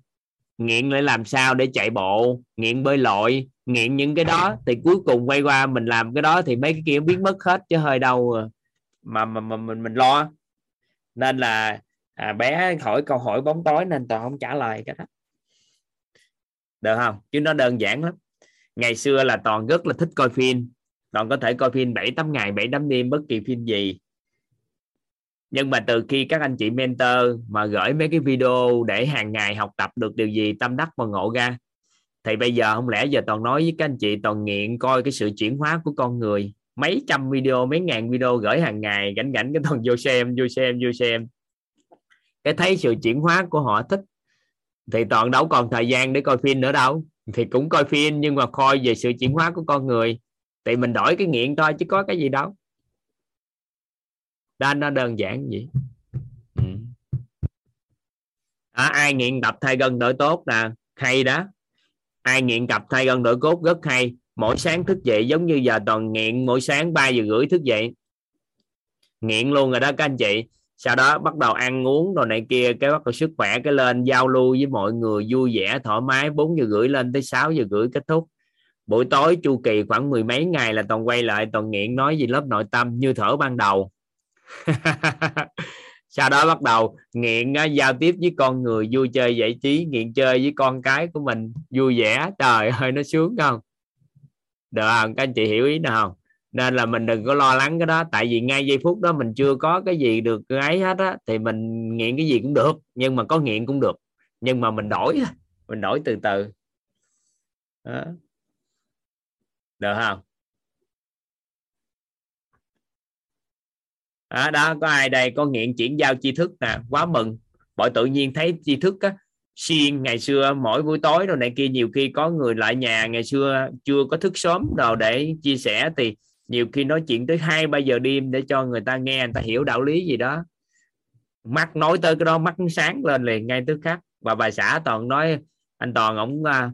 Nghiện để làm sao để chạy bộ. Nghiện bơi lội. Nghiện những cái đó thì cuối cùng quay qua mình làm cái đó thì mấy cái kia biến mất hết chứ hơi đâu à. mà mà, mà mình mình lo. Nên là à, bé hỏi câu hỏi bóng tối nên toàn không trả lời cái đó. Được không? Chứ nó đơn giản lắm. Ngày xưa là toàn rất là thích coi phim. Toàn có thể coi phim 7 8 ngày 7 8 đêm bất kỳ phim gì. Nhưng mà từ khi các anh chị mentor mà gửi mấy cái video để hàng ngày học tập được điều gì tâm đắc mà ngộ ra thì bây giờ không lẽ giờ toàn nói với các anh chị toàn nghiện coi cái sự chuyển hóa của con người. Mấy trăm video mấy ngàn video gửi hàng ngày gánh gánh cái toàn vô xem vô xem vô xem cái thấy sự chuyển hóa của họ thích thì toàn đâu còn thời gian để coi phim nữa đâu. Thì cũng coi phim nhưng mà coi về sự chuyển hóa của con người. Thì mình đổi cái nghiện thôi chứ có cái gì đâu. Đó nó đơn giản vậy. Ừ. à, ai nghiện tập thay gân đổi tốt nè hay đó. Ai nghiện tập thay gân đổi cốt rất hay. Mỗi sáng thức dậy giống như giờ toàn nghiện mỗi sáng 3 giờ rưỡi thức dậy. Nghiện luôn rồi đó các anh chị sau đó bắt đầu ăn uống rồi này kia, cái bắt đầu sức khỏe cái lên, giao lưu với mọi người vui vẻ, thoải mái 4 giờ rưỡi lên tới 6 giờ rưỡi kết thúc. Buổi tối, chu kỳ khoảng mười mấy ngày là toàn quay lại, toàn nghiện nói gì lớp nội tâm như thở ban đầu. Sau đó bắt đầu nghiện giao tiếp với con người, vui chơi giải trí nghiện chơi với con cái của mình, vui vẻ. Trời ơi, nó sướng không? Được không? Các anh chị hiểu ý nào không? Nên là mình đừng có lo lắng cái đó. Tại vì ngay giây phút đó mình chưa có cái gì được ấy hết á thì mình nghiện cái gì cũng được. Nhưng mà có nghiện cũng được. Nhưng mà mình đổi mình đổi từ từ. Đó. được không? Đó, đó có ai đây? Có nghiện chuyển giao tri thức nè. Quá mừng. Bởi tự nhiên thấy tri thức á xuyên ngày xưa mỗi buổi tối rồi này kia nhiều khi có người lại nhà ngày xưa chưa có thức sớm đâu để chia sẻ thì nhiều khi nói chuyện tới hai ba giờ đêm để cho người ta nghe người ta hiểu đạo lý gì đó. Mắt nói tới cái đó mắt sáng lên liền ngay tức khắc. Và bà xã toàn nói anh toàn ổng à,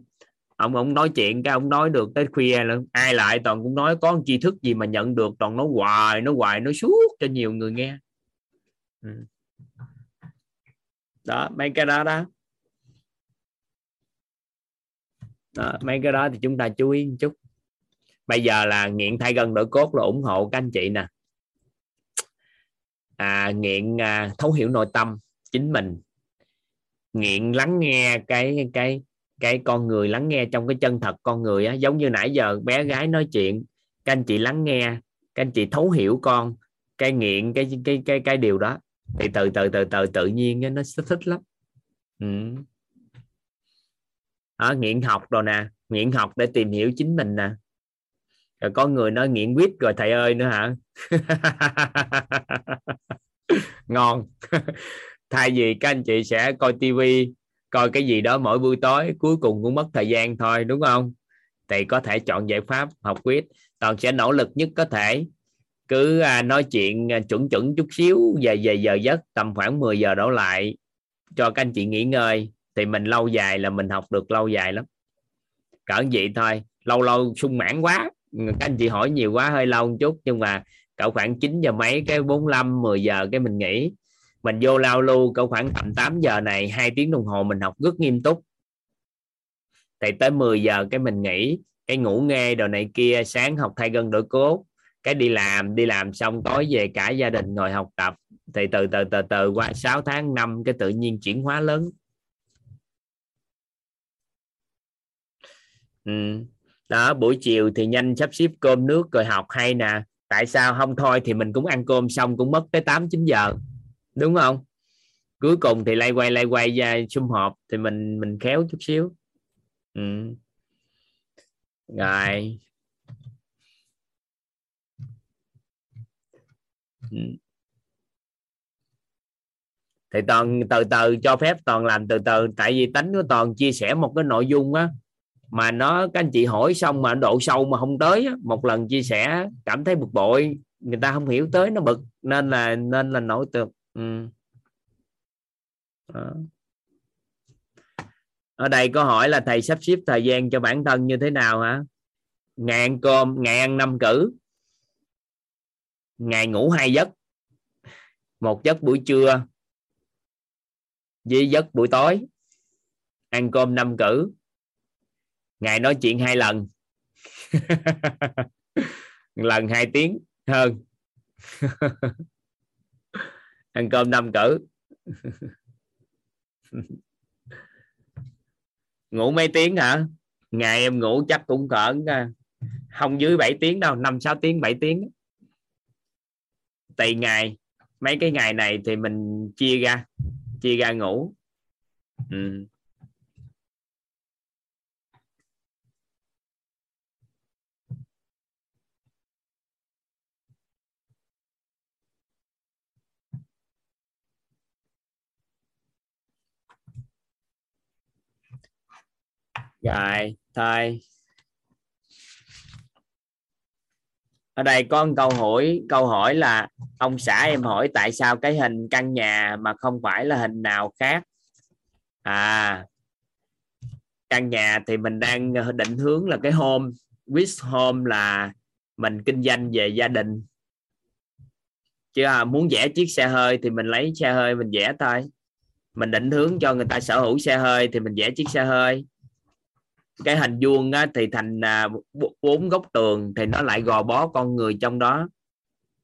ông ông nói chuyện cái ông nói được tới khuya luôn. Ai lại toàn cũng nói có tri thức gì mà nhận được toàn nói hoài nói hoài nói suốt cho nhiều người nghe. Ừ. đó mấy cái đó đó. Đó, mấy cái đó thì chúng ta chú ý một chút bây giờ là nghiện thay gân đổi cốt là ủng hộ các anh chị nè. À, nghiện à, thấu hiểu nội tâm chính mình. Nghiện lắng nghe cái cái cái con người lắng nghe trong cái chân thật con người á. Giống như nãy giờ bé gái nói chuyện các anh chị lắng nghe các anh chị thấu hiểu con cái nghiện cái cái cái cái điều đó. Thì từ từ từ từ tự nhiên nó sẽ thích lắm. Ừ. đó, nghiện học rồi nè. Nghiện học để tìm hiểu chính mình nè rồi có người nói nghiện quýt rồi, thầy ơi, nữa hả? Ngon. Thay vì các anh chị sẽ coi tivi coi cái gì đó mỗi buổi tối, cuối cùng cũng mất thời gian thôi, đúng không? Thì có thể chọn giải pháp học quyết toàn sẽ nỗ lực nhất có thể. Cứ à, nói chuyện à, chuẩn chuẩn chút xíu về về giờ giấc, tầm khoảng 10 giờ đổ lại, cho các anh chị nghỉ ngơi. Thì mình lâu dài là mình học được lâu dài lắm. Cỡ vậy thôi, lâu lâu sung mãn quá các anh chị hỏi nhiều quá, hơi lâu một chút, nhưng mà cậu khoảng 9 giờ mấy, cái 45 10 giờ cái mình nghỉ. Mình vô lao lưu cậu khoảng tầm 8 giờ này, hai tiếng đồng hồ mình học rất nghiêm túc. Thì tới 10 giờ cái mình nghỉ, cái ngủ nghe đồ này kia, sáng học thay gân đổi cốt, cái đi làm đi làm xong tối về cả gia đình ngồi học tập. Thì từ từ từ từ qua 6 tháng 5 cái tự nhiên chuyển hóa lớn. Ừ đó, buổi chiều thì nhanh sắp xếp cơm nước rồi học hay nè. Tại sao? Không thôi thì mình cũng ăn cơm xong cũng mất tới 8 9 giờ. Đúng không? Cuối cùng thì lay quay lay quay ra sum họp thì mình mình khéo chút xíu. Ừ. rồi. Ừ. thì toàn, từ từ cho phép toàn làm từ từ. Tại vì tính của toàn chia sẻ một cái nội dung á mà nó, các anh chị hỏi xong mà độ sâu mà không tới một lần chia sẻ cảm thấy bực bội, người ta không hiểu tới, nó bực, nên là nên là nổi tượng. Ừ. ở đây có hỏi là thầy sắp xếp thời gian cho bản thân như thế nào hả? Ngày ăn cơm ngày ăn năm cử. Ngày ngủ hai giấc. Một giấc buổi trưa với giấc buổi tối. Ăn cơm năm cử ngày nói chuyện hai lần. Lần hai tiếng hơn. Ăn cơm năm cử. Ngủ mấy tiếng hả? Ngày em ngủ chắc cũng cỡ à, không dưới 7 tiếng đâu, năm, sáu tiếng 7 tiếng. Tùy ngày. Mấy cái ngày này thì mình chia ra chia ra ngủ. Ừ. rồi thôi. Ở đây có một câu hỏi câu hỏi là ông xã em hỏi tại sao cái hình căn nhà mà không phải là hình nào khác? À căn nhà thì mình đang định hướng là cái home. Wish home là mình kinh doanh về gia đình? Chứ à, muốn vẽ chiếc xe hơi thì mình lấy xe hơi mình vẽ thôi. Mình định hướng cho người ta sở hữu xe hơi thì mình vẽ chiếc xe hơi cái hình vuông á, thì thành à, bốn góc tường thì nó lại gò bó con người trong đó.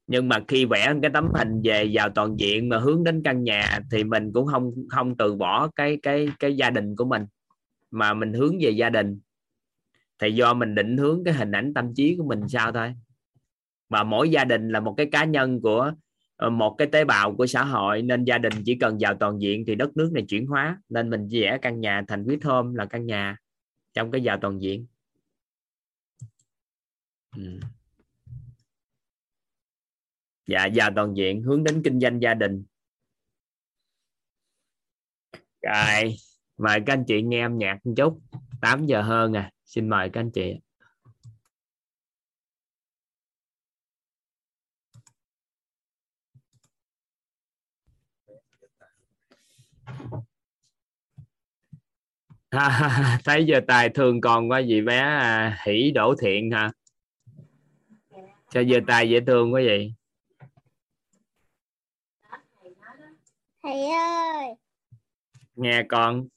Nhưng mà khi vẽ cái tấm hình về vào toàn diện mà hướng đến căn nhà thì mình cũng không không từ bỏ cái cái cái gia đình của mình mà mình hướng về gia đình. Thì do mình định hướng cái hình ảnh tâm trí của mình sao thôi. Mà mỗi gia đình là một cái cá nhân của ờ, một cái tế bào của xã hội nên gia đình chỉ cần vào toàn diện thì đất nước này chuyển hóa. Nên mình vẽ căn nhà thành huyết thơm là căn nhà trong cái giờ toàn diện. Ừ. dạ giờ toàn diện, hướng đến kinh doanh gia đình. Rồi, mời các anh chị nghe âm nhạc một chút. 8 giờ hơn à xin mời các anh chị thấy giờ tài thường còn có gì bé à, hỷ đổ thiện hả? Cho giờ tài dễ thương quá vậy? Thầy ơi. Nghe con.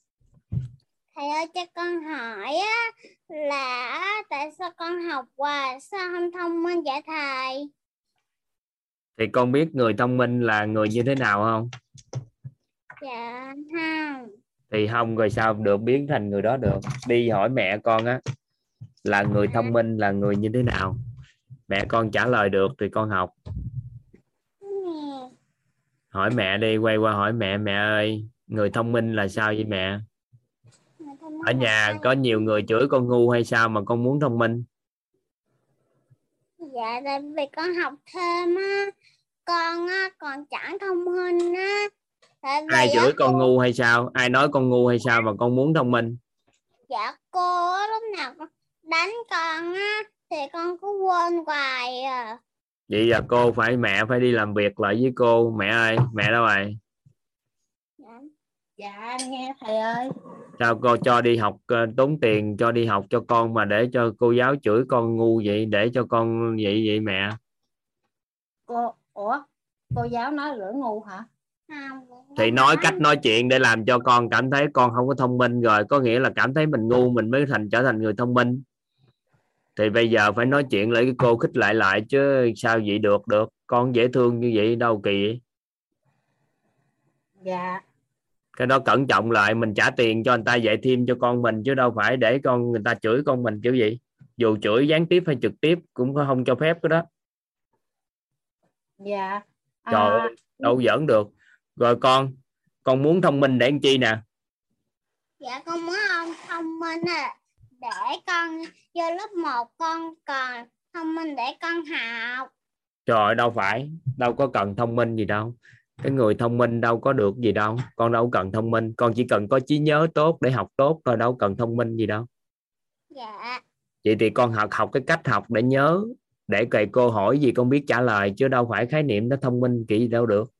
Thầy ơi cho con hỏi á, là tại sao con học hoài sao không thông minh vậy thầy? Thì con biết người thông minh là người như thế nào không? Dạ không thì không, rồi sao được, biến thành người đó được. Đi hỏi mẹ con á, là người thông minh, là người như thế nào? Mẹ con trả lời được thì con học. Hỏi mẹ đi, quay qua hỏi mẹ mẹ ơi, người thông minh là sao vậy mẹ? Ở nhà có nhiều người chửi con ngu hay sao mà con muốn thông minh? Dạ tại vì con học thêm á, con á, còn chẳng thông minh á ai chửi con cô- ngu hay sao? Ai nói con ngu hay sao mà con muốn thông minh? Dạ cô lúc nào con đánh con á thì con cứ quên hoài à. Vậy là cô phải mẹ phải đi làm việc lại với cô. Mẹ ơi mẹ đâu rồi dạ, dạ nghe thầy ơi. Sao cô cho đi học ờ, tốn tiền cho đi học cho con mà để cho cô giáo chửi con ngu vậy? Để cho con vậy vậy mẹ? Cô ủa cô giáo nói lửa ngu hả thì nói cách nói chuyện để làm cho con cảm thấy con không có thông minh rồi có nghĩa là cảm thấy mình ngu mình mới thành trở thành người thông minh. Thì bây giờ phải nói chuyện lấy cái cô khích lại lại chứ sao vậy được được. Con dễ thương như vậy đâu kỳ vậy? dạ. Cái đó cẩn trọng lại mình trả tiền cho người ta dạy thêm cho con mình chứ đâu phải để con người ta chửi con mình kiểu gì dù chửi gián tiếp hay trực tiếp cũng không cho phép cái đó. Dạ. Trời à, ơi, đâu giỡn được rồi con con muốn thông minh để làm chi nè? Dạ con muốn ông thông minh à để con vô lớp 1 con còn thông minh để con học. Trời đâu phải đâu có cần thông minh gì đâu. Cái người thông minh đâu có được gì đâu. Con đâu cần thông minh con chỉ cần có trí nhớ tốt để học tốt thôi đâu cần thông minh gì đâu. Dạ. Vậy thì con học học cái cách học để nhớ để thầy cô hỏi gì con biết trả lời chứ đâu phải khái niệm nó thông minh kỹ gì đâu được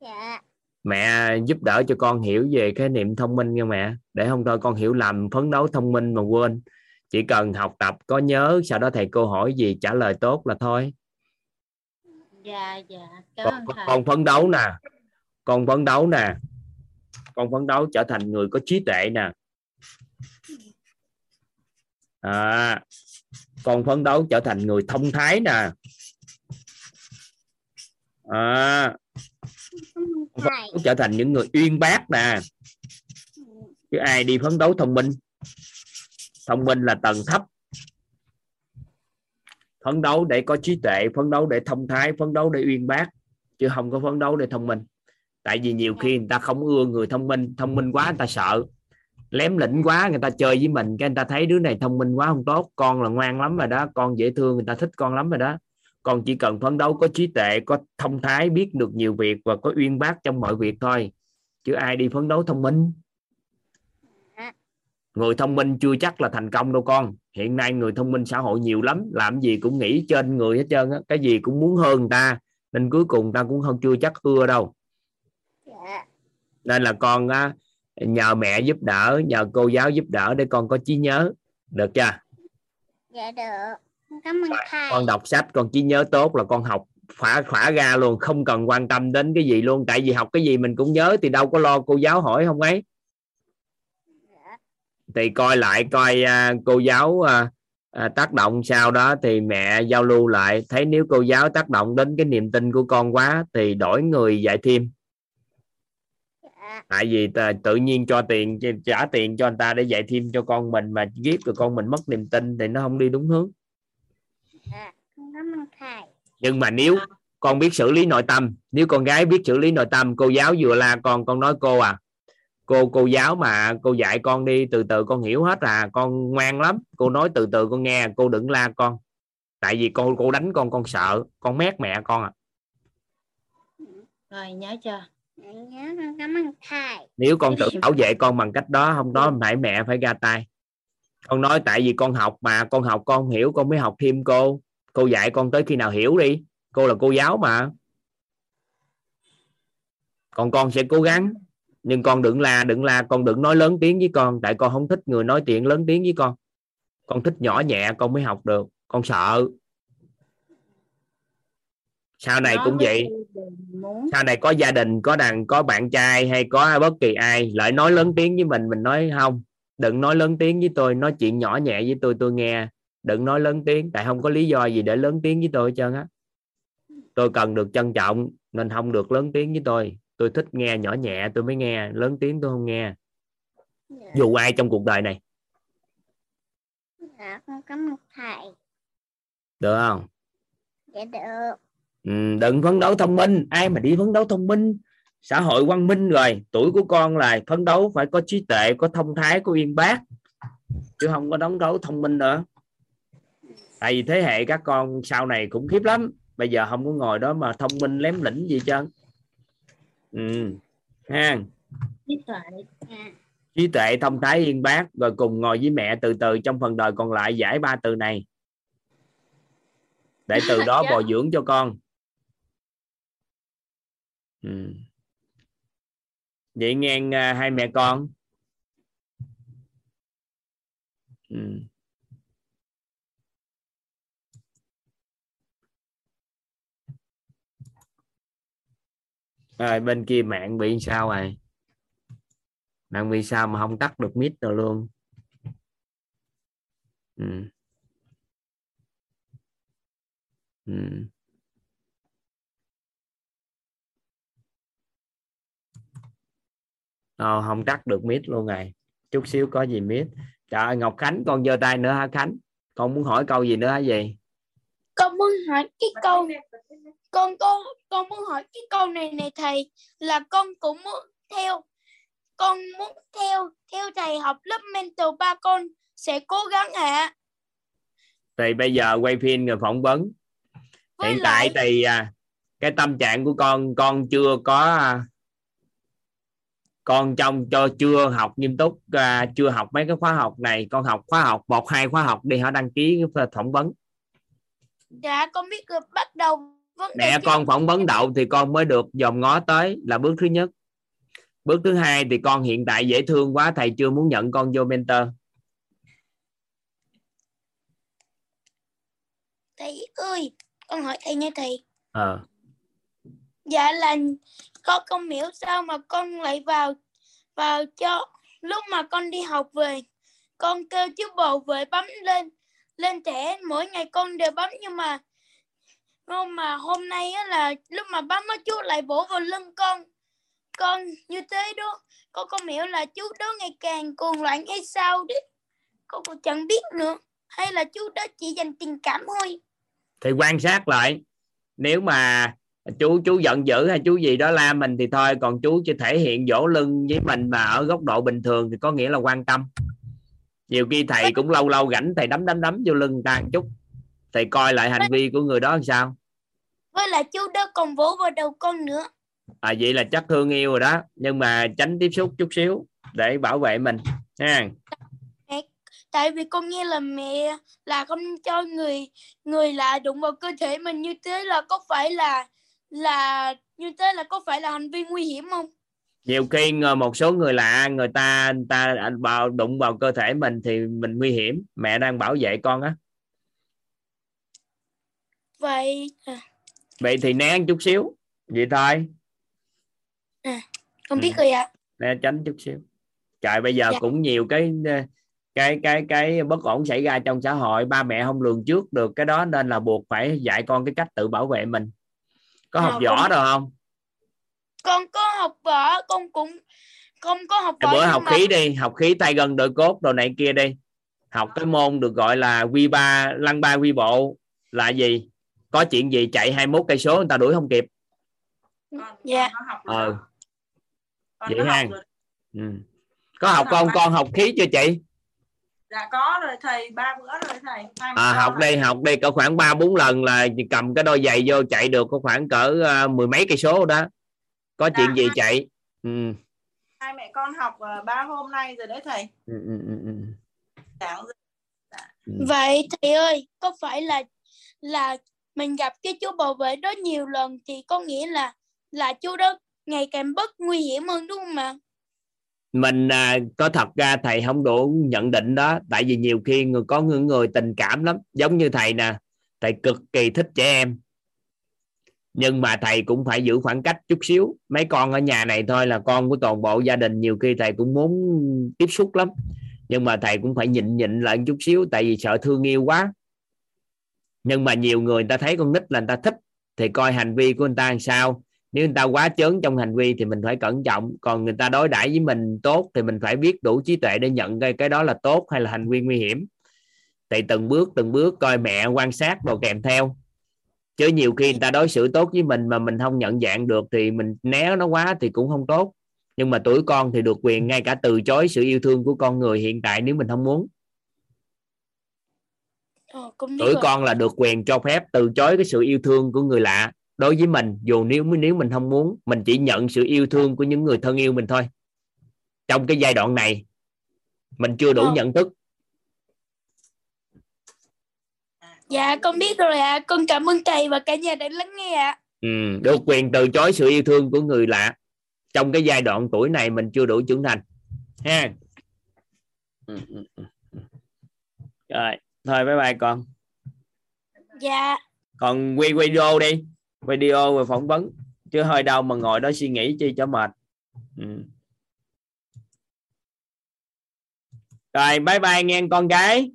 dạ. Mẹ giúp đỡ cho con hiểu về khái niệm thông minh nha mẹ. Để không thôi con hiểu lầm phấn đấu thông minh mà quên. Chỉ cần học tập có nhớ sau đó thầy cô hỏi gì trả lời tốt là thôi. Dạ dạ. Cảm con, thầy. con phấn đấu nè. Con phấn đấu nè. Con phấn đấu trở thành người có trí tuệ nè. À, con phấn đấu trở thành người thông thái nè. À, phấn trở thành những người uyên bác nè. Chứ ai đi phấn đấu thông minh? Thông minh là tầng thấp. Phấn đấu để có trí tuệ phấn đấu để thông thái phấn đấu để uyên bác chứ không có phấn đấu để thông minh. Tại vì nhiều khi người ta không ưa người thông minh thông minh quá người ta sợ. Lém lĩnh quá người ta chơi với mình cái người ta thấy đứa này thông minh quá không tốt. Con là ngoan lắm rồi đó con dễ thương người ta thích con lắm rồi đó con chỉ cần phấn đấu có trí tuệ có thông thái biết được nhiều việc và có uyên bác trong mọi việc thôi. Chứ ai đi phấn đấu thông minh? Người thông minh chưa chắc là thành công đâu con. Hiện nay người thông minh xã hội nhiều lắm làm gì cũng nghĩ trên người hết trơn á cái gì cũng muốn hơn người ta nên cuối cùng ta cũng không chưa chắc ưa đâu. Dạ. Nên là con á, nhờ mẹ giúp đỡ nhờ cô giáo giúp đỡ để con có trí nhớ. Được chưa? Dạ được cảm ơn thầy. con đọc sách con trí nhớ tốt là con học khỏa khỏa ra luôn không cần quan tâm đến cái gì luôn. Tại vì học cái gì mình cũng nhớ thì đâu có lo cô giáo hỏi không ấy. Thì coi lại coi à, cô giáo à, à, tác động sau đó thì mẹ giao lưu lại. Thấy nếu cô giáo tác động đến cái niềm tin của con quá thì đổi người dạy thêm. Dạ. Tại vì t- tự nhiên cho tiền trả tiền cho anh ta để dạy thêm cho con mình mà ghép rồi con mình mất niềm tin thì nó không đi đúng hướng dạ con cảm ơn thầy nhưng mà nếu con biết xử lý nội tâm nếu con gái biết xử lý nội tâm cô giáo vừa la con con nói cô à cô cô giáo mà cô dạy con đi từ từ con hiểu hết à con ngoan lắm cô nói từ từ con nghe cô đừng la con tại vì cô cô đánh con con sợ con mét mẹ con à rồi nhớ chưa Dạ, nhớ con cảm ơn thầy nếu con tự bảo vệ con bằng cách đó không đó phải mẹ phải ra tay con nói tại vì con học mà con học con không hiểu con mới học thêm cô. Cô dạy con tới khi nào hiểu đi. Cô là cô giáo mà. Còn con sẽ cố gắng. Nhưng con đừng la đừng la con đừng nói lớn tiếng với con. Tại con không thích người nói chuyện lớn tiếng với con. Con thích nhỏ nhẹ con mới học được. Con sợ. Sau này cũng vậy. sau này có gia đình có đàn có bạn trai hay có bất kỳ ai lại nói lớn tiếng với mình mình nói không đừng nói lớn tiếng với tôi nói chuyện nhỏ nhẹ với tôi tôi nghe. Đừng nói lớn tiếng tại không có lý do gì để lớn tiếng với tôi hết trơn á. Tôi cần được trân trọng nên không được lớn tiếng với tôi. Tôi thích nghe nhỏ nhẹ tôi mới nghe. Lớn tiếng tôi không nghe. Dạ, dù ai trong cuộc đời này. Dạ con cảm ơn thầy. Được không? Dạ được. Ừ, đừng phấn đấu thông minh. Ai mà đi phấn đấu thông minh xã hội văn minh rồi tuổi của con là phấn đấu phải có trí tuệ có thông thái có uyên bác. Chứ không có đóng đấu thông minh nữa. Tại vì thế hệ các con sau này cũng khiếp lắm. Bây giờ không có ngồi đó mà thông minh lém lĩnh gì trơn. Ừ ha. Trí tuệ trí tuệ thông thái uyên bác. Rồi cùng ngồi với mẹ từ từ trong phần đời còn lại giải ba từ này. Để từ đó Dạ. bồi dưỡng cho con. Ừ vậy nghe à, hai mẹ con ừ. rồi bên kia mạng bị sao rồi mạng bị sao mà không tắt được mic rồi luôn ừ. Ừ. Ờ, không tắt được mic luôn rồi. Chút xíu có gì mic. Trời ơi, Ngọc Khánh con giơ tay nữa hả Khánh? Con muốn hỏi câu gì nữa hả gì? Con muốn hỏi cái câu con con con muốn hỏi cái câu này này thầy là con cũng muốn theo con muốn theo theo thầy học lớp mentor ba con sẽ cố gắng ạ thì bây giờ quay phim rồi phỏng vấn. Với hiện lại tại thì à, cái tâm trạng của con con chưa có à, con trong cho chưa học nghiêm túc à, chưa học mấy cái khóa học này con học khóa học một hai khóa học đi họ đăng ký phỏng vấn. Dạ con biết rồi bắt đầu vấn mẹ con phỏng vấn đậu thì con mới được dòm ngó tới là bước thứ nhất. Bước thứ hai thì con hiện tại dễ thương quá thầy chưa muốn nhận con vô mentor. Thầy ơi con hỏi thầy nha thầy. Ờ. Dạ là con không hiểu sao mà con lại vào vào cho lúc mà con đi học về. Con kêu chú bộ về bấm lên lên thẻ mỗi ngày con đều bấm nhưng mà nhưng mà hôm nay á là lúc mà bấm á, chú lại vỗ vào lưng con. Con như thế đó, con không hiểu là chú đó ngày càng cuồng loạn hay sao đấy con cũng chẳng biết nữa, hay là chú đó chỉ dành tình cảm thôi. Thì quan sát lại, nếu mà chú chú giận dữ hay chú gì đó la mình thì thôi còn chú chỉ thể hiện vỗ lưng với mình mà ở góc độ bình thường thì có nghĩa là quan tâm. Nhiều khi thầy cũng lâu lâu rảnh thầy đấm đấm đấm vô lưng người ta một chút. Thầy coi lại hành vi của người đó làm sao? Với lại chú đó còn vỗ vào đầu con nữa. À vậy là chắc thương yêu rồi đó. Nhưng mà tránh tiếp xúc chút xíu để bảo vệ mình ha. Tại vì con nghe là mẹ là không cho người người lạ đụng vào cơ thể mình như thế là có phải là là như thế là có phải là hành vi nguy hiểm không? Nhiều khi một số người lạ người ta người ta vào đụng vào cơ thể mình thì mình nguy hiểm. Mẹ đang bảo vệ con á. Vậy à, vậy thì né chút xíu. Vậy thôi. Con biết Ừ. rồi ạ. Né tránh chút xíu. Trời bây giờ Dạ. cũng nhiều cái cái cái cái bất ổn xảy ra trong xã hội. Ba mẹ không lường trước được cái đó nên là buộc phải dạy con cái cách tự bảo vệ mình có học Ờ, võ con- đâu không con có học võ con cũng không có học võ bữa học mà khí đi học khí tay gần đội cốt đồ này kia đi học cái môn được gọi là quy ba lăng ba quy bộ là gì có chuyện gì chạy 21 cây số người ta đuổi không kịp con, Dạ. ờ vậy có ha. học rồi. ừ. có học Con con học khí chưa chị dạ có rồi thầy ba bữa rồi thầy Hai à, học đi học đi có khoảng ba bốn lần là cầm cái đôi giày vô chạy được có khoảng cỡ à, mười mấy cây số đó có Dạ, chuyện gì hai- chạy ừ. hai mẹ con học ờ, ba hôm nay rồi đấy thầy Ừ, ừ, ừ, ừ. rồi. Ừ. vậy thầy ơi có phải là là mình gặp cái chú bảo vệ đó nhiều lần thì có nghĩa là là chú đó ngày càng bất nguy hiểm hơn đúng không ạ mình à, có thật ra thầy không đủ nhận định đó tại vì nhiều khi người có những người tình cảm lắm. Giống như thầy nè thầy cực kỳ thích trẻ em. Nhưng mà thầy cũng phải giữ khoảng cách chút xíu. Mấy con ở nhà này thôi là con của toàn bộ gia đình nhiều khi thầy cũng muốn tiếp xúc lắm. Nhưng mà thầy cũng phải nhịn nhịn lại chút xíu tại vì sợ thương yêu quá. Nhưng mà nhiều người người ta thấy con nít là người ta thích thì coi hành vi của người ta làm sao? Nếu người ta quá chớn trong hành vi thì mình phải cẩn trọng. Còn người ta đối đãi với mình tốt thì mình phải biết đủ trí tuệ để nhận cái cái đó là tốt hay là hành vi nguy hiểm. Thì từng bước từng bước coi mẹ quan sát đồ kèm theo. Chứ nhiều khi người ta đối xử tốt với mình mà mình không nhận dạng được thì mình né nó quá thì cũng không tốt. Nhưng mà tuổi con thì được quyền ngay cả từ chối sự yêu thương của con người hiện tại nếu mình không muốn. Ờ, tuổi rồi. con là được quyền cho phép từ chối cái sự yêu thương của người lạ đối với mình dù nếu nếu mình không muốn mình chỉ nhận sự yêu thương của những người thân yêu mình thôi. Trong cái giai đoạn này mình chưa đủ Ờ. nhận thức. Dạ con biết rồi ạ. Con cảm ơn thầy và cả nhà đã lắng nghe ạ. Ừ, được quyền từ chối sự yêu thương của người lạ. Trong cái giai đoạn tuổi này mình chưa đủ trưởng thành. Ha. Ừ, ừ, ừ. rồi thôi bye bye con. Dạ. Còn quay video đi video về phỏng vấn chứ hơi đâu mà ngồi đó suy nghĩ chi cho mệt ừ. rồi bye bye nghe con gái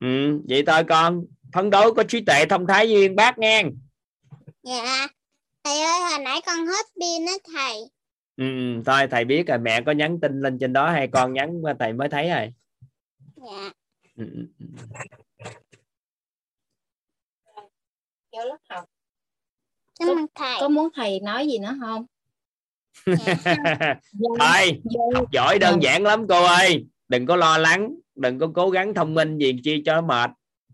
ừ, vậy thôi con phấn đấu có trí tuệ thông thái duyên bác nghe Dạ. Thầy ơi, hồi nãy con hết pin á thầy. ừ, ừ, thôi thầy biết rồi mẹ có nhắn tin lên trên đó hay con nhắn qua thầy mới thấy rồi Dạ. ừ, vô lớp học. Cảm ơn thầy. có muốn thầy nói gì nữa không? Dạ. thôi vô học giỏi đơn giản lắm cô ơi. Đừng có lo lắng đừng có cố gắng thông minh gì chi cho mệt.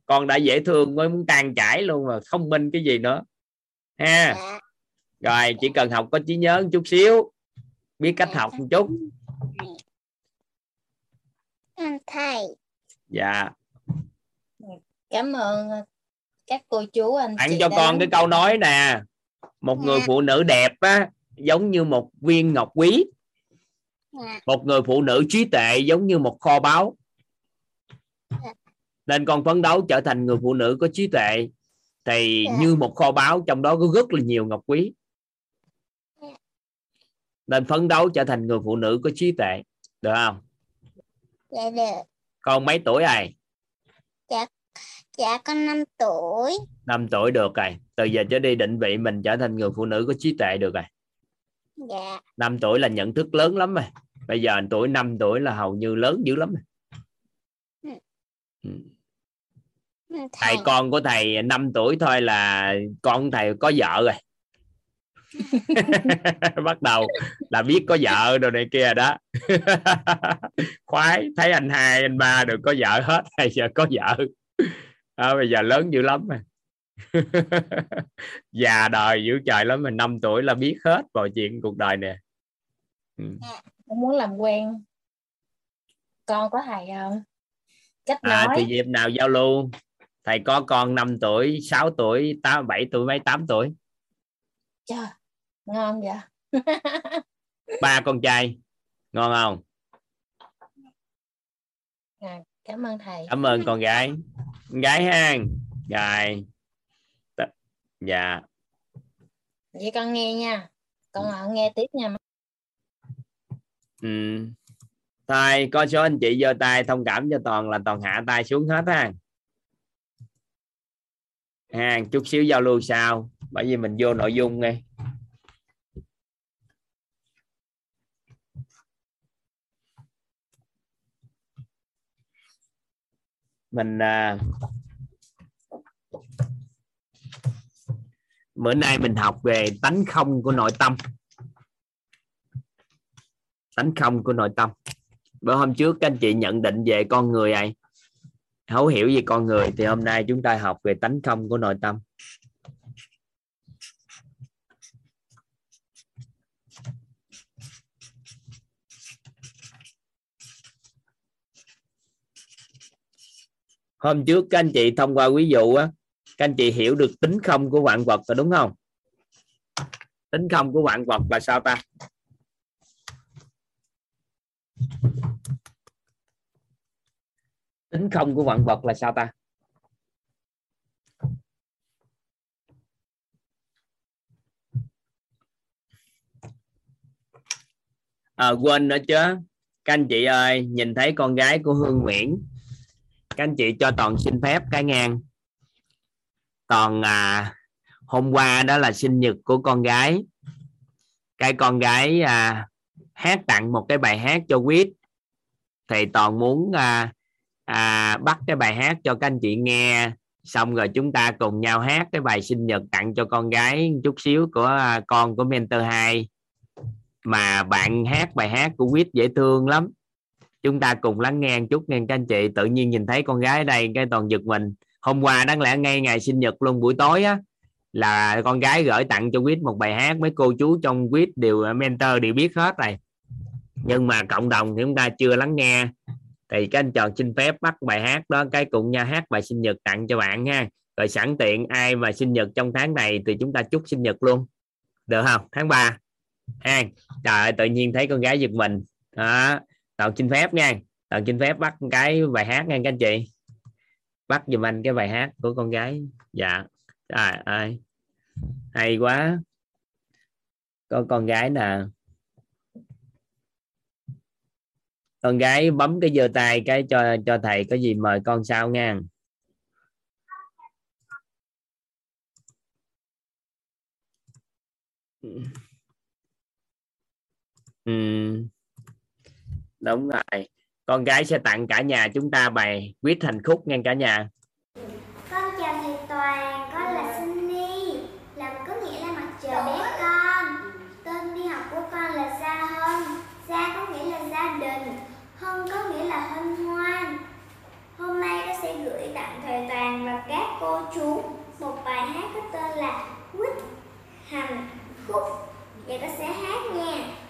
Con đã dễ thương mới muốn tan chảy luôn mà thông minh cái gì nữa. Ha. Dạ. rồi chỉ cần học có trí nhớ một chút xíu biết cách học một chút. thầy. dạ. Cảm ơn các cô chú anh chị cho đã con cái câu nói nè một người Dạ. phụ nữ đẹp á giống như một viên ngọc quý Dạ. một người phụ nữ trí tuệ giống như một kho báu Dạ. nên con phấn đấu trở thành người phụ nữ có trí tuệ thì Dạ. như một kho báu trong đó có rất là nhiều ngọc quý nên phấn đấu trở thành người phụ nữ có trí tuệ được không Dạ được. con mấy tuổi rồi Dạ con 5 tuổi. 5 tuổi được rồi từ giờ trở đi định vị mình trở thành người phụ nữ có trí tuệ được rồi Dạ. 5 tuổi là nhận thức lớn lắm rồi bây giờ tuổi 5 tuổi là hầu như lớn dữ lắm rồi. Ừ. Cảm ơn thầy con của thầy 5 tuổi thôi là con thầy có vợ rồi bắt đầu là biết có vợ rồi này kia đó khoái thấy anh hai anh ba được có vợ hết bây giờ có vợ à, bây giờ lớn dữ lắm rồi. Già đời dữ trời lắm mà 5 tuổi là biết hết mọi chuyện cuộc đời nè. Ừ. Con muốn làm quen. Con có thầy không? Cách à, nói. thì dịp nào giao lưu? Thầy có con 5 tuổi 6 tuổi 8 7 tuổi mấy 8 tuổi? Trời, ngon vậy. Ba con trai ngon không? À, cảm ơn thầy. Cảm ơn con gái gái ha rồi T- dạ. Vậy con nghe nha. Con ở nghe tiếp nha. Ừ. thôi có số anh chị giơ tay thông cảm cho toàn là toàn hạ tay xuống hết ha ha chút xíu giao lưu sau bởi vì mình vô nội dung nghe mình à, bữa nay mình học về tánh không của nội tâm. Tánh không của nội tâm. Bữa hôm trước các anh chị nhận định về con người này thấu hiểu về con người thì hôm nay chúng ta học về tánh không của nội tâm. Hôm trước các anh chị thông qua ví dụ á các anh chị hiểu được tính không của vạn vật rồi đúng không? Tính không của vạn vật là sao ta? Tính không của vạn vật là sao ta? À, quên nữa chứ. Các anh chị ơi nhìn thấy con gái của Hương Nguyễn các anh chị cho toàn xin phép cái ngang. Toàn à, hôm qua đó là sinh nhật của con gái. Cái con gái à, hát tặng một cái bài hát cho quýt. Thì toàn muốn à, à, bắt cái bài hát cho các anh chị nghe. Xong rồi chúng ta cùng nhau hát cái bài sinh nhật tặng cho con gái chút xíu của à, con của mentor 2 mà bạn hát bài hát của quýt dễ thương lắm chúng ta cùng lắng nghe chút nghe các anh chị. Tự nhiên nhìn thấy con gái ở đây cái toàn giật mình. Hôm qua đáng lẽ ngay ngày sinh nhật luôn buổi tối á là con gái gửi tặng cho quýt một bài hát. Mấy cô chú trong quýt đều mentor đều biết hết rồi. Nhưng mà cộng đồng thì chúng ta chưa lắng nghe. Thì các anh chọn xin phép bắt bài hát đó cái cùng nhau hát bài sinh nhật tặng cho bạn ha. Rồi sẵn tiện ai mà sinh nhật trong tháng này thì chúng ta chúc sinh nhật luôn. Được không? Tháng 3 ha trời ơi, tự nhiên thấy con gái giật mình. Đó tạo xin phép nha. Tạo xin phép bắt cái bài hát nha các anh chị. Bắt giùm anh cái bài hát của con gái. Dạ. Trời ơi. Hay quá. Có con gái nè. Con gái bấm cái giơ tay cái cho cho thầy có gì mời con sau nha. Ừ. ừ đúng rồi con gái sẽ tặng cả nhà chúng ta bài viết thành khúc nghe cả nhà Con chào thầy Toàn, con là Sunny, làm có nghĩa là mặt trời bé con. Tên đi học của con là Gia Hân, Gia có nghĩa là gia đình, Hân có nghĩa là hân hoan. Hôm nay con sẽ gửi tặng thầy Toàn và các cô chú một bài hát có tên là Quýt Hành Khúc. Và con sẽ hát nha.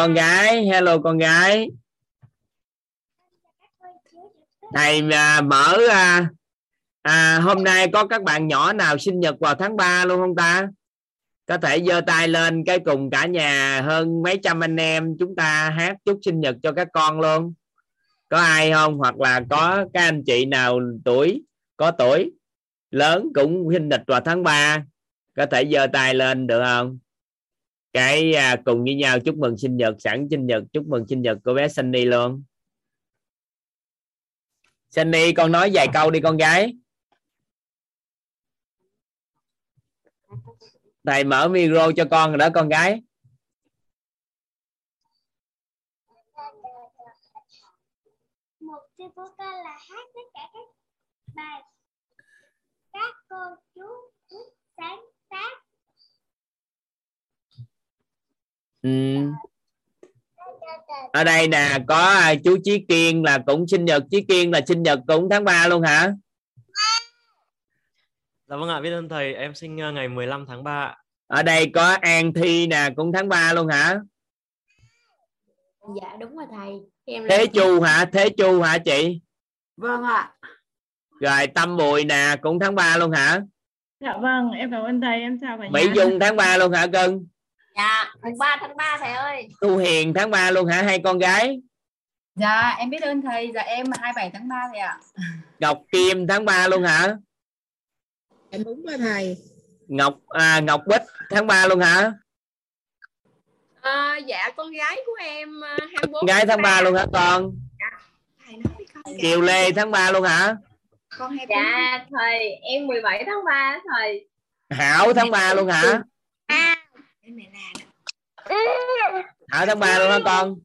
Con gái. Hello con gái. Thầy à, mở à, à, hôm nay có các bạn nhỏ nào sinh nhật vào tháng 3 luôn không ta? Có thể giơ tay lên cái cùng cả nhà hơn mấy trăm anh em chúng ta hát chúc sinh nhật cho các con luôn. Có ai không? Hoặc là có các anh chị nào tuổi có tuổi lớn cũng sinh nhật vào tháng 3 có thể giơ tay lên được không? Cái à, cùng với nhau chúc mừng sinh nhật sẵn sinh nhật chúc mừng sinh nhật cô bé Sunny luôn. Sunny con nói vài câu đi con gái. Thầy mở micro cho con rồi đó con gái. Một là hát tất cả các bài. Các cô chú thích sáng tác ừ. ở đây nè có à, chú Chí Kiên là cũng sinh nhật. Chí Kiên là sinh nhật cũng tháng 3 luôn hả? Dạ vâng ạ, biết ơn thầy, em sinh ờ, ngày 15 tháng 3 ạ. ở đây có An Thi nè cũng tháng 3 luôn hả? Dạ đúng rồi thầy. Em Thế Chu hả? Thế Chu hả chị? Vâng ạ. rồi Tâm Bùi nè cũng tháng 3 luôn hả? Dạ vâng, em cảm ơn thầy, em chào cả Mỹ Dung tháng 3 luôn hả cưng dạ mùng 3 tháng 3 thầy ơi. Thu Hiền tháng 3 luôn hả hai con gái? Dạ em biết ơn thầy, dạ em 27 tháng 3 thầy ạ. Ngọc Kim tháng 3 luôn hả? Em đúng rồi thầy. Ngọc à, Ngọc Bích tháng 3 luôn hả? À, dạ con gái của em à, 24 con gái tháng 3 luôn hả con? Thầy nói với con. Kiều Lê tháng 3 luôn hả? Con 24 dạ thầy em 17 tháng 3 thầy. Hảo tháng 3 luôn hả Em này là Hảo tháng 3 luôn hả con?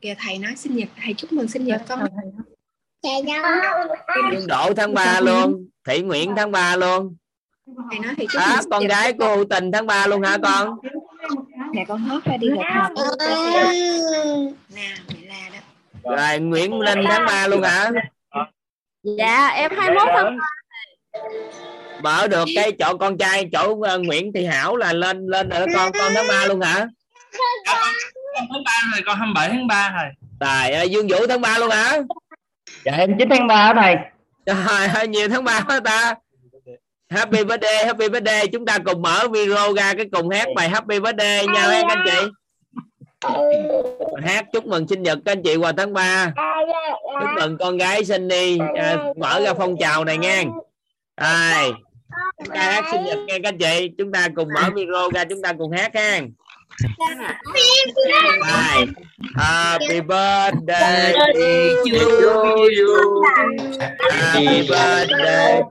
Kìa thầy nói sinh nhật thầy chúc mừng sinh nhật con. Dạ. Dương Đỗ tháng 3 luôn Thủy Nguyễn tháng 3 luôn. Thầy nói thầy chúc à, con gái của Hữu Tình tháng 3 luôn hả con? Mẹ con hót ra đi gặp mặt nè mẹ là đó. Rồi Nguyễn Linh tháng 3 luôn hả? Dạ em 21 tháng mở được cái chỗ con trai chỗ uh, Nguyễn Thị Hảo là lên lên rồi con con tháng 3 luôn hả? Tháng 3 rồi con 27 tháng 3 rồi. Tài ơi Dương Vũ tháng 3 luôn hả? Dạ em 9 tháng 3 thầy. Trời ơi nhiều tháng 3 quá ta. Happy birthday Happy birthday. Chúng ta cùng mở video ra cái cùng hát bài Happy birthday nha các anh chị. Mình hát chúc mừng sinh nhật các anh chị vào tháng 3 chúc mừng con gái Sunny à, mở ra phong trào này nha. Rồi chúng ta hát sinh nhật nha các chị. Chúng ta cùng mở video ra chúng ta cùng hát ha Rồi. Happy birthday to you. Happy birthday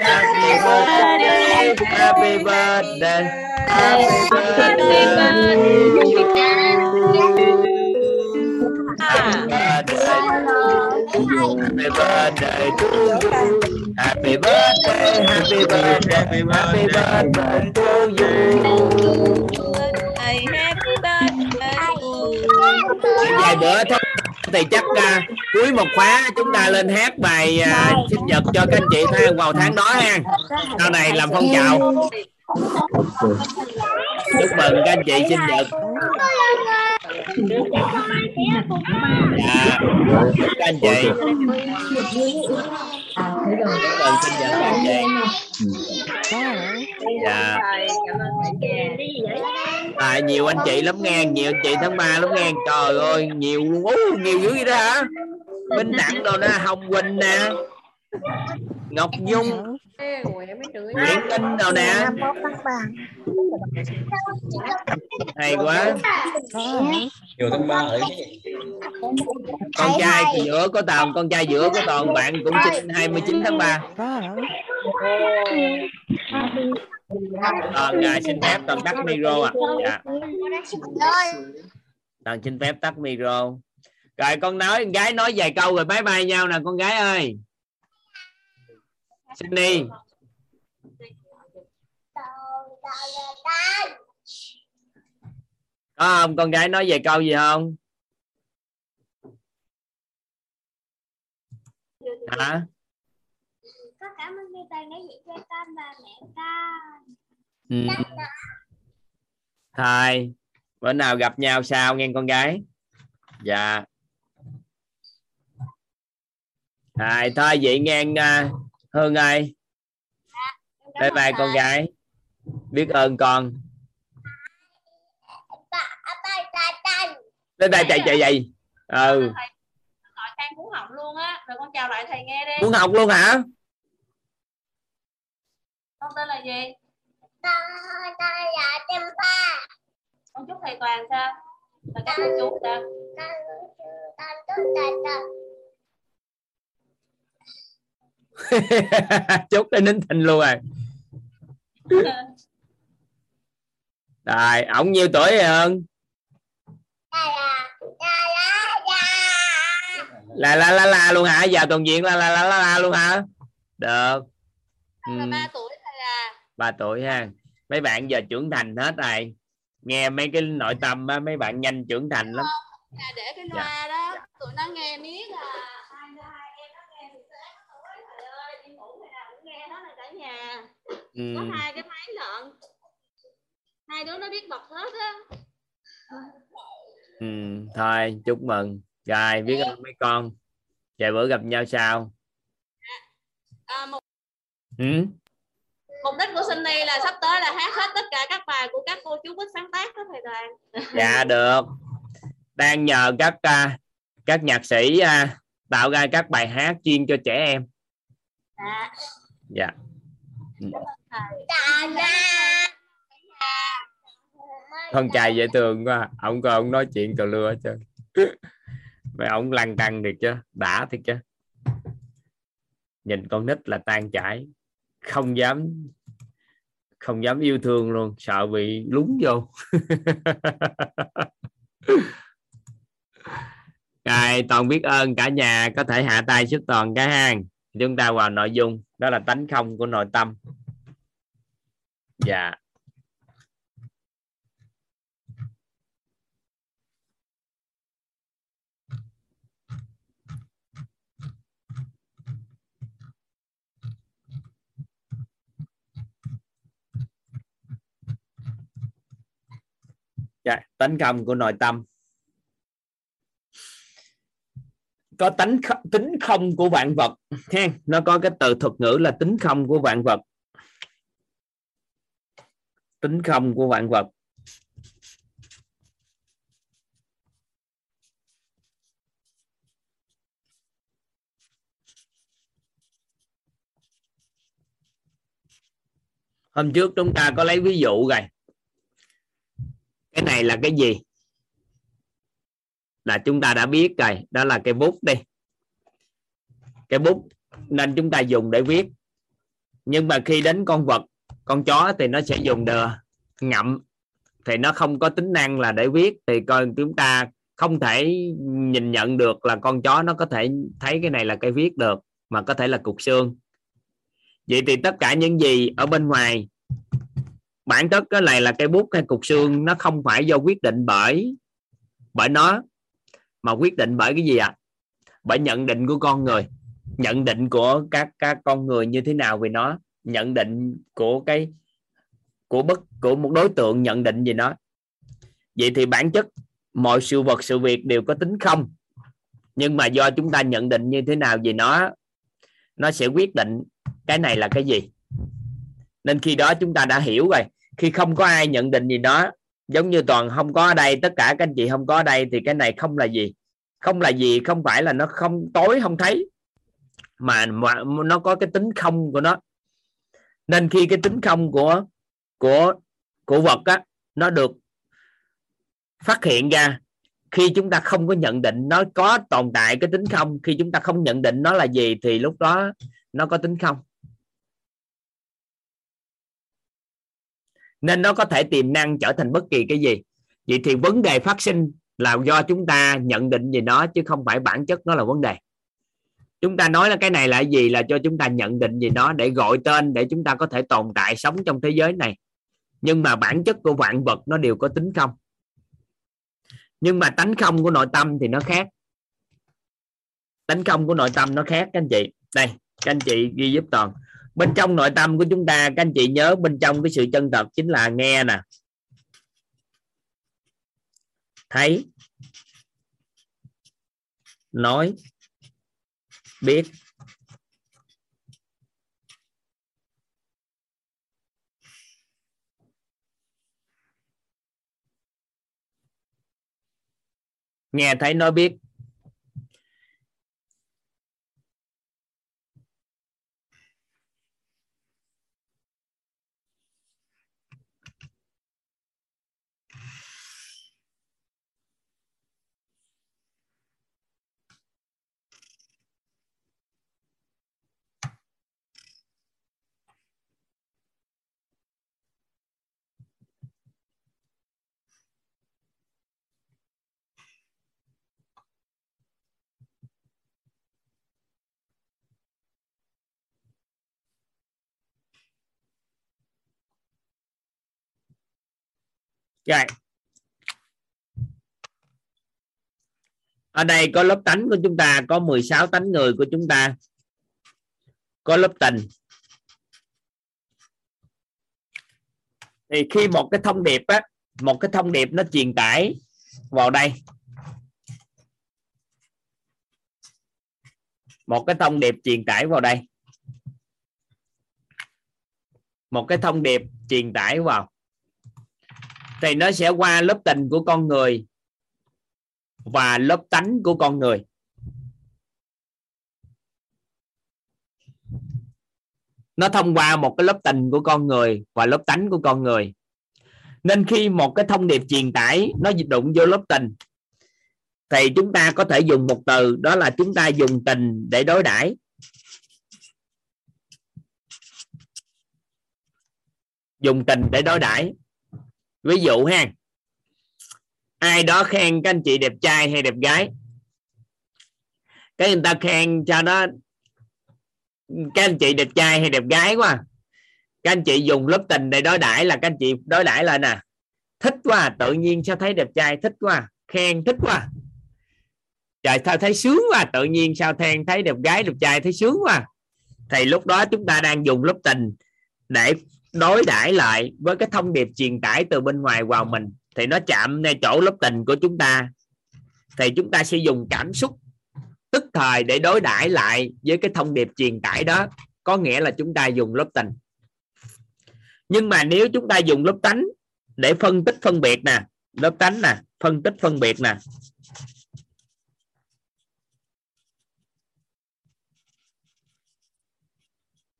Happy birthday Happy birthday Happy birthday to you Happy birthday Happy birthday Happy birthday to you. Vài bữa thôi thì chắc à, cuối một khóa chúng ta lên hát bài à, sinh nhật cho các anh chị vào tháng đó ha. Sau này làm phong trào chúc mừng các anh chị sinh nhật. dạ. Chúc các anh chị. Chúc mừng sinh nhật các anh chị. Dạ. À, nhiều anh chị lắm nghe nhiều anh chị tháng 3 lắm nghe. Trời ơi nhiều luôn. Ú, nhiều dữ vậy đó hả? Minh Đặng đồ nè Hồng Quỳnh nè Ngọc Dung. Nguyễn Minh đồ nè? Hay quá. Nhiều tháng 3 ở con trai giữa có toàn con trai giữa có toàn bạn cũng sinh 29 tháng 3 toàn ngài xin phép toàn tắt micro à dạ. toàn xin phép tắt micro. Rồi con nói con gái nói vài câu rồi bye bye nhau nè con gái ơi đi có không con gái nói về câu gì không? Hả? Con cảm ơn Phi Toàn đã dạy cho con và mẹ con. ừ. thôi bữa nào gặp nhau sau nghe con gái. Dạ. Rồi, thôi vậy nghe uh, Hương ơi. Bye bye con gái. Biết ơn con. Đến đây chạy chạy vậy ừ. Gọi Khang muốn học luôn á. Rồi con chào lại thầy nghe đi. Muốn học luôn hả? Con tên là gì? Con tên là Tim Ba. con chúc thầy toàn sao? Là các chú sao? Con con chúc thầy Toàn. chúc cái nín thinh luôn rồi. Rồi ổng nhiêu tuổi rồi hơn là la la la luôn hả? Giờ toàn diện là la la la la luôn hả? Được. Ừ. là ba tuổi thầy à. Ba tuổi ha. Mấy bạn giờ trưởng thành hết rồi. Nghe mấy cái nội tâm mấy bạn nhanh trưởng thành lắm. Là để cái Dạ. loa đó. Tụi nó nghe miết là hai hai em nó nghe từ sáng tới tối thầy ơi đi ngủ ngày nào cũng nghe nó là cả nhà. Ừ. có hai cái máy lận hai đứa nó biết bật hết á. Ừ. thôi chúc mừng. Rồi biết ơn mấy con. Vài bữa gặp nhau sau. À, mục, ừ? mục đích của Sunny là sắp tới là hát hết tất cả các bài của các cô chú Bích sáng tác đó thầy đoàn. Dạ được. Đang nhờ các à, các nhạc sĩ à, tạo ra các bài hát chuyên cho trẻ em. Dạ. Dạ. Ừ. con trai dễ thương quá. Ông coi ông nói chuyện tào lưa hết trơn. Mấy ông lăn căng được chứ. Đã thiệt chứ. Nhìn con nít là tan chảy. Không dám không dám yêu thương luôn. Sợ bị lúng vô. Rồi, toàn biết ơn cả nhà có thể hạ tay sức toàn cái hang. Chúng ta vào nội dung đó là tánh không của nội tâm. Dạ. Dạ tánh không của nội tâm. Có tính tính không của vạn vật. Ha nó có cái từ thuật ngữ là tính không của vạn vật. Tính không của vạn vật. Hôm trước chúng ta có lấy ví dụ rồi. Cái này là cái gì? Là chúng ta đã biết rồi. Đó là cái bút đi. Cái bút nên chúng ta dùng để viết. Nhưng mà khi đến con vật con chó thì nó sẽ dùng đờ, ngậm. Thì nó không có tính năng là để viết. Thì coi chúng ta không thể nhìn nhận được là con chó nó có thể thấy cái này là cái viết được mà có thể là cục xương. Vậy thì tất cả những gì ở bên ngoài bản chất cái này là cây bút hay cục xương nó không phải do quyết định bởi bởi nó mà quyết định bởi cái gì ạ? À? bởi nhận định của con người. Nhận định của các các con người như thế nào về nó. Nhận định của cái, của bất, của một đối tượng nhận định gì nó. Vậy thì bản chất mọi sự vật, sự việc đều có tính không. Nhưng mà do chúng ta nhận định như thế nào về nó nó sẽ quyết định cái này là cái gì. Nên khi đó chúng ta đã hiểu rồi. Khi không có ai nhận định gì đó giống như toàn không có ở đây tất cả các anh chị không có ở đây thì cái này không là gì. Không là gì không phải là nó không tối không thấy mà, mà nó có cái tính không của nó. Nên khi cái tính không của của của vật á nó được phát hiện ra khi chúng ta không có nhận định nó có tồn tại cái tính không khi chúng ta không nhận định nó là gì thì lúc đó nó có tính không. Nên nó có thể tiềm năng trở thành bất kỳ cái gì. Vậy thì vấn đề phát sinh là do chúng ta nhận định về nó chứ không phải bản chất nó là vấn đề. Chúng ta nói là cái này là gì là cho chúng ta nhận định về nó để gọi tên để chúng ta có thể tồn tại, sống trong thế giới này. Nhưng mà bản chất của vạn vật nó đều có tính không. Nhưng mà tánh không của nội tâm thì nó khác. Tánh không của nội tâm nó khác, các anh chị. Đây, các anh chị ghi giúp toàn bên trong nội tâm của chúng ta, các anh chị nhớ bên trong cái sự chân thật chính là nghe nè. Thấy. Nói. Biết. Nghe, thấy, nói, biết. Rồi. Ở đây có lớp tánh của chúng ta, có 16 tánh người của chúng ta. Có lớp tình. Thì khi một cái thông điệp á, một cái thông điệp nó truyền tải vào đây. Một cái thông điệp truyền tải vào đây. Một cái thông điệp truyền tải vào thì nó sẽ qua lớp tình của con người và lớp tánh của con người. Nó thông qua một cái lớp tình của con người và lớp tánh của con người. Nên khi một cái thông điệp truyền tải nó đụng vô lớp tình, thì chúng ta có thể dùng một từ, đó là chúng ta dùng tình để đối đãi. Dùng tình để đối đãi ví dụ ha. Ai đó khen các anh chị đẹp trai hay đẹp gái? Cái người ta khen cho nó các anh chị đẹp trai hay đẹp gái quá. Các anh chị dùng lớp tình để đối đãi là các anh chị đối đãi là nè thích quá, tự nhiên sao thấy đẹp trai, thích quá, khen thích quá. Trời, sao thấy sướng quá, tự nhiên sao than thấy đẹp gái, đẹp trai, thấy sướng quá. Thì lúc đó chúng ta đang dùng lớp tình để đối đãi lại với cái thông điệp truyền tải từ bên ngoài vào mình, thì nó chạm ngay chỗ lớp tình của chúng ta. Thì chúng ta sẽ dùng cảm xúc tức thời để đối đãi lại với cái thông điệp truyền tải đó. Có nghĩa là chúng ta dùng lớp tình. Nhưng mà nếu chúng ta dùng lớp tánh để phân tích phân biệt nè, lớp tánh nè, phân tích phân biệt nè.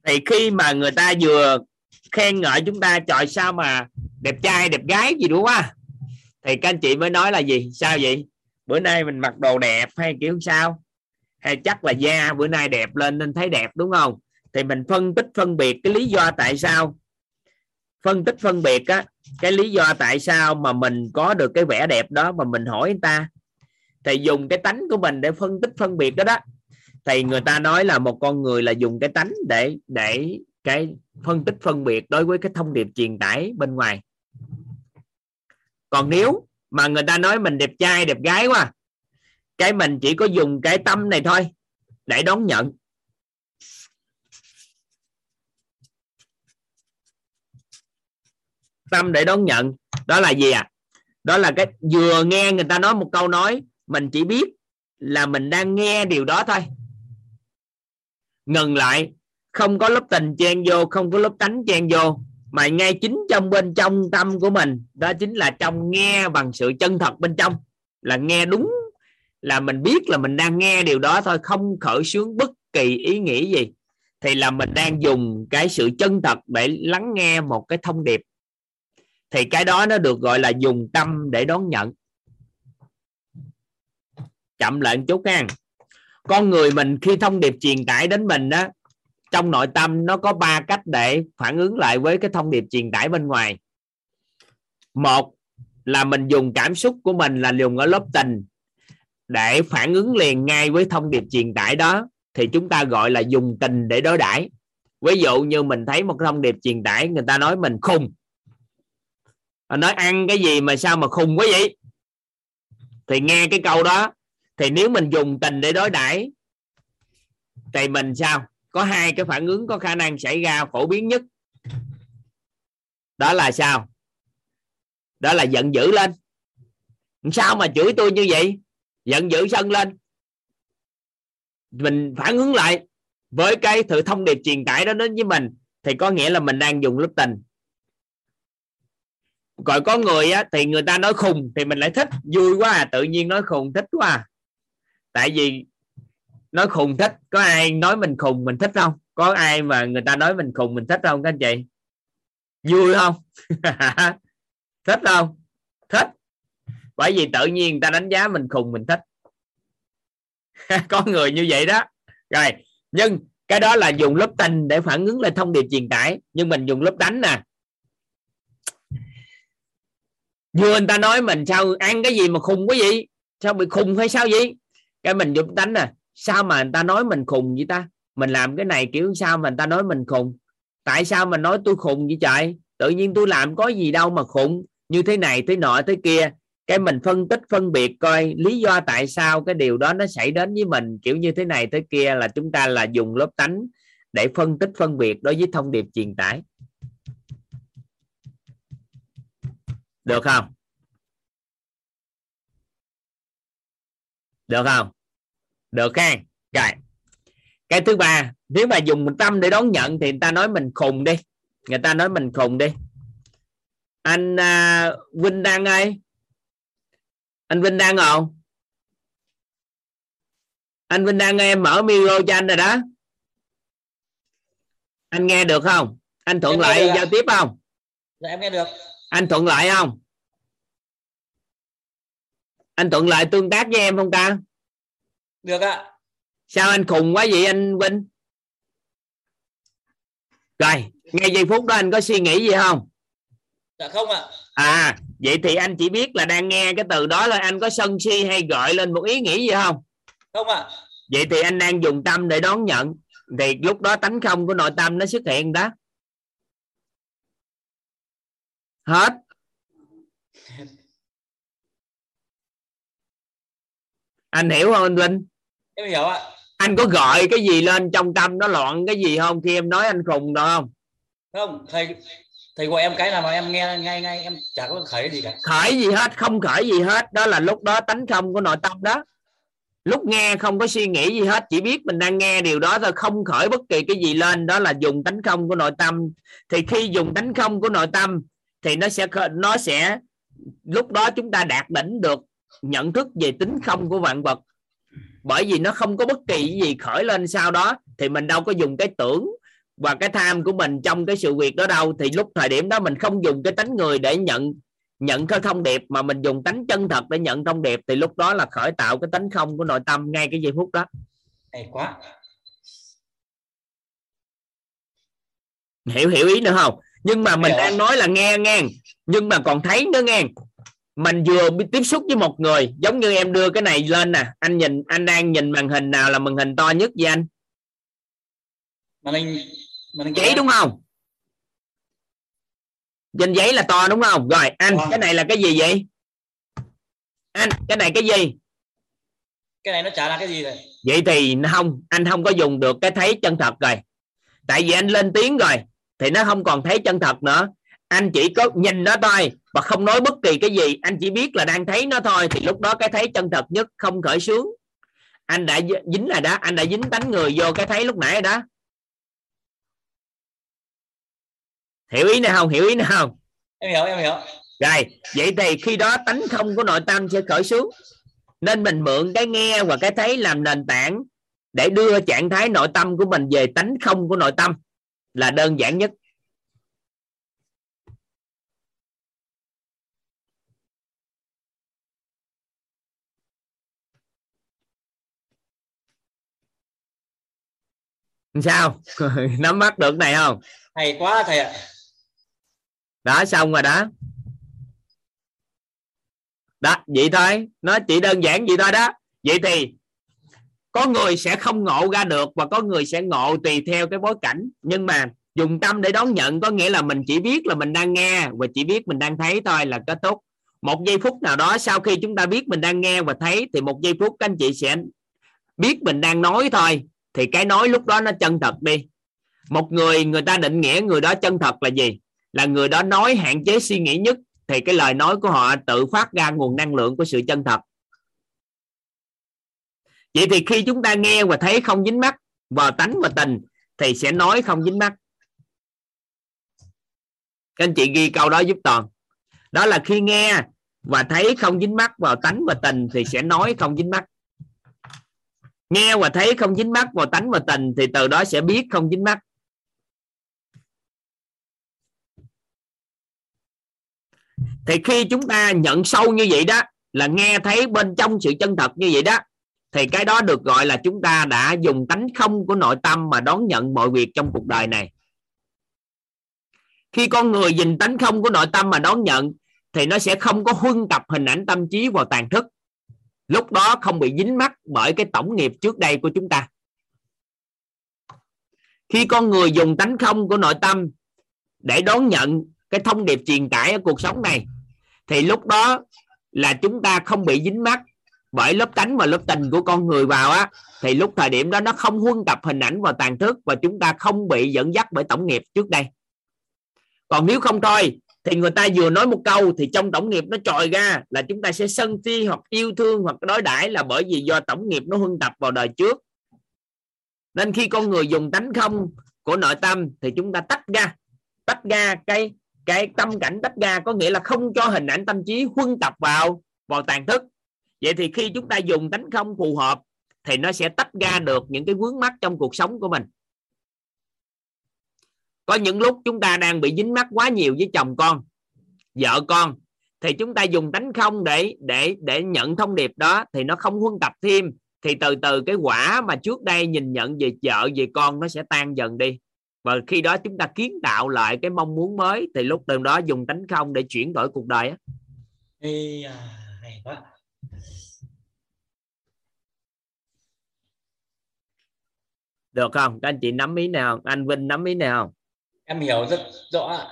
Thì khi mà người ta vừa khen ngợi chúng ta, trời, sao mà đẹp trai, đẹp gái gì đúng không? Thì các anh chị mới nói là gì? Sao vậy? Bữa nay mình mặc đồ đẹp hay kiểu sao? Hay chắc là da bữa nay đẹp lên nên thấy đẹp đúng không? Thì mình phân tích, phân biệt cái lý do tại sao. Phân tích, phân biệt á, cái lý do tại sao mà mình có được cái vẻ đẹp đó mà mình hỏi người ta. Thì dùng cái tánh của mình để phân tích, phân biệt đó đó. Thì người ta nói là một con người là dùng cái tánh để để cái phân tích phân biệt đối với cái thông điệp truyền tải bên ngoài. Còn nếu mà người ta nói mình đẹp trai, đẹp gái quá, cái mình chỉ có dùng cái tâm này thôi để đón nhận. Tâm để đón nhận, đó là gì à đó là cái, vừa nghe người ta nói một câu nói, mình chỉ biết là mình đang nghe điều đó thôi. Ngừng lại không có lớp tình chen vô, không có lớp tánh chen vô, mà ngay chính trong bên trong tâm của mình, đó chính là trong nghe bằng sự chân thật bên trong. Là nghe đúng, là mình biết là mình đang nghe điều đó thôi, không khởi sướng bất kỳ ý nghĩ gì. Thì là mình đang dùng cái sự chân thật để lắng nghe một cái thông điệp. Thì cái đó nó được gọi là dùng tâm để đón nhận. Chậm lại một chút ha. Con người mình khi thông điệp truyền tải đến mình đó trong nội tâm nó có ba cách để phản ứng lại với cái thông điệp truyền tải bên ngoài. Một là mình dùng cảm xúc của mình là dùng ở lớp tình để phản ứng liền ngay với thông điệp truyền tải đó, thì chúng ta gọi là dùng tình để đối đãi. Ví dụ như mình thấy một thông điệp truyền tải, người ta nói mình khùng. Nói, ăn cái gì mà sao mà khùng quá vậy? Thì nghe cái câu đó, thì nếu mình dùng tình để đối đãi, thì mình sao? Có hai cái phản ứng có khả năng xảy ra phổ biến nhất. Đó là sao? Đó là giận dữ lên. Sao mà chửi tôi như vậy? Giận dữ sân lên. Mình phản ứng lại với cái sự thông điệp truyền tải đó đến với mình thì có nghĩa là mình đang dùng lớp tình. Còn có người á, thì người ta nói khùng thì mình lại thích. Vui quá à tự nhiên nói khùng thích quá à. Tại vì nói khùng thích, có ai nói mình khùng mình thích không? Có ai mà người ta nói mình khùng mình thích không các anh chị? Vui không? Thích không? Thích. Bởi vì tự nhiên người ta đánh giá mình khùng mình thích. Có người như vậy đó. Rồi, nhưng cái đó là dùng lớp tình để phản ứng lại thông điệp truyền tải. Nhưng mình dùng lớp đánh nè. Vừa người ta nói mình sao ăn cái gì mà khùng quá vậy sao bị khùng hay sao vậy? Cái mình dùng đánh nè sao mà người ta nói mình khùng vậy ta? Mình làm cái này kiểu sao mà người ta nói mình khùng? Tại sao mà nói tôi khùng vậy trời? Tự nhiên tôi làm có gì đâu mà khùng. Như thế này, thế nọ, thế kia. Cái mình phân tích, phân biệt coi lý do tại sao cái điều đó nó xảy đến với mình. Kiểu như thế này, thế kia là chúng ta là dùng lớp tánh để phân tích, phân biệt đối với thông điệp truyền tải. Được không? Được không? Được khen rồi. Cái thứ ba nếu mà dùng tâm để đón nhận thì người ta nói mình khùng đi. Người ta nói mình khùng đi. Anh uh, Vinh Đăng ơi. Anh Vinh Đăng không anh Vinh Đăng em mở micro cho anh rồi đó. Anh nghe được không? Anh thuận lợi giao tiếp không? Dạ em nghe được. Anh thuận lợi không? Anh thuận lợi tương tác với em không ta được ạ. Sao anh khùng quá vậy anh Vinh? Rồi ngay giây phút đó anh có suy nghĩ gì không? Dạ không ạ. À vậy thì anh chỉ biết là đang nghe cái từ đó là anh có sân si hay gợi lên một ý nghĩ gì không? Không ạ. Vậy thì anh đang dùng tâm để đón nhận. Thì lúc đó tánh không của nội tâm nó xuất hiện đó. Hết. Anh hiểu không anh Vinh em hiểu ạ. Anh có gọi cái gì lên trong tâm nó loạn cái gì không? Khi em nói anh khùng đó không? Không thầy thầy gọi em cái nào mà em nghe ngay ngay em chả có khởi gì cả. Khởi gì hết không khởi gì hết. Đó là lúc đó tánh không của nội tâm đó. Lúc nghe không có suy nghĩ gì hết chỉ biết mình đang nghe điều đó thôi. Không khởi bất kỳ cái gì lên đó là dùng tánh không của nội tâm. Thì khi dùng tánh không của nội tâm thì nó sẽ nó sẽ lúc đó chúng ta đạt đỉnh được nhận thức về tính không của vạn vật bởi vì nó không có bất kỳ gì khởi lên sau đó thì mình đâu có dùng cái tưởng và cái tham của mình trong cái sự việc đó đâu. Thì lúc thời điểm đó mình không dùng cái tánh người để nhận nhận cái thông điệp mà mình dùng tánh chân thật để nhận thông điệp thì lúc đó là khởi tạo cái tánh không của nội tâm ngay cái giây phút đó. Hay quá. Hiểu hiểu ý nữa không? Nhưng mà mình hiểu. đang nói là nghe nghe nhưng mà còn thấy nữa nghe mình vừa tiếp xúc với một người giống như em đưa cái này lên nè. Anh nhìn anh đang nhìn màn hình nào là màn hình to nhất với anh? Màn hình màn hình giấy đúng không? Trên giấy là to đúng không? Rồi anh wow. cái này là cái gì vậy? Anh cái này cái gì? Cái này nó chả là cái gì rồi. Vậy thì không anh không có dùng được cái thấy chân thật rồi. Tại vì anh lên tiếng rồi thì nó không còn thấy chân thật nữa. Anh chỉ có nhìn nó thôi và không nói bất kỳ cái gì anh chỉ biết là đang thấy nó thôi. Thì lúc đó cái thấy chân thật nhất không khởi sướng anh đã dính là đó anh đã dính tánh người vô cái thấy lúc nãy đó. Hiểu ý này không? Hiểu ý nào không? Em hiểu em hiểu. Rồi vậy thì khi đó tánh không của nội tâm sẽ khởi xuống. Nên mình mượn cái nghe và cái thấy làm nền tảng để đưa trạng thái nội tâm của mình về tánh không của nội tâm là đơn giản nhất sao? Nắm bắt được này không? Hay quá thầy ạ. Đó xong rồi đó. Đó vậy thôi. Nó chỉ đơn giản vậy thôi đó. Vậy thì có người sẽ không ngộ ra được và có người sẽ ngộ tùy theo cái bối cảnh. Nhưng mà dùng tâm để đón nhận có nghĩa là mình chỉ biết là mình đang nghe và chỉ biết mình đang thấy thôi là kết thúc. Một giây phút nào đó sau khi chúng ta biết mình đang nghe và thấy thì một giây phút các anh chị sẽ biết mình đang nói thôi thì cái nói lúc đó nó chân thật đi. Một người người ta định nghĩa người đó chân thật là gì? Là người đó nói hạn chế suy nghĩ nhất. Thì cái lời nói của họ tự phát ra nguồn năng lượng của sự chân thật. Vậy thì khi chúng ta nghe và thấy không dính mắt vào tánh và tình, thì sẽ nói không dính mắt. Các anh chị ghi câu đó giúp toàn. Đó là khi nghe và thấy không dính mắt vào tánh và tình, thì sẽ nói không dính mắt nghe và thấy không dính mắt vào tánh và tình thì từ đó sẽ biết không dính mắt. Thì khi chúng ta nhận sâu như vậy đó, là nghe thấy bên trong sự chân thật như vậy đó, thì cái đó được gọi là chúng ta đã dùng tánh không của nội tâm mà đón nhận mọi việc trong cuộc đời này. Khi con người nhìn tánh không của nội tâm mà đón nhận, thì nó sẽ không có huân tập hình ảnh tâm trí vào tàn thức lúc đó không bị dính mắc bởi cái tổng nghiệp trước đây của chúng ta. Khi con người dùng tánh không của nội tâm để đón nhận cái thông điệp truyền tải ở cuộc sống này, thì lúc đó là chúng ta không bị dính mắc bởi lớp tánh và lớp tình của con người vào á, thì lúc thời điểm đó nó không huân tập hình ảnh vào tàn thức và chúng ta không bị dẫn dắt bởi tổng nghiệp trước đây. Còn nếu không thôi thì người ta vừa nói một câu thì trong tổng nghiệp nó trồi ra là chúng ta sẽ sân si hoặc yêu thương hoặc đối đãi là bởi vì do tổng nghiệp nó huân tập vào đời trước. Nên khi con người dùng tánh không của nội tâm thì chúng ta tách ra tách ra cái cái tâm cảnh tách ra, có nghĩa là không cho hình ảnh tâm trí huân tập vào vào tàn thức. Vậy thì khi chúng ta dùng tánh không phù hợp thì nó sẽ tách ra được những cái vướng mắc trong cuộc sống của mình có những lúc chúng ta đang bị dính mắc quá nhiều với chồng con vợ con thì chúng ta dùng tánh không để để để nhận thông điệp đó thì nó không huân tập thêm. Thì từ từ cái quả mà trước đây nhìn nhận về vợ về con nó sẽ tan dần đi. Và khi đó chúng ta kiến tạo lại cái mong muốn mới thì lúc từ đó dùng tánh không để chuyển đổi cuộc đời á. À, hay quá. Được không? Các anh chị nắm ý nào? Anh Vinh nắm ý nào em hiểu rất rõ ạ.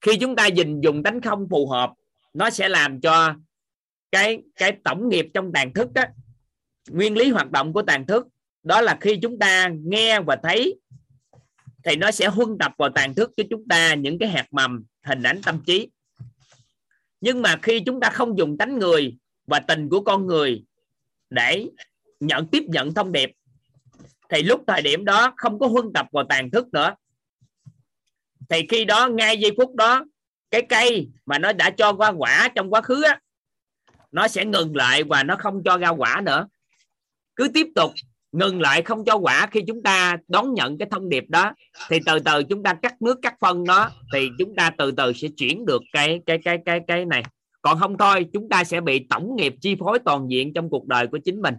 khi chúng ta dình dùng tánh không phù hợp, nó sẽ làm cho cái cái tổng nghiệp trong tàn thức đó nguyên lý hoạt động của tàn thức, đó là khi chúng ta nghe và thấy, thì nó sẽ huân tập vào tàn thức cho chúng ta những cái hạt mầm, hình ảnh tâm trí nhưng mà khi chúng ta không dùng tánh người và tình của con người để nhận, tiếp nhận thông điệp thì lúc thời điểm đó không có huân tập vào tàn thức nữa. Thì khi đó, ngay giây phút đó, cái cây mà nó đã cho qua quả trong quá khứ á, nó sẽ ngừng lại và nó không cho ra quả nữa. Cứ tiếp tục ngừng lại không cho quả khi chúng ta đón nhận cái thông điệp đó, thì từ từ chúng ta cắt nước, cắt phân nó thì chúng ta từ từ sẽ chuyển được cái cái cái cái cái này. Còn không thôi, chúng ta sẽ bị tổng nghiệp chi phối toàn diện trong cuộc đời của chính mình.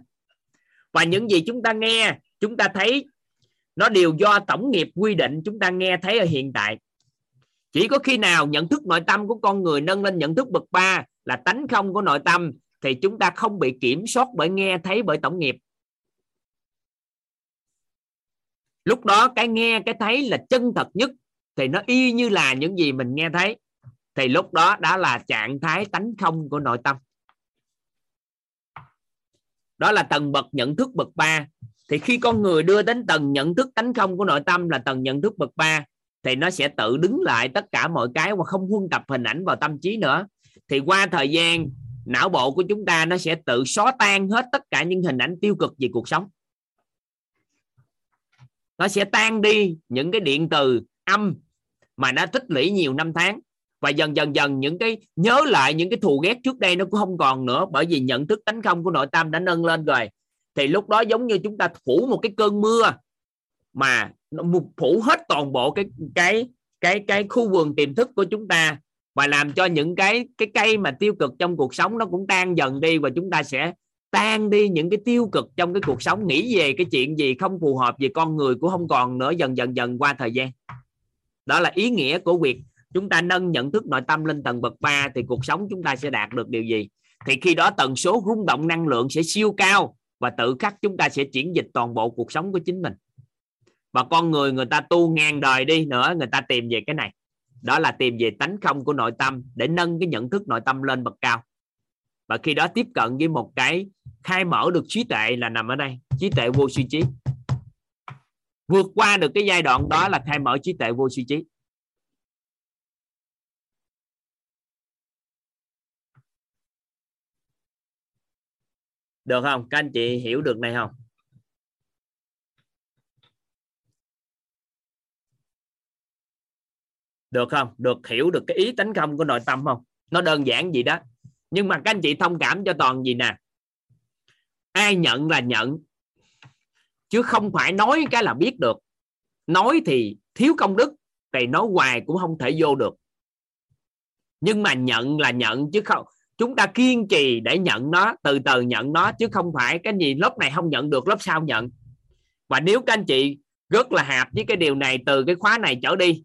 Và những gì chúng ta nghe chúng ta thấy nó đều do tổng nghiệp quy định, chúng ta nghe thấy ở hiện tại. Chỉ có khi nào nhận thức nội tâm của con người nâng lên nhận thức bậc ba là tánh không của nội tâm, thì chúng ta không bị kiểm soát bởi nghe thấy bởi tổng nghiệp. Lúc đó cái nghe, cái thấy là chân thật nhất, thì nó y như là những gì mình nghe thấy. Thì lúc đó đã là trạng thái tánh không của nội tâm. Đó là tầng bậc nhận thức bậc ba thì khi con người đưa đến tầng nhận thức tánh không của nội tâm là tầng nhận thức bậc ba, thì nó sẽ tự đứng lại tất cả mọi cái và không huân tập hình ảnh vào tâm trí nữa. Thì qua thời gian, não bộ của chúng ta nó sẽ tự xóa tan hết tất cả những hình ảnh tiêu cực về cuộc sống. Nó sẽ tan đi những cái điện từ âm mà nó tích lũy nhiều năm tháng. Và dần dần dần những cái, nhớ lại những cái thù ghét trước đây nó cũng không còn nữa, bởi vì nhận thức tánh không của nội tâm đã nâng lên rồi thì lúc đó giống như chúng ta phủ một cái cơn mưa mà phủ hết toàn bộ cái cái cái cái khu vườn tiềm thức của chúng ta và làm cho những cái cái cây mà tiêu cực trong cuộc sống nó cũng tan dần đi và chúng ta sẽ tan đi những cái tiêu cực trong cái cuộc sống. Nghĩ về cái chuyện gì không phù hợp về con người cũng không còn nữa, dần dần dần qua thời gian. Đó là ý nghĩa của việc chúng ta nâng nhận thức nội tâm lên tầng bậc 3 thì cuộc sống chúng ta sẽ đạt được điều gì. Thì khi đó tần số rung động năng lượng sẽ siêu cao và tự khắc chúng ta sẽ chuyển dịch toàn bộ cuộc sống của chính mình. Và con người người ta tu ngàn đời đi nữa, người ta tìm về cái này. Đó là tìm về tánh không của nội tâm để nâng cái nhận thức nội tâm lên bậc cao. Và khi đó tiếp cận với một cái khai mở được trí tuệ là nằm ở đây, trí tuệ vô suy trí. Vượt qua được cái giai đoạn đó là khai mở trí tuệ vô suy trí. Được không? Các anh chị hiểu được này không? Được không? Được, hiểu được cái ý tánh không của nội tâm không? Nó đơn giản gì đó. Nhưng mà các anh chị thông cảm cho toàn gì nè. Ai nhận là nhận. Chứ không phải nói cái là biết được. Nói thì thiếu công đức, thì nói hoài cũng không thể vô được. Nhưng mà nhận là nhận, chứ không chúng ta kiên trì để nhận nó, từ từ nhận nó, chứ không phải cái gì lớp này không nhận được, lớp sau nhận. Và nếu các anh chị rất là hạp với cái điều này, từ cái khóa này trở đi,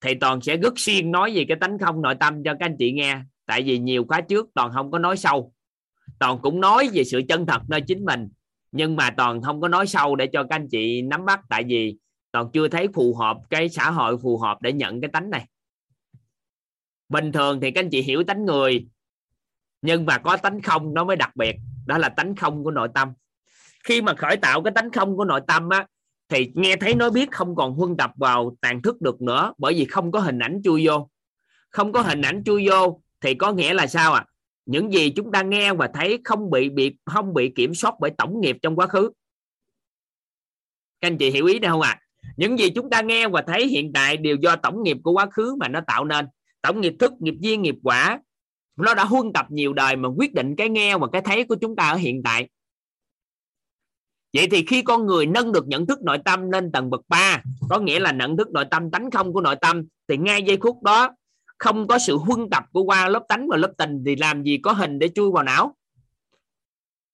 thì toàn sẽ rất siêng nói về cái tánh không nội tâm cho các anh chị nghe. Tại vì nhiều khóa trước toàn không có nói sâu. Toàn cũng nói về sự chân thật nơi chính mình, nhưng mà toàn không có nói sâu để cho các anh chị nắm bắt. Tại vì toàn chưa thấy phù hợp cái xã hội, phù hợp để nhận cái tánh này. Bình thường thì các anh chị hiểu tánh người nhưng mà có tánh không nó mới đặc biệt. Đó là tánh không của nội tâm. Khi mà khởi tạo cái tánh không của nội tâm á, thì nghe thấy nói biết không còn huân tập vào tàn thức được nữa, bởi vì không có hình ảnh chui vô. Không có hình ảnh chui vô thì có nghĩa là sao ạ? À? những gì chúng ta nghe và thấy không bị bị, không bị kiểm soát bởi tổng nghiệp trong quá khứ. Các anh chị hiểu ý này không ạ? À? những gì chúng ta nghe và thấy hiện tại đều do tổng nghiệp của quá khứ mà nó tạo nên. Tổng nghiệp thức, nghiệp duyên, nghiệp quả nó đã huân tập nhiều đời mà quyết định cái nghe và cái thấy của chúng ta ở hiện tại. Vậy thì khi con người nâng được nhận thức nội tâm lên tầng bậc 3 có nghĩa là nhận thức nội tâm tánh không của nội tâm, thì ngay giây phút đó, không có sự huân tập của qua lớp tánh và lớp tình thì làm gì có hình để chui vào não?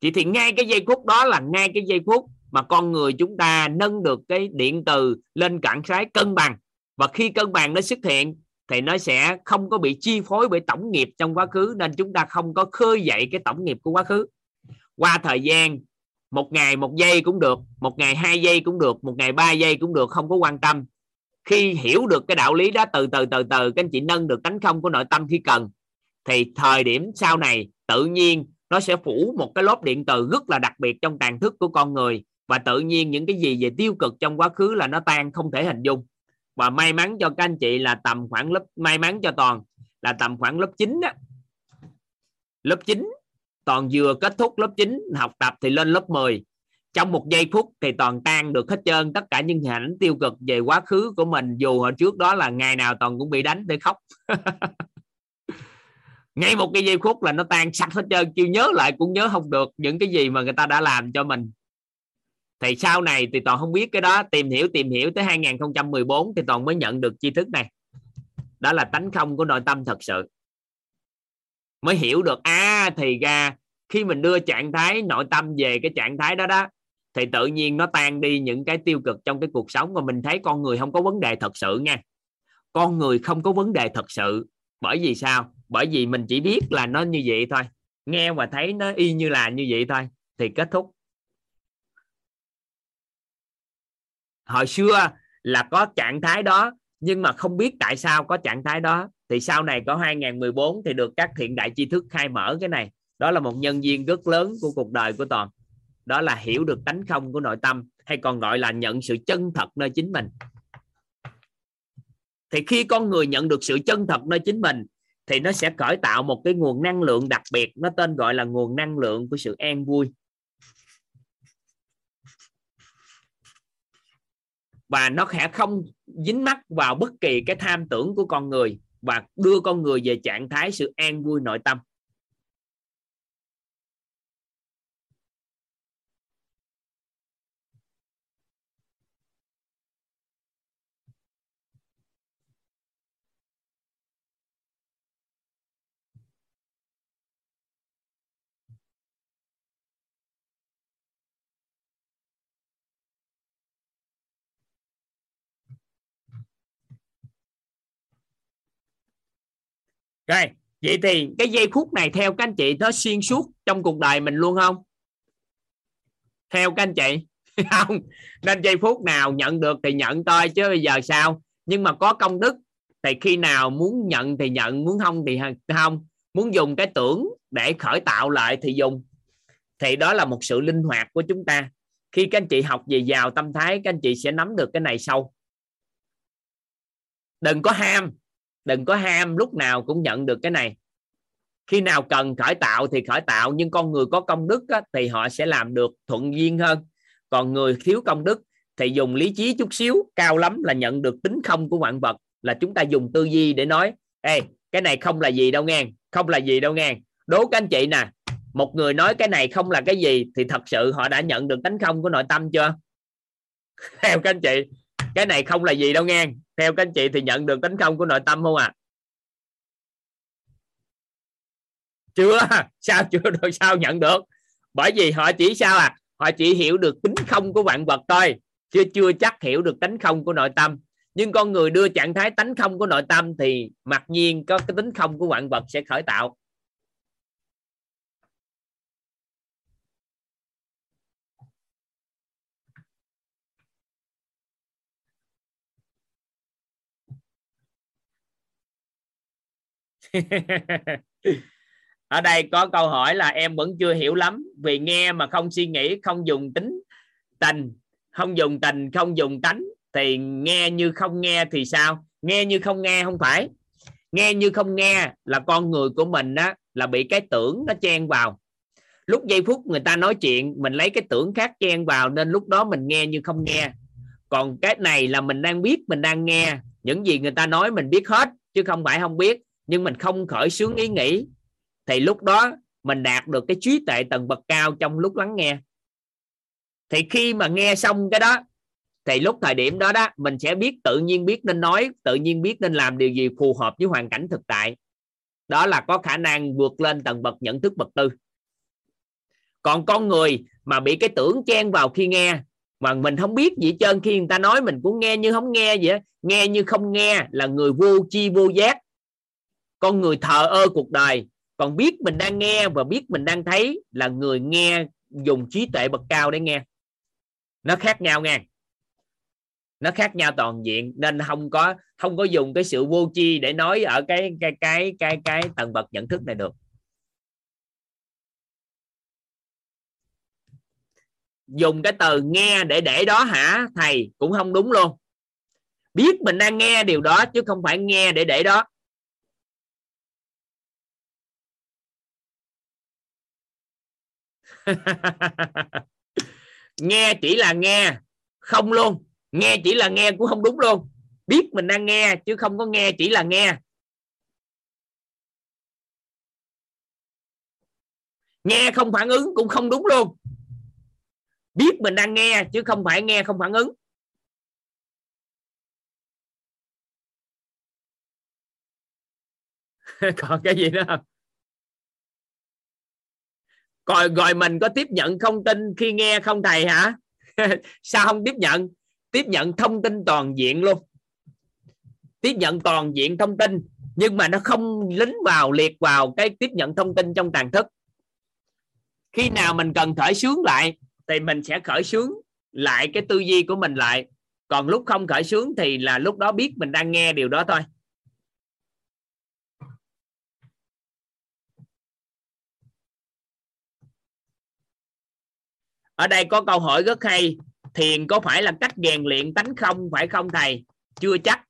Chỉ thì ngay cái giây phút đó là ngay cái giây phút mà con người chúng ta nâng được cái điện từ lên trạng trái cân bằng. Và khi cân bằng nó xuất hiện thì nó sẽ không có bị chi phối bởi tổng nghiệp trong quá khứ, nên chúng ta không có khơi dậy cái tổng nghiệp của quá khứ. Qua thời gian, một ngày một giây cũng được, một ngày hai giây cũng được, một ngày ba giây cũng được, không có quan tâm. Khi hiểu được cái đạo lý đó, từ từ từ từ, các anh chị nâng được tánh không của nội tâm khi cần, thì thời điểm sau này tự nhiên nó sẽ phủ một cái lớp điện từ rất là đặc biệt trong tàn thức của con người. Và tự nhiên những cái gì về tiêu cực trong quá khứ là nó tan, không thể hình dung và may mắn cho các anh chị là tầm khoảng lớp, may mắn cho toàn là tầm khoảng lớp 9 đó lớp 9 toàn vừa kết thúc lớp 9 học tập thì lên lớp 10 trong một giây phút thì toàn tan được hết trơn, tất cả những hình ảnh tiêu cực về quá khứ của mình, dù hồi trước đó là ngày nào toàn cũng bị đánh để khóc. Ngay một cái giây phút là nó tan sạch hết trơn chưa nhớ lại cũng nhớ không được những cái gì mà người ta đã làm cho mình thì sau này thì toàn không biết cái đó. Tìm hiểu tìm hiểu tới 2014 thì toàn mới nhận được tri thức này. Đó là tánh không của nội tâm thật sự. Mới hiểu được à thì ra khi mình đưa trạng thái, nội tâm về cái trạng thái đó đó, thì tự nhiên nó tan đi những cái tiêu cực trong cái cuộc sống và mình thấy con người không có vấn đề thật sự nha. Con người không có vấn đề thật sự. Bởi vì sao? Bởi vì mình chỉ biết là nó như vậy thôi. Nghe và thấy nó y như là như vậy thôi. Thì kết thúc. Hồi xưa là có trạng thái đó, nhưng mà không biết tại sao có trạng thái đó. Thì sau này có 2014 thì được các thiện đại tri thức khai mở cái này. Đó là một nhân viên rất lớn của cuộc đời của toàn. Đó là hiểu được tánh không của nội tâm, hay còn gọi là nhận sự chân thật nơi chính mình. Thì khi con người nhận được sự chân thật nơi chính mình, thì nó sẽ khởi tạo một cái nguồn năng lượng đặc biệt. Nó tên gọi là nguồn năng lượng của sự an vui. Và nó sẽ không dính mắc vào bất kỳ cái tham tưởng của con người và đưa con người về trạng thái sự an vui nội tâm. Rồi, vậy thì cái giây phút này theo các anh chị nó xuyên suốt trong cuộc đời mình luôn không? Theo các anh chị? Không. Nên giây phút nào nhận được thì nhận thôi, chứ bây giờ sao? Nhưng mà có công đức thì khi nào muốn nhận thì nhận, muốn không thì không. Muốn dùng cái tưởng để khởi tạo lại thì dùng. Thì đó là một sự linh hoạt của chúng ta. Khi các anh chị học về giàu tâm thái, các anh chị sẽ nắm được cái này sâu đừng có ham đừng có ham lúc nào cũng nhận được cái này. Khi nào cần khởi tạo thì khởi tạo nhưng con người có công đức á, thì họ sẽ làm được thuận duyên hơn. Còn người thiếu công đức thì dùng lý trí chút xíu cao lắm là nhận được tính không của vạn vật là chúng ta dùng tư duy để nói ê cái này không là gì đâu nghe không là gì đâu nghe. Đố các anh chị nè một người nói cái này không là cái gì thì thật sự họ đã nhận được tánh không của nội tâm chưa? Theo các anh chị cái này không là gì đâu nghe. Theo các anh chị thì nhận được tính không của nội tâm không à chưa. Sao chưa được? Sao nhận được? Bởi vì họ chỉ sao à? Họ chỉ hiểu được tính không của vạn vật thôi chưa chưa chắc hiểu được tánh không của nội tâm. Nhưng con người đưa trạng thái tánh không của nội tâm thì mặc nhiên có cái tính không của vạn vật sẽ khởi tạo. Ở đây có câu hỏi là em vẫn chưa hiểu lắm, vì nghe mà không suy nghĩ, không dùng tính tình, không dùng tình, không dùng tánh, thì nghe như không nghe thì sao? Nghe như không nghe không phải. Nghe như không nghe là con người của mình á, là bị cái tưởng nó chen vào. Lúc giây phút người ta nói chuyện, mình lấy cái tưởng khác chen vào nên lúc đó mình nghe như không nghe. Còn cái này là mình đang biết, mình đang nghe. Những gì người ta nói mình biết hết, chứ không phải không biết nhưng mình không khởi xướng ý nghĩ, thì lúc đó mình đạt được cái trí tuệ tầng bậc cao trong lúc lắng nghe. Thì khi mà nghe xong cái đó, thì lúc thời điểm đó đó, mình sẽ biết tự nhiên biết nên nói, tự nhiên biết nên làm điều gì phù hợp với hoàn cảnh thực tại. Đó là có khả năng vượt lên tầng bậc nhận thức bậc tư. Còn con người mà bị cái tưởng chen vào khi nghe, mà mình không biết gì trơn, khi người ta nói mình cũng nghe như không nghe vậy nghe như không nghe là người vô chi vô giác con người thờ ơ cuộc đời. Còn biết mình đang nghe và biết mình đang thấy là người nghe dùng trí tuệ bậc cao để nghe. Nó khác nhau nghe. Nó khác nhau toàn diện. Nên không có không có dùng cái sự vô chi để nói ở cái cái cái cái cái tầng bậc nhận thức này được. Dùng cái từ nghe để để đó hả? Thầy, cũng không đúng luôn. Biết mình đang nghe điều đó chứ không phải nghe để để đó. nghe chỉ là nghe, không luôn. Nghe chỉ là nghe cũng không đúng luôn. Biết mình đang nghe, chứ không có nghe chỉ là nghe. Nghe không phản ứng cũng không đúng luôn. Biết mình đang nghe, chứ không phải nghe không phản ứng. Còn cái gì nữa không? Rồi rồi mình có tiếp nhận thông tin khi nghe không thầy hả? Sao không tiếp nhận? Tiếp nhận thông tin toàn diện luôn. Tiếp nhận toàn diện thông tin, nhưng mà nó không lính vào, liệt vào cái tiếp nhận thông tin trong tàn thức. Khi nào mình cần khởi sướng lại, thì mình sẽ khởi sướng lại cái tư duy của mình lại. Còn lúc không khởi sướng thì là lúc đó biết mình đang nghe điều đó thôi. Ở đây có câu hỏi rất hay. Thiền có phải là cách rèn luyện tánh không? Phải không thầy? Chưa chắc.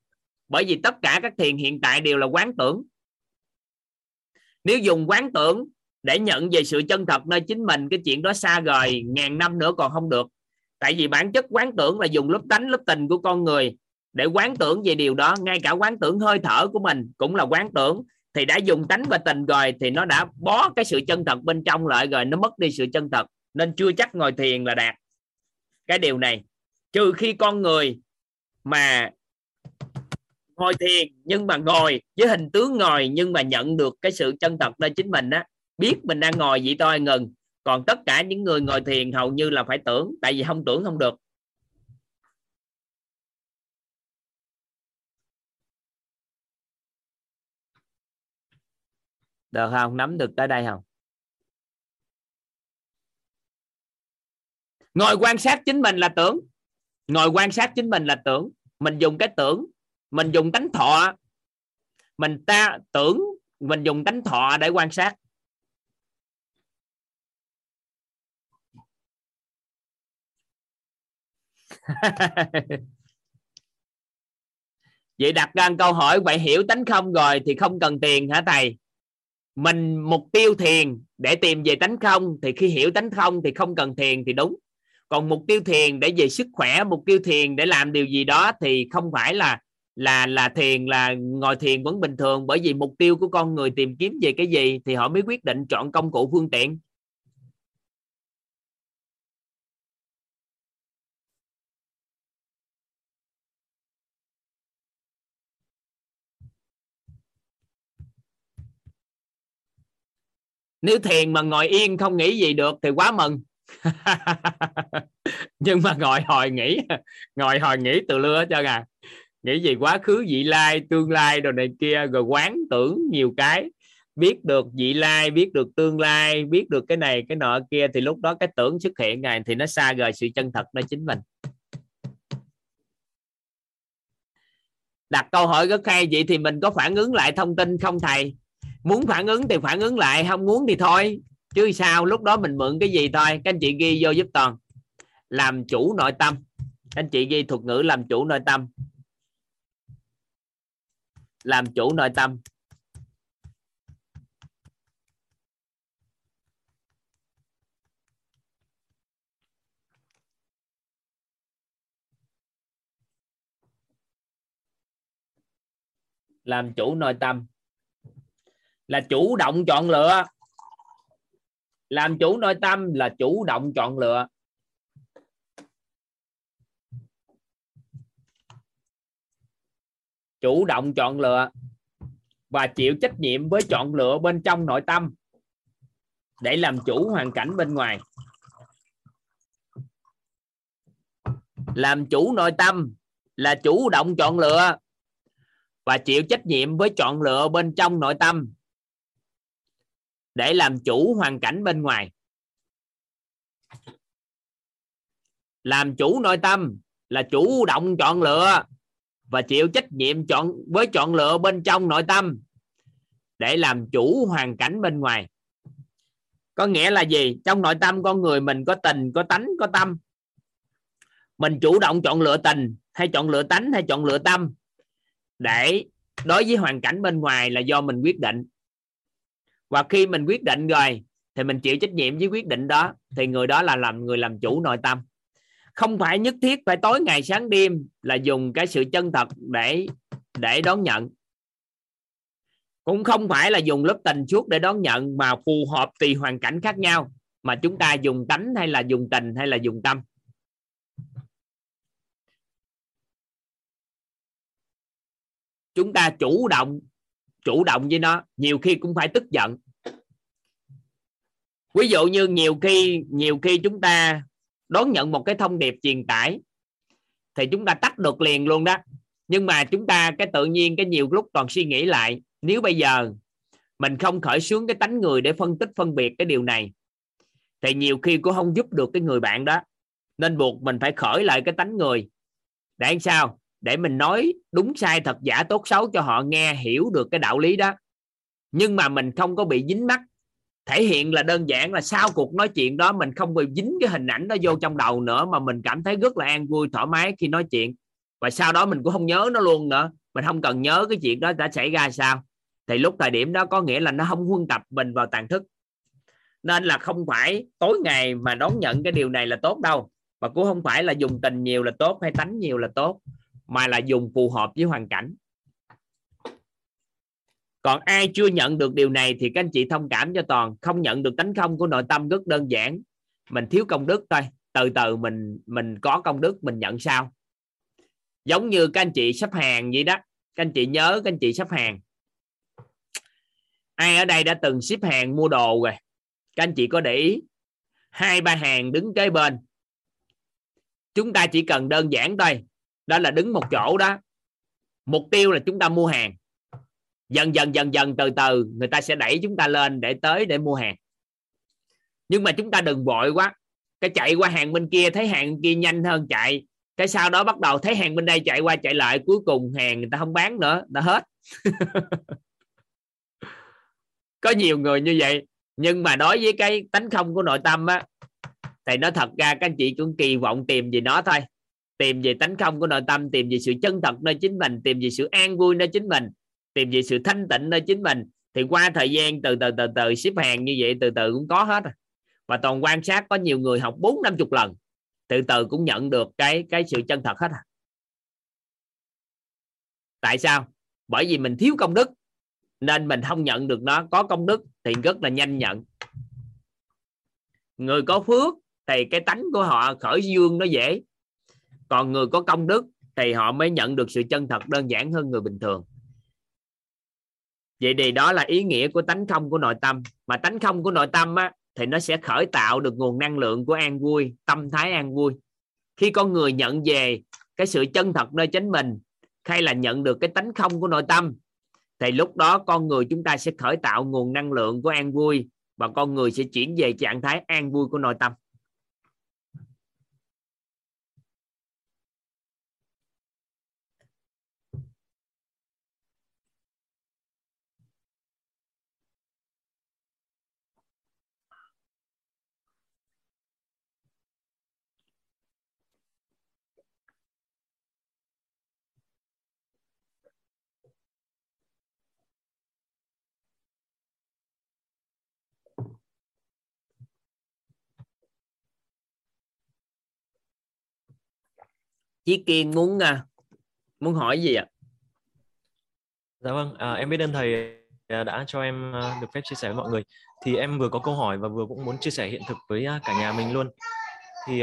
Bởi vì tất cả các thiền hiện tại đều là quán tưởng. Nếu dùng quán tưởng để nhận về sự chân thật nơi chính mình, cái chuyện đó xa rời, ngàn năm nữa còn không được. Tại vì bản chất quán tưởng là dùng lớp tánh, lớp tình của con người để quán tưởng về điều đó. Ngay cả quán tưởng hơi thở của mình cũng là quán tưởng. Thì đã dùng tánh và tình rồi thì nó đã bó cái sự chân thật bên trong lại rồi, nó mất đi sự chân thật nên chưa chắc ngồi thiền là đạt cái điều này. Trừ khi con người mà ngồi thiền nhưng mà ngồi với hình tướng ngồi nhưng mà nhận được cái sự chân thật nơi chính mình á, biết mình đang ngồi vậy thôi, ngừng. Còn tất cả những người ngồi thiền hầu như là phải tưởng, tại vì không tưởng không được. Được không? Nắm được tới đây không? Ngồi quan sát chính mình là tưởng. Ngồi quan sát chính mình là tưởng. Mình dùng cái tưởng. Mình dùng tánh thọ. Mình ta tưởng, mình dùng tánh thọ để quan sát. Vậy đặt ra câu hỏi, vậy hiểu tánh không rồi thì không cần tiền hả thầy? Mình mục tiêu thiền để tìm về tánh không thì khi hiểu tánh không thì không cần thiền thì đúng còn mục tiêu thiền, để về sức khỏe, mục tiêu thiền để làm điều gì đó thì không phải là là là thiền, là ngồi thiền vẫn bình thường. Bởi vì mục tiêu của con người tìm kiếm về cái gì thì họ mới quyết định chọn công cụ phương tiện. Nếu thiền mà ngồi yên không nghĩ gì được thì quá mừng. nhưng mà ngồi hồi nghĩ, ngồi hồi nghĩ từ lưa cho à. Nghĩ gì quá khứ, vị lai, tương lai rồi này kia, rồi quán tưởng nhiều cái. Biết được vị lai, biết được tương lai, biết được cái này, cái nọ kia, thì lúc đó cái tưởng xuất hiện ngày thì nó xa rời sự chân thật đó chính mình. Đặt câu hỏi rất hay, vậy thì mình có phản ứng lại thông tin không thầy? Muốn phản ứng thì phản ứng lại, không muốn thì thôi chứ sao, lúc đó mình mượn cái gì thôi? Các anh chị ghi vô giúp toàn. Làm chủ nội tâm. Các anh chị ghi thuật ngữ làm chủ nội tâm. Làm chủ nội tâm. Làm chủ nội tâm. Là chủ động chọn lựa làm chủ nội tâm là chủ động chọn lựa. Chủ động chọn lựa và chịu trách nhiệm với chọn lựa bên trong nội tâm để làm chủ hoàn cảnh bên ngoài. Làm chủ nội tâm là chủ động chọn lựa và chịu trách nhiệm với chọn lựa bên trong nội tâm để làm chủ hoàn cảnh bên ngoài. Làm chủ nội tâm là chủ động chọn lựa và chịu trách nhiệm chọn, với chọn lựa bên trong nội tâm để làm chủ hoàn cảnh bên ngoài. Có nghĩa là gì? Trong nội tâm con người mình có tình, có tánh, có tâm. Mình chủ động chọn lựa tình hay chọn lựa tánh hay chọn lựa tâm để đối với hoàn cảnh bên ngoài là do mình quyết định và khi mình quyết định rồi, thì mình chịu trách nhiệm với quyết định đó, thì người đó là làm người làm chủ nội tâm. Không phải nhất thiết phải tối ngày sáng đêm là dùng cái sự chân thật để để đón nhận. Cũng không phải là dùng lớp tình suốt để đón nhận mà phù hợp tùy hoàn cảnh khác nhau, mà chúng ta dùng tánh hay là dùng tình hay là dùng tâm. Chúng ta chủ động chủ động với nó, nhiều khi cũng phải tức giận. Ví dụ như nhiều khi nhiều khi chúng ta đón nhận một cái thông điệp truyền tải, thì chúng ta tắt được liền luôn đó. Nhưng mà chúng ta cái tự nhiên cái nhiều lúc toàn suy nghĩ lại, nếu bây giờ mình không khởi xướng cái tánh người để phân tích, phân biệt cái điều này, thì nhiều khi cũng không giúp được cái người bạn đó. Nên buộc mình phải khởi lại cái tánh người. Để sao? Để mình nói đúng sai thật giả tốt xấu cho họ nghe, hiểu được cái đạo lý đó. Nhưng mà mình không có bị dính mắt thể hiện là đơn giản là sau cuộc nói chuyện đó, mình không bị dính cái hình ảnh đó vô trong đầu nữa, mà mình cảm thấy rất là an vui, thoải mái khi nói chuyện. Và sau đó mình cũng không nhớ nó luôn nữa. Mình không cần nhớ cái chuyện đó đã xảy ra sao. Thì lúc thời điểm đó có nghĩa là nó không huân tập mình vào tàn thức. Nên là không phải tối ngày mà đón nhận cái điều này là tốt đâu. Và cũng không phải là dùng tình nhiều là tốt hay tánh nhiều là tốt mà là dùng phù hợp với hoàn cảnh. Còn ai chưa nhận được điều này thì các anh chị thông cảm cho toàn. Không nhận được tánh không của nội tâm rất đơn giản. Mình thiếu công đức thôi. Từ từ mình mình có công đức, mình nhận sao giống như các anh chị sắp hàng vậy đó. Các anh chị nhớ, các anh chị sắp hàng. Ai ở đây đã từng ship hàng mua đồ rồi? Các anh chị có để ý? Hai ba hàng đứng kế bên. Chúng ta chỉ cần đơn giản thôi đó là đứng một chỗ đó. Mục tiêu là chúng ta mua hàng. Dần dần dần dần, từ từ, người ta sẽ đẩy chúng ta lên để tới để mua hàng. Nhưng mà chúng ta đừng vội quá. Cái chạy qua hàng bên kia, thấy hàng bên kia nhanh hơn chạy. Cái sau đó bắt đầu thấy hàng bên đây chạy qua chạy lại, cuối cùng hàng người ta không bán nữa, đã hết. Có nhiều người như vậy. Nhưng mà đối với cái tánh không của nội tâm á, thì nó thật ra các anh chị cũng kỳ vọng tìm gì nó thôi tìm về tánh không của nội tâm, tìm về sự chân thật nơi chính mình, tìm về sự an vui nơi chính mình, tìm về sự thanh tịnh nơi chính mình. Thì qua thời gian từ từ từ từ xếp hàng như vậy, từ từ cũng có hết và toàn quan sát có nhiều người học bốn, năm chục lần, từ từ cũng nhận được cái cái sự chân thật hết à. Tại sao? Bởi vì mình thiếu công đức, nên mình không nhận được nó. Có công đức thì rất là nhanh nhận. Người có phước thì cái tánh của họ khởi dương nó dễ còn người có công đức thì họ mới nhận được sự chân thật đơn giản hơn người bình thường. Vậy thì đó là ý nghĩa của tánh không của nội tâm. Mà tánh không của nội tâm á, thì nó sẽ khởi tạo được nguồn năng lượng của an vui tâm thái an vui. Khi con người nhận về cái sự chân thật nơi chính mình hay là nhận được cái tánh không của nội tâm thì lúc đó con người chúng ta sẽ khởi tạo nguồn năng lượng của an vui và con người sẽ chuyển về trạng thái an vui của nội tâm. Chí Kiên muốn à, muốn hỏi gì ạ? Dạ vâng, à, em biết ơn thầy à, đã cho em à, được phép chia sẻ với mọi người. Thì em vừa có câu hỏi và vừa cũng muốn chia sẻ hiện thực với cả nhà mình luôn. Thì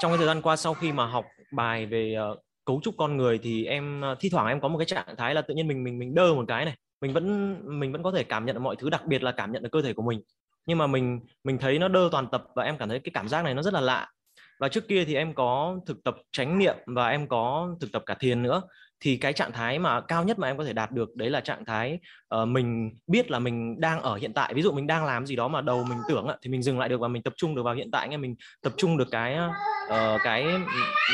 trong cái thời gian qua sau khi mà học bài về cấu trúc con người thì em thi thoảng em có một cái trạng thái là tự nhiên mình mình mình đơ một cái này, mình vẫn mình vẫn có thể cảm nhận được mọi thứ, đặc biệt là cảm nhận được cơ thể của mình. Nhưng mà mình mình thấy nó đơ toàn tập và em cảm thấy cái cảm giác này nó rất là lạ và trước kia thì em có thực tập chánh niệm và em có thực tập cả thiền nữa. Thì cái trạng thái mà cao nhất mà em có thể đạt được đấy là trạng thái uh, mình biết là mình đang ở hiện tại. Ví dụ mình đang làm gì đó mà đầu mình tưởng thì mình dừng lại được và mình tập trung được vào hiện tại nghe mình tập trung được cái uh, cái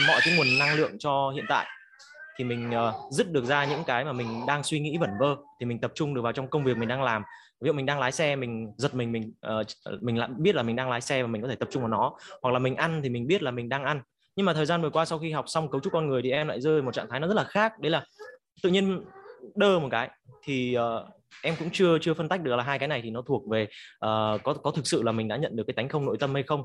mọi cái nguồn năng lượng cho hiện tại. Thì mình uh, dứt được ra những cái mà mình đang suy nghĩ vẩn vơ thì mình tập trung được vào trong công việc mình đang làm ví dụ mình đang lái xe mình giật mình mình uh, mình lại biết là mình đang lái xe và mình có thể tập trung vào nó hoặc là mình ăn thì mình biết là mình đang ăn. Nhưng mà thời gian vừa qua sau khi học xong cấu trúc con người thì em lại rơi một trạng thái nó rất là khác. Đấy là tự nhiên đơ một cái thì uh, em cũng chưa chưa phân tách được là hai cái này thì nó thuộc về uh, có có thực sự là mình đã nhận được cái tánh không nội tâm hay không.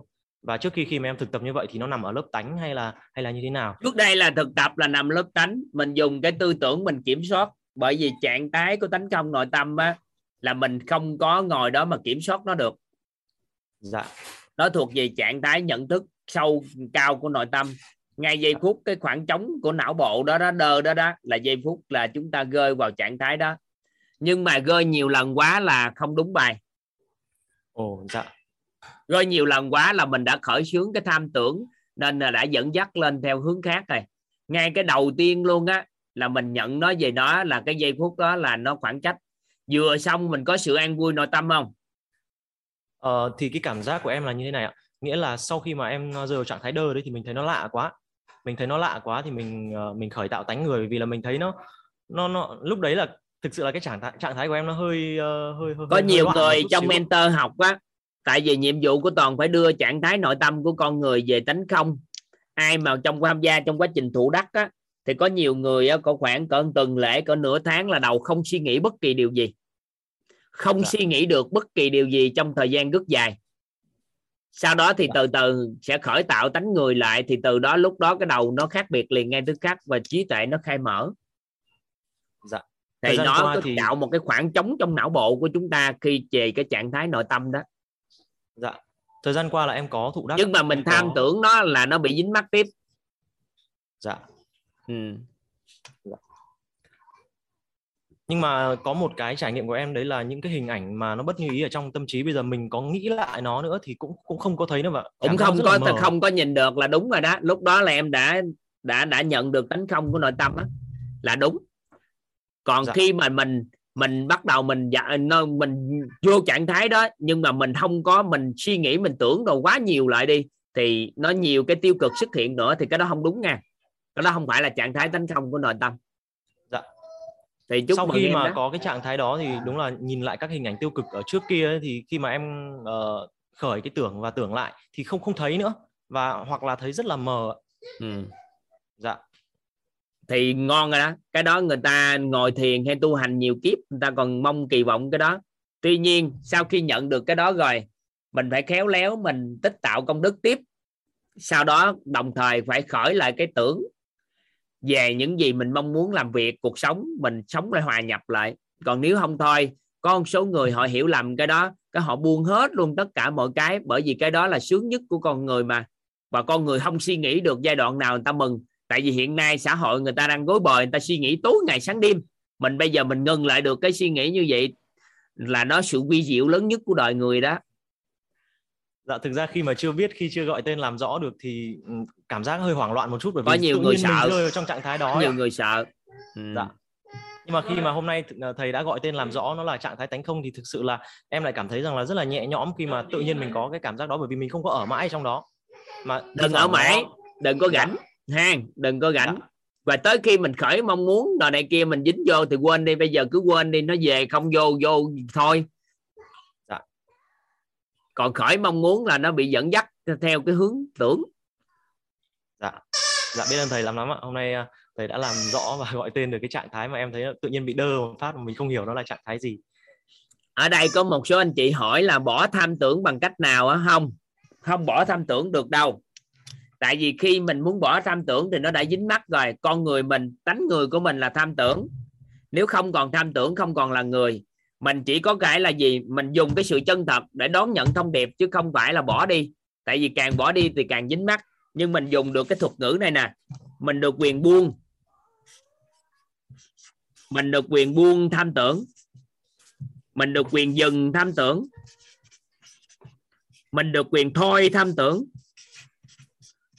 Và trước khi khi mà em thực tập như vậy thì nó nằm ở lớp tánh hay là hay là như thế nào? Trước đây là thực tập là nằm lớp tánh. Mình dùng cái tư tưởng mình kiểm soát bởi vì trạng thái của tánh không nội tâm á là mình không có ngồi đó mà kiểm soát nó được. Dạ. Nó thuộc về trạng thái nhận thức sâu cao của nội tâm. Ngay giây phút cái khoảng trống của não bộ đó đó đơ đó đó là giây phút là chúng ta rơi vào trạng thái đó. Nhưng mà rơi nhiều lần quá là không đúng bài. Ồ dạ. Rơi nhiều lần quá là mình đã khởi xướng cái tham tưởng nên là đã dẫn dắt lên theo hướng khác rồi. Ngay cái đầu tiên luôn á là mình nhận nó về đó là cái giây phút đó là nó khoảng cách vừa xong mình có sự an vui nội tâm không? Ờ, thì cái cảm giác của em là như thế này ạ. Nghĩa là sau khi mà em rơi vào trạng thái đơ đấy thì mình thấy nó lạ quá. Mình thấy nó lạ quá thì mình uh, mình khởi tạo tánh người. Vì là mình thấy nó nó nó lúc đấy là thực sự là cái trạng thái trạng thái của em nó hơi uh, hơi, hơi có hơi, nhiều người trong xíu. mentor học á tại vì nhiệm vụ của toàn phải đưa trạng thái nội tâm của con người về tánh không. Ai mà trong tham gia trong quá trình thụ đắc á thì có nhiều người á, có khoảng cỡ tuần lễ cỡ nửa tháng là đầu không suy nghĩ bất kỳ điều gì không dạ. suy nghĩ được bất kỳ điều gì trong thời gian rất dài. Sau đó thì dạ. từ từ sẽ khởi tạo tánh người lại thì từ đó lúc đó cái đầu nó khác biệt liền ngay tức khắc và trí tuệ nó khai mở. Dạ. thì nó có thì... tạo một cái khoảng trống trong não bộ của chúng ta khi về cái trạng thái nội tâm đó. Dạ. Thời gian qua là em có thụ đắc nhưng mà mình tham có... tưởng nó là nó bị dính mắc tiếp. Dạ. Ừ nhưng mà có một cái trải nghiệm của em đấy là những cái hình ảnh mà nó bất như ý ở trong tâm trí bây giờ mình có nghĩ lại nó nữa thì cũng cũng không có thấy nữa vậy cũng không có không có nhìn được là đúng rồi đó. Lúc đó là em đã đã đã nhận được tánh không của nội tâm đó là đúng. Còn dạ. khi mà mình mình bắt đầu mình dạ nó mình vô trạng thái đó nhưng mà mình không có mình suy nghĩ mình tưởng đồ quá nhiều lại đi thì nó nhiều cái tiêu cực xuất hiện nữa thì cái đó không đúng nha. Cái đó không phải là trạng thái tấn công của nội tâm thì chúc sau mừng khi em mà đó. có cái trạng thái đó thì đúng là nhìn lại các hình ảnh tiêu cực ở trước kia ấy, thì khi mà em ờ, khởi cái tưởng và tưởng lại thì không không thấy nữa. Và hoặc là thấy rất là mờ ừ. dạ. Thì ngon rồi đó. Cái đó người ta ngồi thiền hay tu hành nhiều kiếp người ta còn mong kỳ vọng cái đó. Tuy nhiên sau khi nhận được cái đó rồi mình phải khéo léo mình tích tạo công đức tiếp. Sau đó đồng thời phải khởi lại cái tưởng về những gì mình mong muốn làm việc, cuộc sống, mình sống lại, hòa nhập lại. Còn nếu không thôi, có một số người họ hiểu lầm cái đó, cái họ buông hết luôn tất cả mọi cái, bởi vì cái đó là sướng nhất của con người mà. Và con người không suy nghĩ được giai đoạn nào, người ta mừng. Tại vì hiện nay xã hội người ta đang gối bời, người ta suy nghĩ tối ngày sáng đêm. Mình bây giờ mình ngừng lại được cái suy nghĩ như vậy là nó sự vi diệu lớn nhất của đời người đó dạ thực ra khi mà chưa biết khi chưa gọi tên làm rõ được thì ừ, cảm giác hơi hoảng loạn một chút bởi có vì nhiều tự người nhiên mình sợ. rơi vào trong trạng thái đó nhiều ạ. người sợ. Ừ. dạ. Nhưng mà khi mà hôm nay th- thầy đã gọi tên làm rõ nó là trạng thái tánh không thì thực sự là em lại cảm thấy rằng là rất là nhẹ nhõm khi mà tự nhiên mình có cái cảm giác đó bởi vì mình không có ở mãi trong đó. Mà đừng ở mãi nó- đừng có rảnh ha đừng có rảnh và tới khi mình khởi mong muốn đời này kia mình dính vô thì quên đi bây giờ cứ quên đi nó về không vô vô thôi. Dạ. Còn khởi mong muốn là nó bị dẫn dắt theo cái hướng tưởng. Dạ. Dạ biết ơn thầy lắm lắm ạ. Hôm nay à, thầy đã làm rõ và gọi tên được cái trạng thái mà em thấy tự nhiên bị đơ một phát mà mình không hiểu nó là trạng thái gì. Ở đây có một số anh chị hỏi là bỏ tham tưởng bằng cách nào á? Không. Không bỏ tham tưởng được đâu. Tại vì khi mình muốn bỏ tham tưởng thì nó đã dính mắc rồi. Con người mình tánh người của mình là tham tưởng. Nếu không còn tham tưởng không còn là người mình chỉ có cái là gì? Mình dùng cái sự chân thật để đón nhận thông điệp chứ không phải là bỏ đi. Tại vì càng bỏ đi thì càng dính mắc. Nhưng mình dùng được cái thuật ngữ này nè. Mình được quyền buông. Mình được quyền buông tham tưởng. Mình được quyền dừng tham tưởng. Mình được quyền thôi tham tưởng.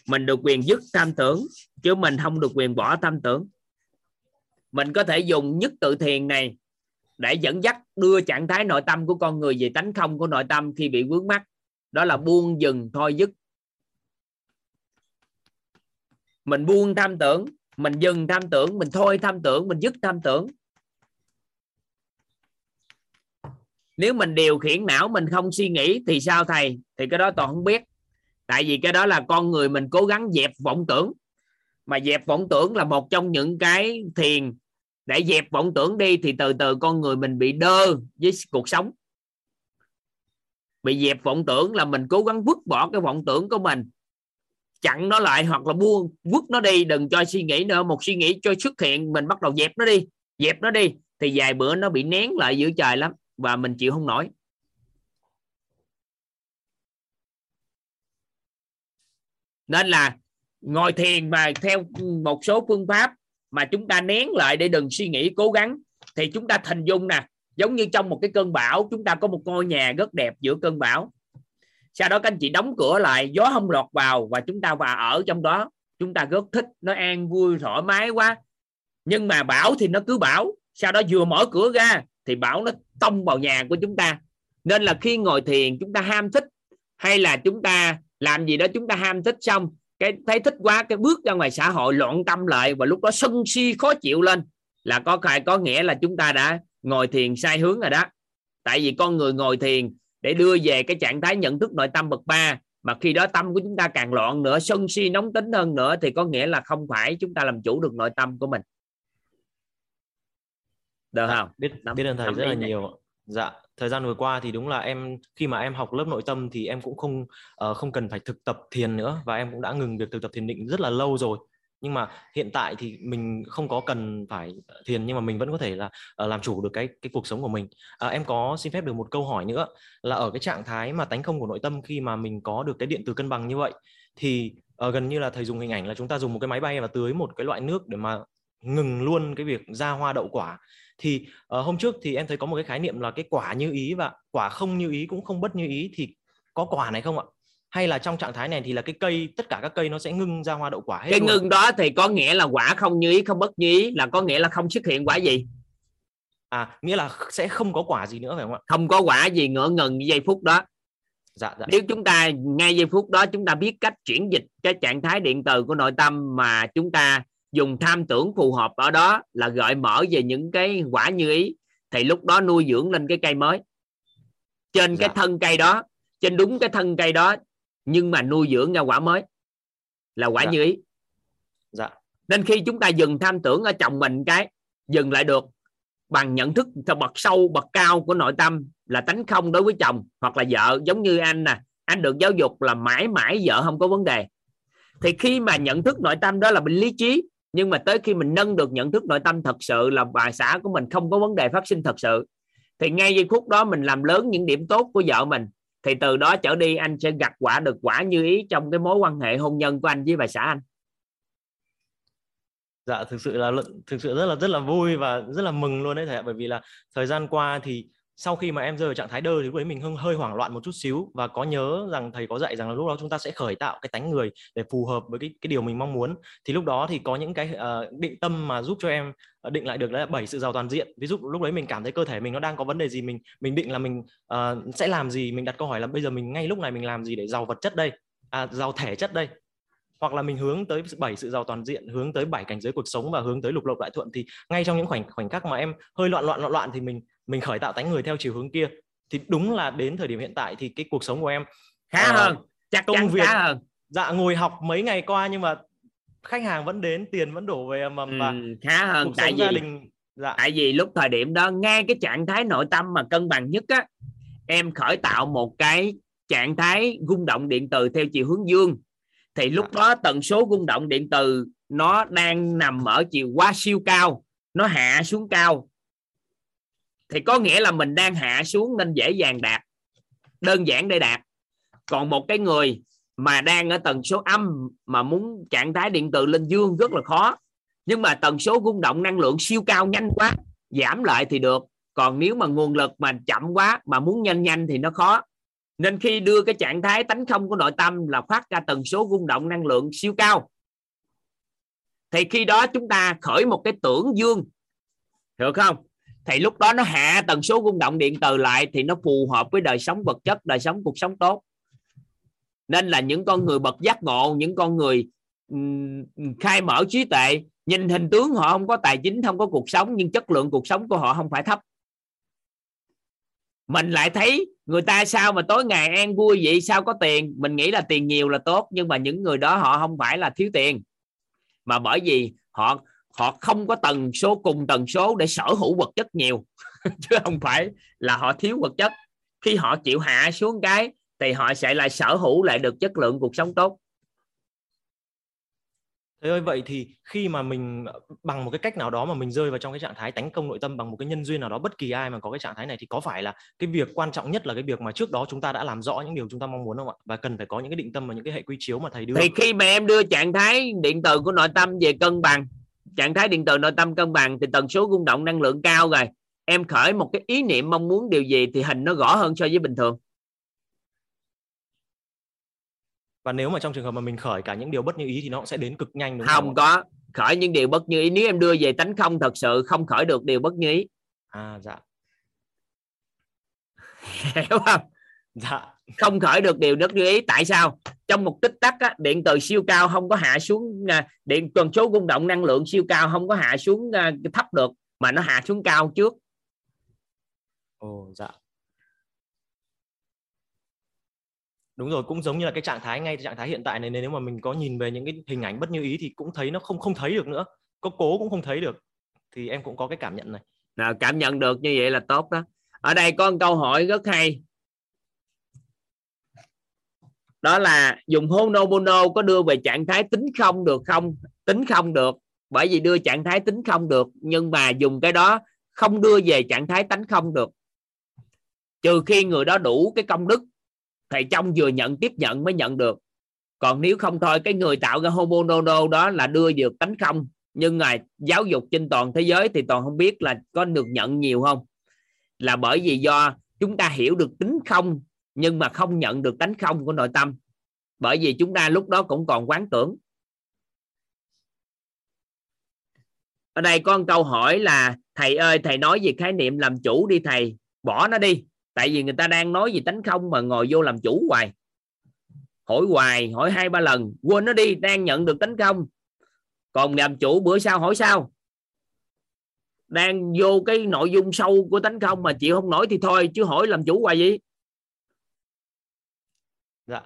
Mình được quyền dứt tham tưởng, chứ mình không được quyền bỏ tham tưởng. Mình có thể dùng nhất tự thiền này để dẫn dắt đưa trạng thái nội tâm của con người về tánh không của nội tâm khi bị vướng mắc. Đó là buông dừng thôi dứt. Mình buông tham tưởng, mình dừng tham tưởng, mình thôi tham tưởng, mình dứt tham tưởng. Nếu mình điều khiển não mình không suy nghĩ thì sao thầy? Thì cái đó toàn không biết. Tại vì cái đó là con người mình cố gắng dẹp vọng tưởng. Mà dẹp vọng tưởng là một trong những cái thiền để dẹp vọng tưởng đi thì từ từ con người mình bị đơ với cuộc sống. Bị dẹp vọng tưởng là mình cố gắng vứt bỏ cái vọng tưởng của mình. Chặn nó lại hoặc là buông, vứt nó đi, đừng cho suy nghĩ nữa. Một suy nghĩ cho xuất hiện, mình bắt đầu dẹp nó đi, dẹp nó đi. Thì vài bữa nó bị nén lại giữa trời lắm và mình chịu không nổi. Nên là ngồi thiền mà theo một số phương pháp mà chúng ta nén lại để đừng suy nghĩ, cố gắng. Thì chúng ta hình dung nè. Giống như trong một cái cơn bão, chúng ta có một ngôi nhà rất đẹp giữa cơn bão. Sau đó các anh chị đóng cửa lại, gió không lọt vào và chúng ta vào ở trong đó. Chúng ta rất thích, nó an vui, thoải mái quá. Nhưng mà bão thì nó cứ bão. Sau đó vừa mở cửa ra thì bão nó tông vào nhà của chúng ta. Nên là khi ngồi thiền, chúng ta ham thích hay là chúng ta làm gì đó, chúng ta ham thích xong cái thấy thích quá cái bước ra ngoài xã hội loạn tâm lại và lúc đó sân si khó chịu lên là có phải có nghĩa là chúng ta đã ngồi thiền sai hướng rồi đó. Tại vì con người ngồi thiền để đưa về cái trạng thái nhận thức nội tâm bậc ba mà khi đó tâm của chúng ta càng loạn nữa sân si nóng tính hơn nữa thì có nghĩa là không phải chúng ta làm chủ được nội tâm của mình. Được không? biết Nắm- biết ơn thầy rất là này. nhiều dạ thời gian vừa qua thì đúng là em khi mà em học lớp nội tâm thì em cũng không uh, không cần phải thực tập thiền nữa và em cũng đã ngừng việc thực tập thiền định rất là lâu rồi. Nhưng mà hiện tại thì mình không có cần phải thiền nhưng mà mình vẫn có thể là uh, làm chủ được cái cái cuộc sống của mình. À, em có xin phép được một câu hỏi nữa là ở cái trạng thái mà tánh không của nội tâm khi mà mình có được cái điện từ cân bằng như vậy thì uh, gần như là thầy dùng hình ảnh là chúng ta dùng một cái máy bay và tưới một cái loại nước để mà ngừng luôn cái việc ra hoa đậu quả thì uh, hôm trước thì em thấy có một cái khái niệm là cái quả như ý và quả không như ý cũng không bất như ý thì có quả này không ạ? Hay là trong trạng thái này thì là cái cây tất cả các cây nó sẽ ngưng ra hoa đậu quả hết cái ngưng đó thì có nghĩa là quả không như ý không bất như ý là có nghĩa là không xuất hiện quả gì? À nghĩa là sẽ không có quả gì nữa phải không ạ? Không có quả gì ngỡ ngừng giây phút đó. Dạ, dạ. nếu chúng ta ngay giây phút đó chúng ta biết cách chuyển dịch cái trạng thái điện từ của nội tâm mà chúng ta dùng tham tưởng phù hợp ở đó là gợi mở về những cái quả như ý thì lúc đó nuôi dưỡng lên cái cây mới trên dạ. cái thân cây đó trên đúng cái thân cây đó nhưng mà nuôi dưỡng ra quả mới là quả dạ. như ý dạ. nên khi chúng ta dừng tham tưởng ở chồng mình cái dừng lại được bằng nhận thức bậc sâu bậc cao của nội tâm là tánh không đối với chồng hoặc là vợ giống như anh nè anh được giáo dục là mãi mãi vợ không có vấn đề thì khi mà nhận thức nội tâm đó là bệnh lý trí nhưng mà tới khi mình nâng được nhận thức nội tâm thật sự là bà xã của mình không có vấn đề phát sinh thật sự, thì ngay giây phút đó mình làm lớn những điểm tốt của vợ mình, thì từ đó trở đi anh sẽ gặt quả được quả như ý trong cái mối quan hệ hôn nhân của anh với bà xã anh. Dạ thực sự là thực sự rất là rất là vui và rất là mừng luôn đấy thầy ạ. Bởi vì là thời gian qua thì sau khi mà em rơi vào trạng thái đơ thì lúc đấy mình hơi, hơi hoảng loạn một chút xíu và có nhớ rằng thầy có dạy rằng là lúc đó chúng ta sẽ khởi tạo cái tánh người để phù hợp với cái cái điều mình mong muốn. Thì lúc đó thì có những cái uh, định tâm mà giúp cho em ờ, định lại được là bảy sự giàu toàn diện. Ví dụ lúc đấy mình cảm thấy cơ thể mình nó đang có vấn đề gì mình mình định là mình uh, sẽ làm gì mình đặt câu hỏi là bây giờ mình ngay lúc này mình làm gì để giàu vật chất đây? À, giàu thể chất đây? Hoặc là mình hướng tới bảy sự giàu toàn diện hướng tới bảy cảnh giới cuộc sống và hướng tới lục lộc đại thuận. Thì ngay trong những khoảnh khoảnh khắc mà em hơi loạn loạn loạn loạn thì mình mình khởi tạo tánh người theo chiều hướng kia thì đúng là đến thời điểm hiện tại thì cái cuộc sống của em khá uh, hơn chắc công việc khá hơn dạ ngồi học mấy ngày qua nhưng mà khách hàng vẫn đến tiền vẫn đổ về mầm và ừ, khá hơn tại vì gia đình dạ. tại vì lúc thời điểm đó ngay cái trạng thái nội tâm mà cân bằng nhất á em khởi tạo một cái trạng thái rung động điện từ theo chiều hướng dương thì lúc dạ. đó tần số rung động điện từ nó đang nằm ở chiều quá siêu cao nó hạ xuống cao thì có nghĩa là mình đang hạ xuống nên dễ dàng đạt đơn giản để đạt còn một cái người mà đang ở tần số âm mà muốn trạng thái điện từ lên dương rất là khó. Nhưng mà tần số rung động năng lượng siêu cao nhanh quá, giảm lại thì được. Còn nếu mà nguồn lực mà chậm quá, mà muốn nhanh nhanh thì nó khó. Nên khi đưa cái trạng thái tánh không của nội tâm là phát ra tần số rung động năng lượng siêu cao, thì khi đó chúng ta khởi một cái tưởng dương. Được không? Thì lúc đó nó hạ tần số rung động điện từ lại thì nó phù hợp với đời sống vật chất đời sống cuộc sống tốt. Nên là những con người bậc giác ngộ những con người um, khai mở trí tuệ nhìn hình tướng họ không có tài chính không có cuộc sống nhưng chất lượng cuộc sống của họ không phải thấp. Mình lại thấy người ta sao mà tối ngày an vui vậy sao có tiền? Mình nghĩ là tiền nhiều là tốt nhưng mà những người đó họ không phải là thiếu tiền. Mà bởi vì họ họ không có tần số cùng tần số để sở hữu vật chất nhiều chứ không phải là họ thiếu vật chất khi họ chịu hạ xuống cái thì họ sẽ lại sở hữu lại được chất lượng cuộc sống tốt Thế ơi vậy thì khi mà mình bằng một cái cách nào đó mà mình rơi vào trong cái trạng thái tấn công nội tâm bằng một cái nhân duyên nào đó bất kỳ ai mà có cái trạng thái này thì có phải là cái việc quan trọng nhất là cái việc mà trước đó chúng ta đã làm rõ những điều chúng ta mong muốn không ạ? Và cần phải có những cái định tâm và những cái hệ quy chiếu mà thầy đưa. Thì khi mà em đưa trạng thái điện từ của nội tâm về cân bằng, trạng thái điện từ nội tâm cân bằng thì tần số rung động năng lượng cao rồi. Em khởi một cái ý niệm mong muốn điều gì thì hình nó rõ hơn so với bình thường. và nếu mà trong trường hợp mà mình khởi cả những điều bất như ý thì nó cũng sẽ đến cực nhanh đúng không? Không có khởi những điều bất như ý nếu em đưa về tánh không thật sự không khởi được điều bất như ý. À dạ. Hiểu không? Dạ. Không khởi được điều bất như ý tại sao? Trong một tích tắc á, điện từ siêu cao không có hạ xuống à, điện tần số rung động năng lượng siêu cao không có hạ xuống à, thấp được mà nó hạ xuống cao trước. Ồ dạ. đúng rồi cũng giống như là cái trạng thái ngay trạng thái hiện tại này nếu mà mình có nhìn về những cái hình ảnh bất như ý thì cũng thấy nó không không thấy được nữa có cố cũng không thấy được thì em cũng có cái cảm nhận này nào cảm nhận được như vậy là tốt đó ở đây có một câu hỏi rất hay đó là dùng Honobono có đưa về trạng thái tính không được không? Tính không được. Bởi vì đưa trạng thái tính không được, nhưng mà dùng cái đó không đưa về trạng thái tánh không được. Trừ khi người đó đủ cái công đức, thầy trong vừa nhận tiếp nhận mới nhận được. Còn nếu không thôi, cái người tạo ra homonono đó là đưa được tánh không. Nhưng mà giáo dục trên toàn thế giới thì toàn không biết là có được nhận nhiều không. Là bởi vì do chúng ta hiểu được tính không nhưng mà không nhận được tánh không của nội tâm. Bởi vì chúng ta lúc đó cũng còn quán tưởng. Ở đây có một câu hỏi là, thầy ơi, thầy nói về khái niệm làm chủ đi thầy, bỏ nó đi. Tại vì người ta đang nói về tánh không mà ngồi vô làm chủ hoài. Hỏi hoài, hỏi hai ba lần, quên nó đi, đang nhận được tánh không. Còn làm chủ bữa sau hỏi sao? Đang vô cái nội dung sâu của tánh không mà chịu không nổi thì thôi, chứ hỏi làm chủ hoài gì dạ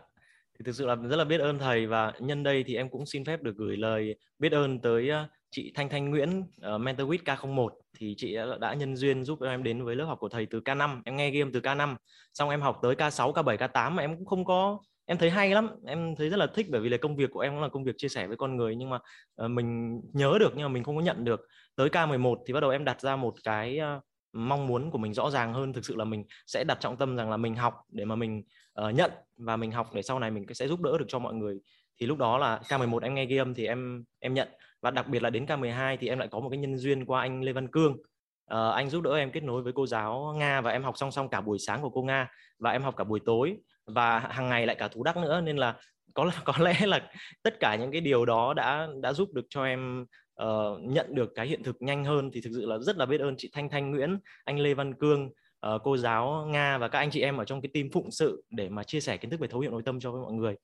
thì thực sự là rất là biết ơn thầy và nhân đây thì em cũng xin phép được gửi lời biết ơn tới chị Thanh Thanh Nguyễn uh, Mentor K01 thì chị đã, đã nhân duyên giúp em đến với lớp học của thầy từ K5 em nghe game từ K5 xong em học tới K6 K7 K8 mà em cũng không có em thấy hay lắm. Em thấy rất là thích bởi vì là công việc của em cũng là công việc chia sẻ với con người nhưng mà uh, mình nhớ được nhưng mà mình không có nhận được. Tới K11 thì bắt đầu em đặt ra một cái uh, mong muốn của mình rõ ràng hơn. Thực sự là mình sẽ đặt trọng tâm rằng là mình học để mà mình uh, nhận và mình học để sau này mình sẽ giúp đỡ được cho mọi người. Thì lúc đó là K11 em nghe game thì em em nhận. Và đặc biệt là đến K12 thì em lại có một cái nhân duyên qua anh Lê Văn Cương. Uh, anh giúp đỡ em kết nối với cô giáo Nga và em học song song cả buổi sáng của cô Nga và em học cả buổi tối. Và hàng ngày lại cả thú đắc nữa nên là có có lẽ là tất cả những cái điều đó đã đã giúp được cho em uh, nhận được cái hiện thực nhanh hơn. Thì thực sự là rất là biết ơn chị Thanh Thanh Nguyễn, anh Lê Văn Cương, uh, cô giáo Nga và các anh chị em ở trong cái team phụng sự để mà chia sẻ kiến thức về thấu hiểu nội tâm cho với mọi người.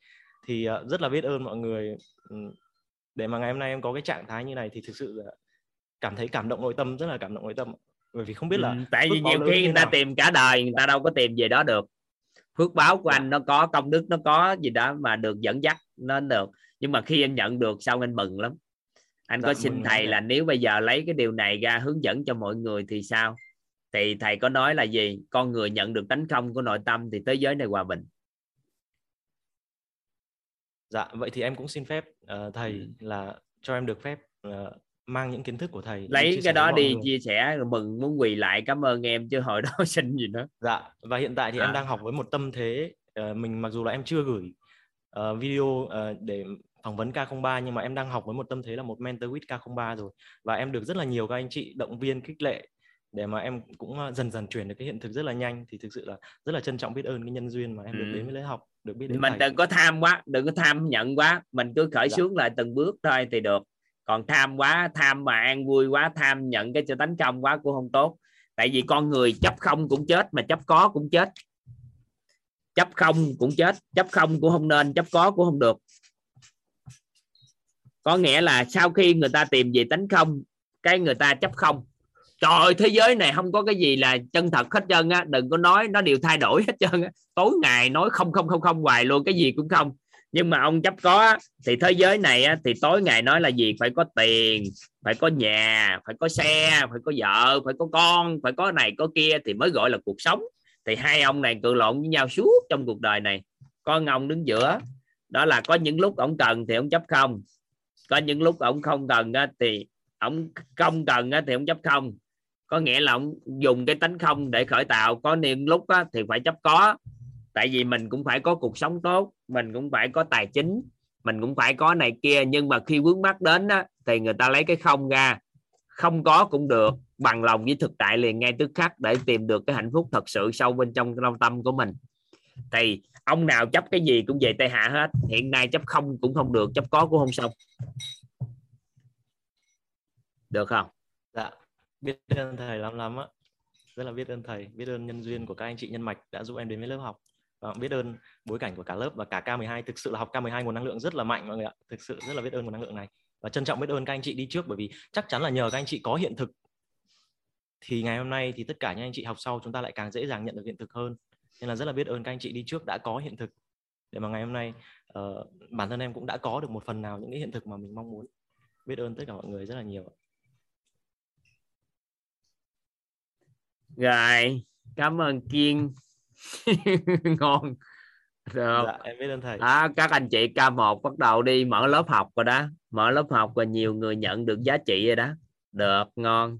Thì uh, rất là biết ơn mọi người để mà ngày hôm nay em có cái trạng thái như này thì thực sự cảm thấy cảm động nội tâm rất là cảm động nội tâm. Bởi vì không biết là ừ, tại vì nhiều khi người ta tìm cả đời người ta đâu có tìm về đó được. Phước báo của anh nó có công đức nó có gì đó mà được dẫn dắt nó được. Nhưng mà khi anh nhận được sau anh mừng lắm. Anh dạ, có xin thầy là nếu bây giờ lấy cái điều này ra hướng dẫn cho mọi người thì sao thì thầy có nói là gì con người nhận được tánh không của nội tâm thì thế giới này hòa bình dạ vậy thì em cũng xin phép uh, thầy ừ. là cho em được phép uh, mang những kiến thức của thầy lấy cái đó đi người. chia sẻ rồi mừng muốn quỳ lại cảm ơn em chứ hồi đó xin gì nữa dạ và hiện tại thì à. em đang học với một tâm thế uh, mình mặc dù là em chưa gửi uh, video uh, để phỏng vấn K03 nhưng mà em đang học với một tâm thế là một mentor with K03 rồi và em được rất là nhiều các anh chị động viên khích lệ để mà em cũng dần dần chuyển được cái hiện thực rất là nhanh. Thì thực sự là rất là trân trọng biết ơn cái nhân duyên mà em ừ. được đến với lớp học được biết đến mình thầy. đừng có tham quá đừng có tham nhận quá. Mình cứ khởi dạ. xuống lại từng bước thôi thì được. Còn tham quá tham mà an vui quá tham nhận cái cho tánh công quá cũng không tốt. Tại vì con người chấp không cũng chết mà chấp có cũng chết. Chấp không cũng chết chấp không cũng không nên chấp có cũng không được. Có nghĩa là sau khi người ta tìm về tánh không cái người ta chấp không trời thế giới này không có cái gì là chân thật hết trơn á. Đừng có nói nó đều thay đổi hết trơn á. Tối ngày nói không không không không hoài luôn cái gì cũng không. Nhưng mà ông chấp có thì thế giới này á, thì tối ngày nói là gì? Phải có tiền phải có nhà phải có xe phải có vợ phải có con phải có này có kia thì mới gọi là cuộc sống. Thì hai ông này cự lộn với nhau suốt trong cuộc đời này. Con ông đứng giữa đó là có những lúc ông cần thì ông chấp không. Có những lúc ông không cần á, thì ông không cần á, thì ông chấp không có nghĩa là ông dùng cái tánh không để khởi tạo có niệm lúc á, thì phải chấp có. Tại vì mình cũng phải có cuộc sống tốt mình cũng phải có tài chính mình cũng phải có này kia. Nhưng mà khi vướng mắt đến á, thì người ta lấy cái không ra. Không có cũng được bằng lòng với thực tại liền ngay tức khắc để tìm được cái hạnh phúc thật sự sâu bên trong trong tâm của mình. Thì ông nào chấp cái gì cũng về tây hạ hết. Hiện nay chấp không cũng không được chấp có cũng không xong. Được không? Biết ơn thầy lắm lắm á rất là biết ơn thầy biết ơn nhân duyên của các anh chị nhân mạch đã giúp em đến với lớp học. Và biết ơn bối cảnh của cả lớp và cả K12 thực sự là học K12 nguồn năng lượng rất là mạnh mọi người ạ. Thực sự rất là biết ơn nguồn năng lượng này. Và trân trọng biết ơn các anh chị đi trước bởi vì chắc chắn là nhờ các anh chị có hiện thực. Thì ngày hôm nay thì tất cả những anh chị học sau chúng ta lại càng dễ dàng nhận được hiện thực hơn. Nên là rất là biết ơn các anh chị đi trước đã có hiện thực. Để mà ngày hôm nay uh, bản thân em cũng đã có được một phần nào những cái hiện thực mà mình mong muốn. Biết ơn tất cả mọi người rất là nhiều rồi cảm ơn kiên. Ngon. Được. Dạ, em biết ơn thầy. À, các anh chị K1 bắt đầu đi mở lớp học rồi đó. Mở lớp học và nhiều người nhận được giá trị rồi đó. Được ngon.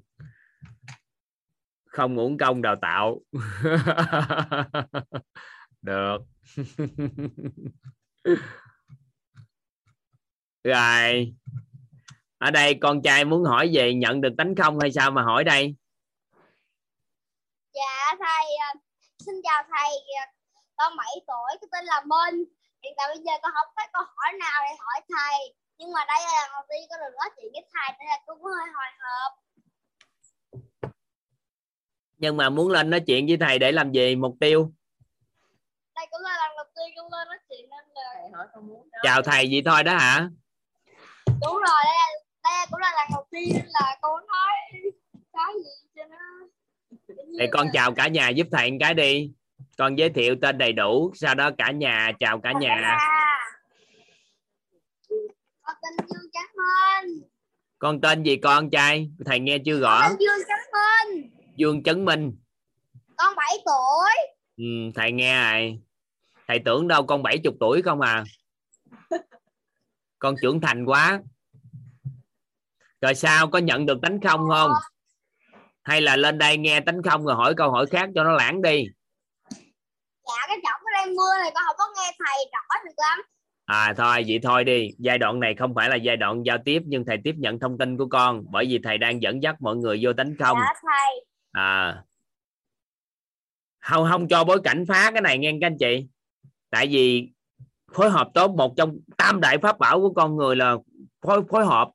Không uổng công đào tạo. Được. Rồi. Ở đây con trai muốn hỏi về nhận được tánh không hay sao mà hỏi đây thầy à, xin chào thầy à, con 7 tuổi cái tên là Minh. Hiện tại bây giờ con không có câu hỏi nào để hỏi thầy nhưng mà đây là lần đầu tiên con được nói chuyện với thầy nên là con cũng hơi hồi hộp. Nhưng mà muốn lên nói chuyện với thầy để làm gì mục tiêu? Đây cũng là lần đầu tiên con lên nói chuyện nên là hỏi con muốn chào thầy vậy thôi đó hả? Đúng rồi đây là, đây cũng là lần đầu tiên là con nói cái gì cho nó thì con chào cả nhà giúp thầy một cái đi. Con giới thiệu tên đầy đủ sau đó cả nhà chào cả nhà. Con tên Dương Trắng Minh. Con tên gì con trai? Thầy nghe chưa rõ. Con Dương Trắng Minh. Dương Chấn Minh. Con 7 tuổi. Ừ, thầy nghe rồi. Thầy tưởng đâu con 70 tuổi không à. Con trưởng thành quá. Rồi sao có nhận được tánh không không hay là lên đây nghe tánh không rồi hỏi câu hỏi khác cho nó lãng đi. Dạ cái giọng của đang mưa này con không có nghe thầy rõ được lắm. À thôi vậy thôi đi. Giai đoạn này không phải là giai đoạn giao tiếp nhưng thầy tiếp nhận thông tin của con. Bởi vì thầy đang dẫn dắt mọi người vô tánh không. Dạ thầy. À. Không không cho bối cảnh phá cái này nghe các anh chị. Tại vì phối hợp tốt một trong tam đại pháp bảo của con người là phối phối hợp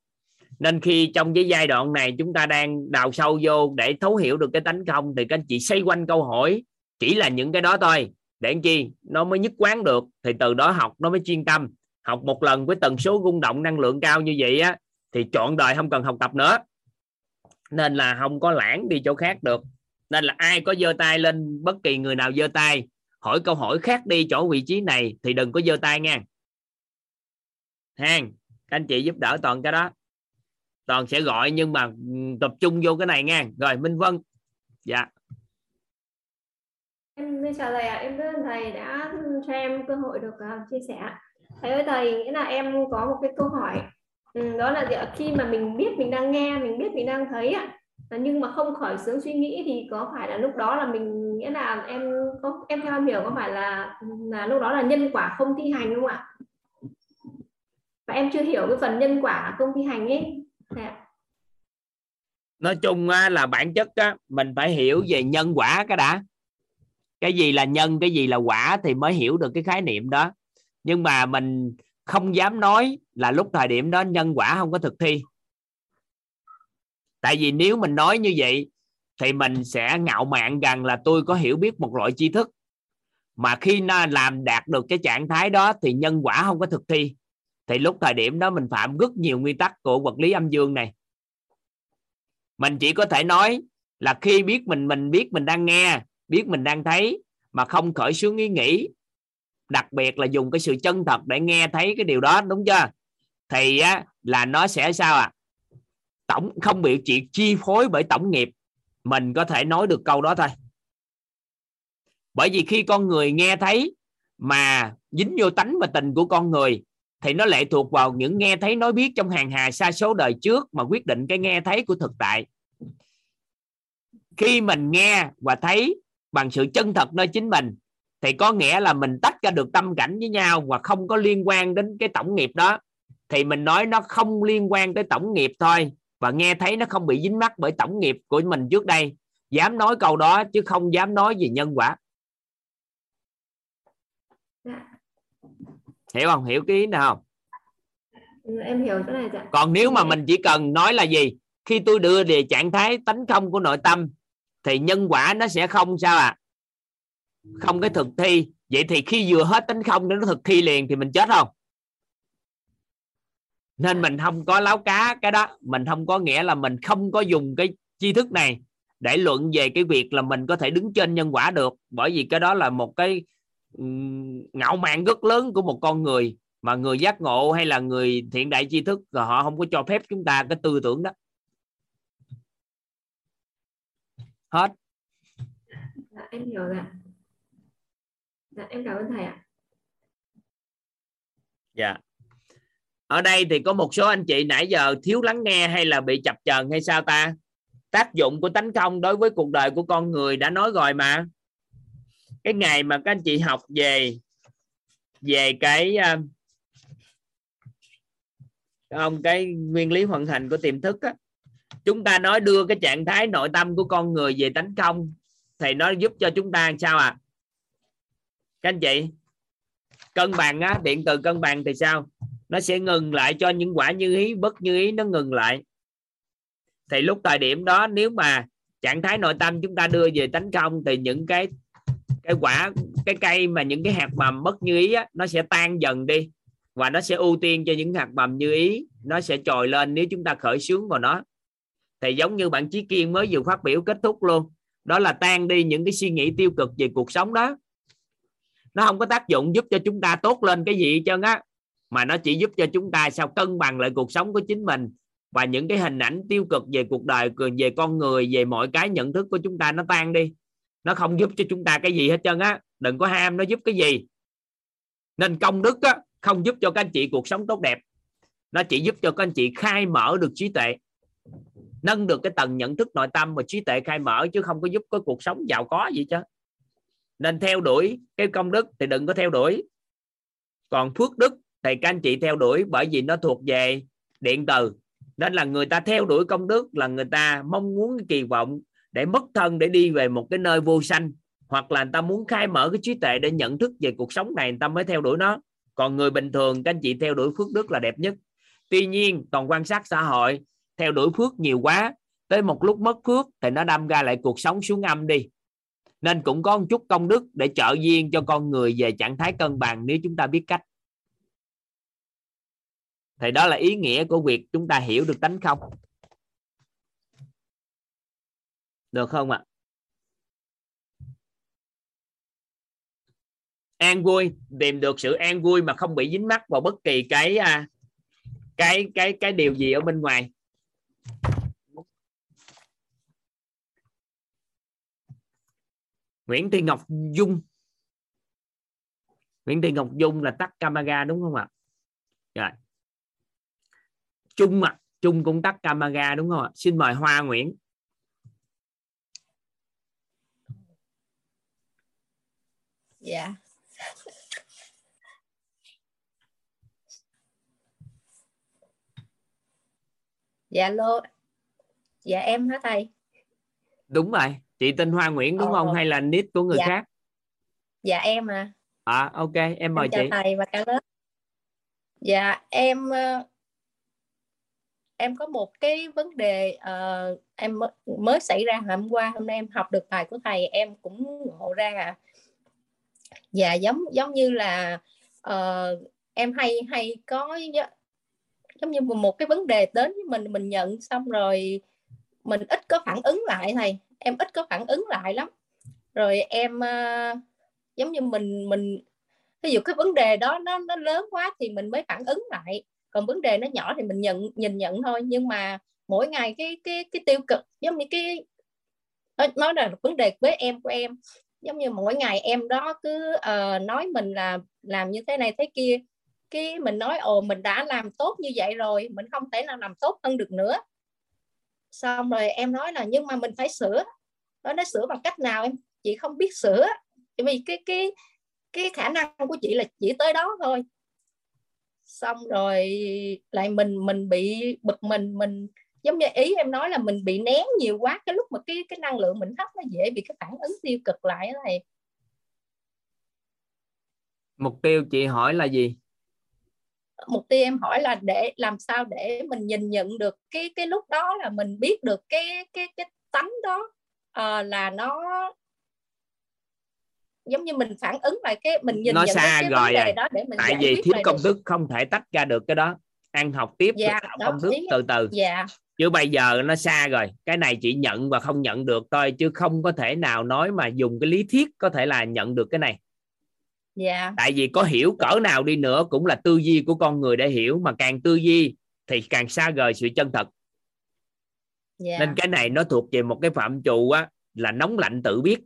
nên khi trong cái giai đoạn này chúng ta đang đào sâu vô để thấu hiểu được cái tánh không, thì các anh chị xoay quanh câu hỏi, chỉ là những cái đó thôi. Để làm chi? Nó mới nhất quán được, thì từ đó học, nó mới chuyên tâm. Học một lần với tần số rung động năng lượng cao như vậy á, thì chọn đời không cần học tập nữa. Nên là không có lãng đi chỗ khác được. Nên là ai có giơ tay lên, bất kỳ người nào giơ tay, hỏi câu hỏi khác đi chỗ vị trí này thì đừng có giơ tay nha. Hang, các anh chị giúp đỡ toàn cái đó toàn sẽ gọi nhưng mà ừ, tập trung vô cái này nha. Rồi minh vân. Dạ. Em xin chào thầy ạ. Em rất ơn thầy đã cho em cơ hội được uh, chia sẻ thầy ơi thầy nghĩa là em có một cái câu hỏi. Ừ, đó là khi mà mình biết mình đang nghe mình biết mình đang thấy ạ à, nhưng mà không khỏi sướng suy nghĩ thì có phải là lúc đó là mình nghĩa là em có em theo em hiểu có phải là là lúc đó là nhân quả không thi hành không ạ? Và em chưa hiểu cái phần nhân quả không thi hành ấy. Dạ. nói chung là bản chất mình phải hiểu về nhân quả cái đã. Cái gì là nhân, cái gì là quả thì mới hiểu được cái khái niệm đó. Nhưng mà mình không dám nói là lúc thời điểm đó nhân quả không có thực thi. Tại vì nếu mình nói như vậy thì mình sẽ ngạo mạn rằng là tôi có hiểu biết một loại tri thức. Mà khi nó làm đạt được cái trạng thái đó thì nhân quả không có thực thi thì lúc thời điểm đó mình phạm rất nhiều nguyên tắc của vật lý âm dương này. Mình chỉ có thể nói là khi biết mình mình biết mình đang nghe biết mình đang thấy mà không khởi xướng ý nghĩ. Đặc biệt là dùng cái sự chân thật để nghe thấy cái điều đó đúng chưa? Thì á, là nó sẽ sao à tổng không bị chuyện chi phối bởi tổng nghiệp. Mình có thể nói được câu đó thôi. Bởi vì khi con người nghe thấy mà dính vô tánh và tình của con người thì nó lệ thuộc vào những nghe thấy nói biết trong hàng hà xa số đời trước mà quyết định cái nghe thấy của thực tại. Khi mình nghe và thấy bằng sự chân thật nơi chính mình, thì có nghĩa là mình tách ra được tâm cảnh với nhau và không có liên quan đến cái tổng nghiệp đó. Thì mình nói nó không liên quan tới tổng nghiệp thôi và nghe thấy nó không bị dính mắc bởi tổng nghiệp của mình trước đây. Dám nói câu đó chứ không dám nói về nhân quả. Dạ hiểu không? Hiểu cái ý nào không? Ừ, em hiểu cái này dạ. còn nếu mà mình chỉ cần nói là gì? Khi tôi đưa về trạng thái tánh không của nội tâm thì nhân quả nó sẽ không sao à không cái thực thi. Vậy thì khi vừa hết tánh không nó thực thi liền thì mình chết không? Nên mình không có láo cá cái đó. Mình không có nghĩa là mình không có dùng cái tri thức này để luận về cái việc là mình có thể đứng trên nhân quả được. Bởi vì cái đó là một cái ngạo mạn rất lớn của một con người mà người giác ngộ hay là người thiện đại tri thức rồi họ không có cho phép chúng ta cái tư tưởng đó. Hết. Dạ, em hiểu rồi dạ, em cảm ơn thầy ạ. Dạ. Ở đây thì có một số anh chị nãy giờ thiếu lắng nghe hay là bị chập chờn hay sao ta? Tác dụng của tánh không đối với cuộc đời của con người đã nói rồi mà cái ngày mà các anh chị học về về cái à, ông cái nguyên lý vận hành của tiềm thức á, chúng ta nói đưa cái trạng thái nội tâm của con người về tánh không thì nó giúp cho chúng ta sao à các anh chị cân bằng á điện từ cân bằng thì sao? Nó sẽ ngừng lại cho những quả như ý bất như ý nó ngừng lại. Thì lúc thời điểm đó nếu mà trạng thái nội tâm chúng ta đưa về tánh không thì những cái cái quả cái cây mà những cái hạt mầm bất như ý á, nó sẽ tan dần đi. Và nó sẽ ưu tiên cho những hạt mầm như ý nó sẽ trồi lên nếu chúng ta khởi sướng vào nó. Thì giống như bạn Chí Kiên mới vừa phát biểu kết thúc luôn đó là tan đi những cái suy nghĩ tiêu cực về cuộc sống đó. Nó không có tác dụng giúp cho chúng ta tốt lên cái gì hết trơn á mà nó chỉ giúp cho chúng ta sao cân bằng lại cuộc sống của chính mình. Và những cái hình ảnh tiêu cực về cuộc đời về con người về mọi cái nhận thức của chúng ta nó tan đi nó không giúp cho chúng ta cái gì hết trơn á. Đừng có ham nó giúp cái gì. Nên công đức á, không giúp cho các anh chị cuộc sống tốt đẹp. Nó chỉ giúp cho các anh chị khai mở được trí tuệ. Nâng được cái tầng nhận thức nội tâm và trí tuệ khai mở chứ không có giúp cái cuộc sống giàu có gì chứ. Nên theo đuổi cái công đức thì đừng có theo đuổi. Còn phước đức thì các anh chị theo đuổi bởi vì nó thuộc về điện từ. Nên là người ta theo đuổi công đức là người ta mong muốn kỳ vọng để mất thân để đi về một cái nơi vô sanh, hoặc là người ta muốn khai mở cái trí tuệ để nhận thức về cuộc sống này, người ta mới theo đuổi nó. Còn người bình thường, các anh chị theo đuổi phước đức là đẹp nhất. Tuy nhiên toàn quan sát xã hội, theo đuổi phước nhiều quá, tới một lúc mất phước thì nó đâm ra lại cuộc sống xuống âm đi. Nên cũng có một chút công đức để trợ duyên cho con người về trạng thái cân bằng, nếu chúng ta biết cách. Thì đó là ý nghĩa của việc chúng ta hiểu được tánh không được không ạ? An vui, tìm được sự an vui mà không bị dính mắc vào bất kỳ cái à, cái cái cái điều gì ở bên ngoài. Nguyễn Thị Ngọc Dung. Nguyễn Thị Ngọc Dung là tắt camera đúng không ạ? Rồi. Trung ạ, Trung cũng tắt camera đúng không ạ? Xin mời Hoa Nguyễn. Dạ. Dạ lô. Dạ em hả thầy? Đúng rồi. Chị tên Hoa Nguyễn đúng Ồ. không? Hay là nick của người Dạ. khác? Dạ em à. À ok. Em mời em chào chị. thầy và cả lớp. Dạ em ờ, em có một cái vấn đề ờ, em mới, mới xảy ra hôm qua. Hôm nay em học được bài của thầy. Em cũng ngộ ra à dạ giống giống như là uh, em hay hay có giống như một cái vấn đề đến với mình mình nhận xong rồi mình ít có phản ứng lại thầy em ít có phản ứng lại lắm. Rồi em uh, giống như mình mình ví dụ cái vấn đề đó nó nó lớn quá thì mình mới phản ứng lại. Còn vấn đề nó nhỏ thì mình nhận nhìn nhận thôi. Nhưng mà mỗi ngày cái cái cái tiêu cực giống như cái nói, nói là vấn đề với em của em giống như mỗi ngày em đó cứ uh, nói mình là làm như thế này thế kia. Cái mình nói ồ mình đã làm tốt như vậy rồi mình không thể nào làm tốt hơn được nữa. Xong rồi em nói là nhưng mà mình phải sửa. Nói nó sửa bằng cách nào em? Chị không biết sửa. Bởi vì cái cái cái khả năng của chị là chỉ tới đó thôi. Xong rồi lại mình mình bị bực mình mình giống như ý em nói là mình bị nén nhiều quá cái lúc mà cái cái năng lượng mình thấp nó dễ bị cái phản ứng tiêu cực lại đó thầy. Mục tiêu chị hỏi là gì? Mục tiêu em hỏi là để làm sao để mình nhìn nhận được cái cái lúc đó là mình biết được cái cái cái tánh đó ờ, là nó giống như mình phản ứng lại cái mình nhìn nó nhận xa cái rồi vấn đề rồi đó để mình tại vì thiếu công đức không thể tách ra được cái đó ăn học tiếp Dạ, tạo công đức từ từ. Dạ. Chứ bây giờ nó xa rồi cái này chỉ nhận và không nhận được thôi chứ không có thể nào nói mà dùng cái lý thuyết có thể là nhận được cái này. Dạ. Tại vì có hiểu cỡ nào đi nữa cũng là tư duy của con người để hiểu mà càng tư duy thì càng xa rời sự chân thật. Dạ. Nên cái này nó thuộc về một cái phạm trù á là nóng lạnh tự biết.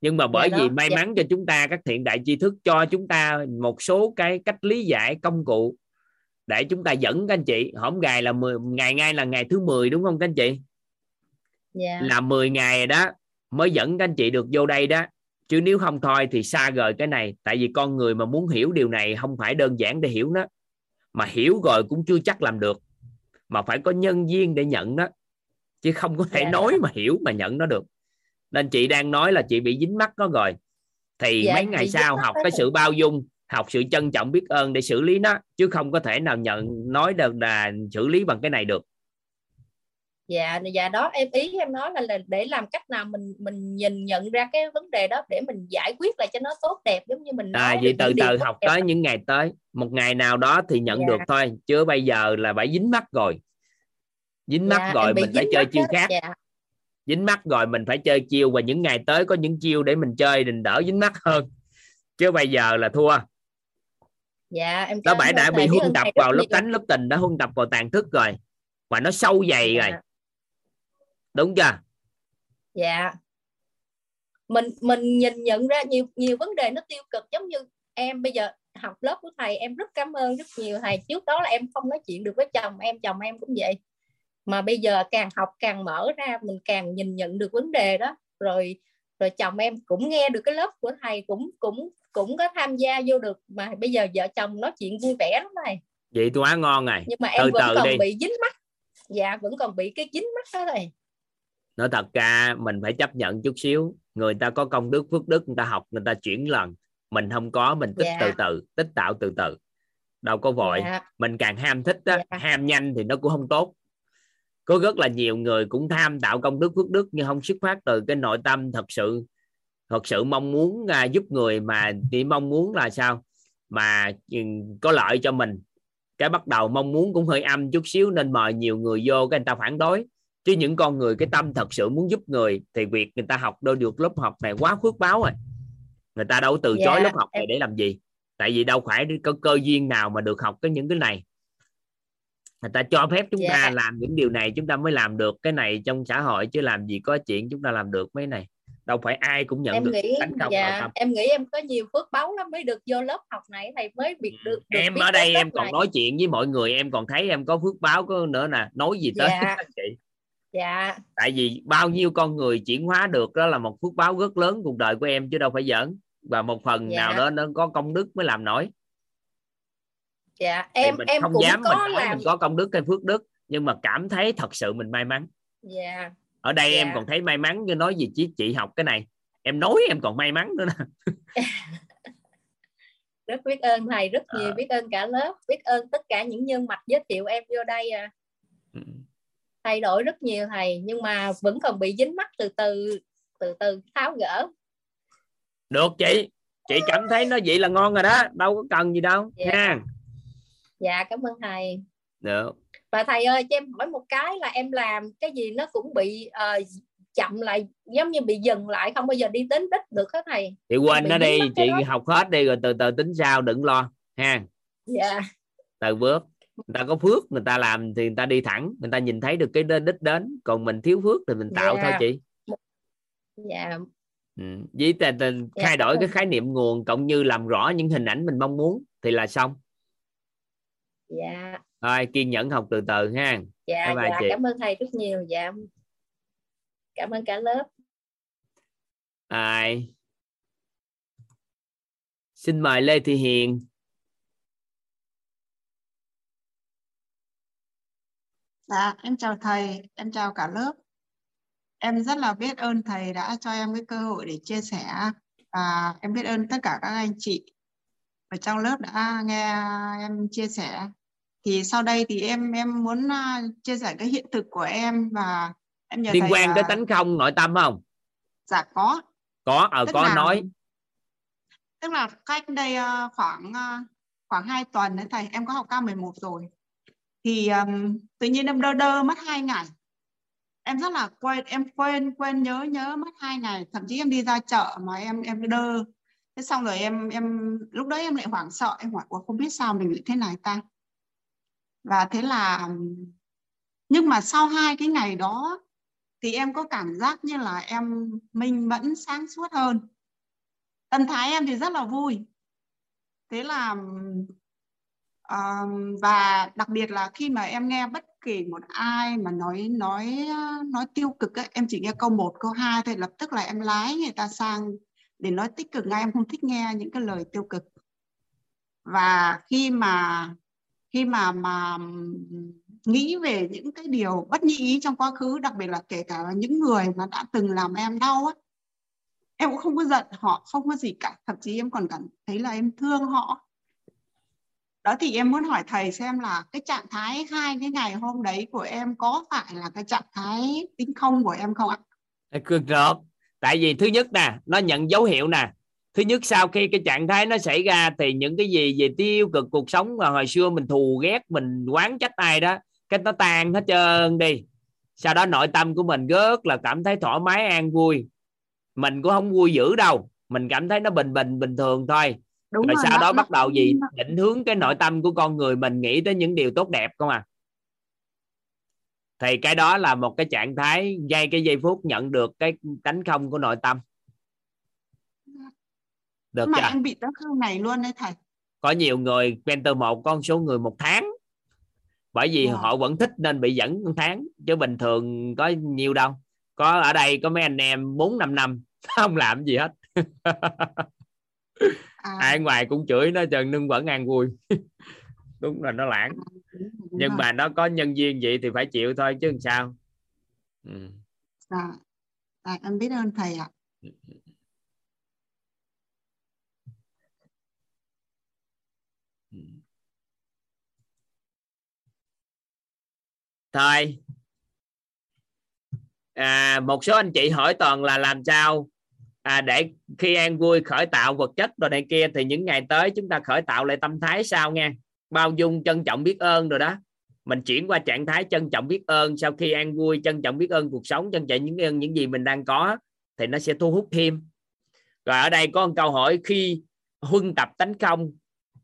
Nhưng mà bởi Dạ vì may dạ. mắn cho chúng ta các thiện đại tri thức cho chúng ta một số cái cách lý giải công cụ để chúng ta dẫn các anh chị. Hổng gài là 10, ngày ngay là ngày thứ 10 đúng không các anh chị? Dạ. Là 10 ngày đó mới dẫn các anh chị được vô đây đó. Chứ nếu không thôi thì xa rời cái này. Tại vì con người mà muốn hiểu điều này không phải đơn giản để hiểu nó. Mà hiểu rồi cũng chưa chắc làm được. Mà phải có nhân duyên để nhận nó chứ không có thể Dạ. nói mà hiểu mà nhận nó được. Nên chị đang nói là chị bị dính mắc nó rồi. Thì Dạ, mấy ngày sau học cái sự bao dung học sự trân trọng biết ơn để xử lý nó chứ không có thể nào nhận nói được là xử lý bằng cái này được. Dạ dạ đó em ý em nói là, là để làm cách nào mình mình nhìn nhận ra cái vấn đề đó để mình giải quyết lại cho nó tốt đẹp giống như mình nói à vậy từ từ học tới những ngày tới. Một ngày nào đó thì nhận dạ. được thôi chứ bây giờ là phải dính mắt rồi. Dính mắt dạ, rồi mình phải chơi chiêu khác. dạ. dính mắt rồi mình phải chơi chiêu và những ngày tới có những chiêu để mình chơi mình đỡ dính mắt hơn. Chứ bây giờ là thua dạ em đó bạn đã bị huân tập vào lớp tánh lớp tình đã huân tập vào tàn thức rồi. Và nó sâu dày dạ. rồi. Đúng chưa? Dạ. Mình mình nhìn nhận ra nhiều nhiều vấn đề nó tiêu cực giống như em bây giờ học lớp của thầy em rất cảm ơn rất nhiều thầy. Trước đó là em không nói chuyện được với chồng em chồng em cũng vậy. Mà bây giờ càng học càng mở ra mình càng nhìn nhận được vấn đề đó. Rồi rồi chồng em cũng nghe được cái lớp của thầy cũng cũng cũng có tham gia vô được mà bây giờ vợ chồng nói chuyện vui vẻ lắm này. Vậy tôi quá ngon này. Nhưng mà em từ vẫn từ còn đi. bị dính mắt. Dạ vẫn còn bị cái dính mắt đó này. Nói thật ra mình phải chấp nhận chút xíu. Người ta có công đức phước đức người ta học người ta chuyển lần. Mình không có mình tích yeah. từ từ tích tạo từ từ. Đâu có vội. Yeah. mình càng ham thích á, yeah. ham nhanh thì nó cũng không tốt. Có rất là nhiều người cũng tham tạo công đức phước đức nhưng không xuất phát từ cái nội tâm thật sự thật sự mong muốn uh, giúp người mà chỉ mong muốn là sao mà um, có lợi cho mình cái bắt đầu mong muốn cũng hơi âm chút xíu nên mời nhiều người vô cái người ta phản đối chứ những con người cái tâm thật sự muốn giúp người thì việc người ta học đôi được lớp học này quá phước báo rồi người ta đâu từ chối yeah. Dạ, lớp học này để làm gì tại vì đâu phải có cơ duyên nào mà được học cái những cái này người ta cho phép chúng yeah. ta dạ. làm những điều này chúng ta mới làm được cái này trong xã hội chứ làm gì có chuyện chúng ta làm được mấy này đâu phải ai cũng nhận em được nghĩ dạ, em nghĩ em có nhiều phước báu lắm mới được vô lớp học này thầy mới biết được, được em ở đây em còn này. nói chuyện với mọi người em còn thấy em có phước báo có nữa nè nói gì tới dạ. chị. Dạ. Tại vì bao nhiêu con người chuyển hóa được đó là một phước báo rất lớn cuộc đời của em chứ đâu phải giỡn. Và một phần dạ. nào đó nó có công đức mới làm nổi. Dạ em mình em không cũng dám có mình nói làm mình có công đức hay phước đức nhưng mà cảm thấy thật sự mình may mắn. Dạ ở đây dạ. em còn thấy may mắn như nói gì chị chị học cái này em nói em còn may mắn nữa nè rất biết ơn thầy rất nhiều à. biết ơn cả lớp biết ơn tất cả những nhân mạch giới thiệu em vô đây à. Ừ thay đổi rất nhiều thầy nhưng mà vẫn còn bị dính mắt từ từ từ từ tháo gỡ được chị chị cảm thấy nó vậy là ngon rồi đó đâu có cần gì đâu dạ. nha dạ cảm ơn thầy được và thầy ơi cho em hỏi một cái là em làm cái gì nó cũng bị uh, chậm lại giống như bị dừng lại không bao giờ đi đến đích được hết thầy? Chị quên nó đi chị học hết đi rồi từ từ tính sao đừng lo ha. Dạ. Từ bước người ta có phước người ta làm thì người ta đi thẳng người ta nhìn thấy được cái đích đến còn mình thiếu phước thì mình tạo yeah. thôi chị. Dạ. Ừ. với ta, ta dạ. thay đổi cái khái niệm nguồn cộng như làm rõ những hình ảnh mình mong muốn thì là xong. Dạ thôi kiên nhẫn học từ từ ha. Dạ, bye dạ chị. cảm ơn thầy rất nhiều. Dạ. Cảm ơn cả lớp. Ai? Xin mời lê thị hiền. Dạ, em chào thầy, em chào cả lớp. Em rất là biết ơn thầy đã cho em cái cơ hội để chia sẻ và em biết ơn tất cả các anh chị. Ở trong lớp đã nghe em chia sẻ. Thì sau đây thì em em muốn à, chia sẻ cái hiện thực của em và em nhờ liên quan là... tới tánh không nội tâm không? Dạ có. Có, ở ờ, có là, nói. Tức là cách đây à, khoảng à, khoảng 2 tuần đấy thầy, em có học K11 rồi thì um, tự nhiên em đơ đơ mất hai ngày em rất là quên em quên quên nhớ nhớ mất hai ngày thậm chí em đi ra chợ mà em em đơ thế xong rồi em em lúc đấy em lại hoảng sợ em hỏi không biết sao mình bị thế này ta và thế là nhưng mà sau hai cái ngày đó thì em có cảm giác như là em minh mẫn sáng suốt hơn. Tâm thái em thì rất là vui. Thế là Uh, và đặc biệt là khi mà em nghe bất kỳ một ai mà nói nói nói tiêu cực ấy, em chỉ nghe câu 1, câu 2 thôi lập tức là em lái người ta sang để nói tích cực. Ngay em không thích nghe những cái lời tiêu cực. Và khi mà khi mà mà nghĩ về những cái điều bất nhị ý trong quá khứ, đặc biệt là kể cả những người mà đã từng làm em đau á, em cũng không có giận họ, không có gì cả. Thậm chí em còn cảm thấy là em thương họ. Đó thì em muốn hỏi thầy xem là cái trạng thái hai cái ngày hôm đấy của em có phải là cái trạng thái tính không của em không ạ? Được tại vì thứ nhất nè, nó nhận dấu hiệu nè thứ nhất sau khi cái trạng thái nó xảy ra thì những cái gì về tiêu cực cuộc sống mà hồi xưa mình thù ghét mình quán trách ai đó cái nó tan hết trơn đi. Sau đó nội tâm của mình rất là cảm thấy thoải mái an vui. Mình cũng không vui dữ đâu mình cảm thấy nó bình bình bình thường thôi. Đúng rồi, rồi sau đó, đó bắt đầu gì? định hướng cái nội tâm của con người mình nghĩ tới những điều tốt đẹp không à? Thì cái đó là một cái trạng thái ngay cái giây phút nhận được cái tánh không của nội tâm được mà chưa? em bị tấn công này luôn đấy thầy có nhiều người quen từ một con số người một tháng bởi vì yeah. Dạ. họ vẫn thích nên bị dẫn một tháng chứ bình thường có nhiều đâu có ở đây có mấy anh em bốn năm năm không làm gì hết à. ai ngoài cũng chửi nó trần nưng vẫn ăn vui đúng là nó lãng à, nhưng rồi. mà nó có nhân viên vậy thì phải chịu thôi chứ làm sao ừ. dạ à, em biết ơn thầy ạ thôi. À, một số anh chị hỏi toàn là làm sao? À, để khi an vui khởi tạo vật chất rồi này kia thì những ngày tới chúng ta khởi tạo lại tâm thái sao nghe? Bao dung trân trọng biết ơn rồi đó. Mình chuyển qua trạng thái trân trọng biết ơn. Sau khi an vui trân trọng biết ơn cuộc sống trân trọng những ơn những gì mình đang có thì nó sẽ thu hút thêm. Rồi ở đây có một câu hỏi khi huân tập tánh không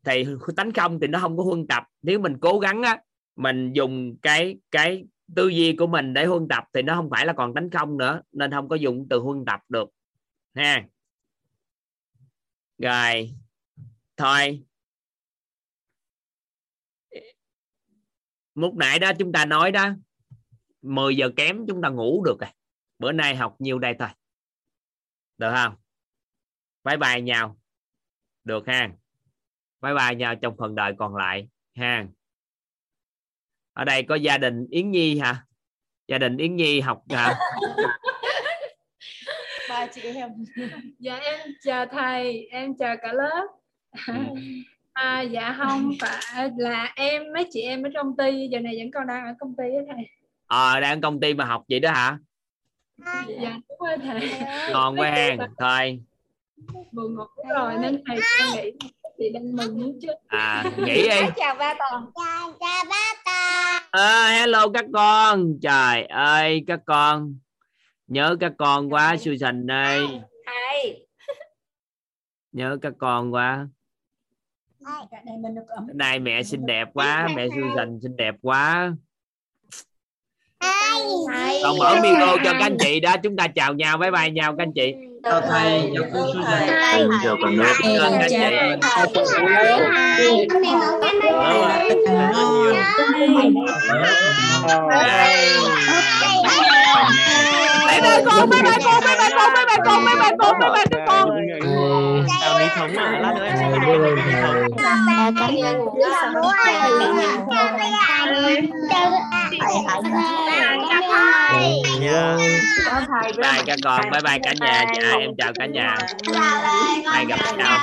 thì tánh không thì nó không có huân tập. Nếu mình cố gắng á mình dùng cái cái tư duy của mình để huân tập thì nó không phải là còn đánh không nữa, nên không có dùng từ huân tập được, ha. Rồi, thôi. Lúc nãy đó chúng ta nói đó 10 giờ kém chúng ta ngủ được rồi bữa nay học nhiều đây thôi. Được không? Bye bye nhau. Được ha. Bye bye nhau trong phần đời còn lại ha ở đây có gia đình Yến Nhi hả? Gia đình Yến Nhi học hả ba chị em. Dạ em chào thầy em chào cả lớp. Ừ. à, dạ không phải là em mấy chị em ở trong ty giờ này vẫn còn đang ở công ty đó thầy. Ờ à, đang công ty mà học vậy đó hả? Dạ đúng rồi thầy. Ngon quá hàng thôi. buồn ngủ rồi nên thầy em nghĩ chị đang mừng chứ à nghĩ đi. Chào ba toàn chào, chào ba toàn à, hello các con. Trời ơi các con. Nhớ các con quá Susan đây Hai. nhớ các con quá. Nay mẹ xinh đẹp quá mẹ Susan xinh đẹp quá. Còn mở micro cho các anh chị đó. Chúng ta chào nhau. Bye bye nhau các anh chị chào thầy chào cô Susan chào cả nước chào các chị bye bye con bye bye con bye bye con bye bye con bye bye con bye bye các con. chào lý thống ạ lát nữa em sẽ đi với lý thống cả nhà ngủ sớm bye các con bye bye cả nhà dạ em chào cả nhà hai gặp nhau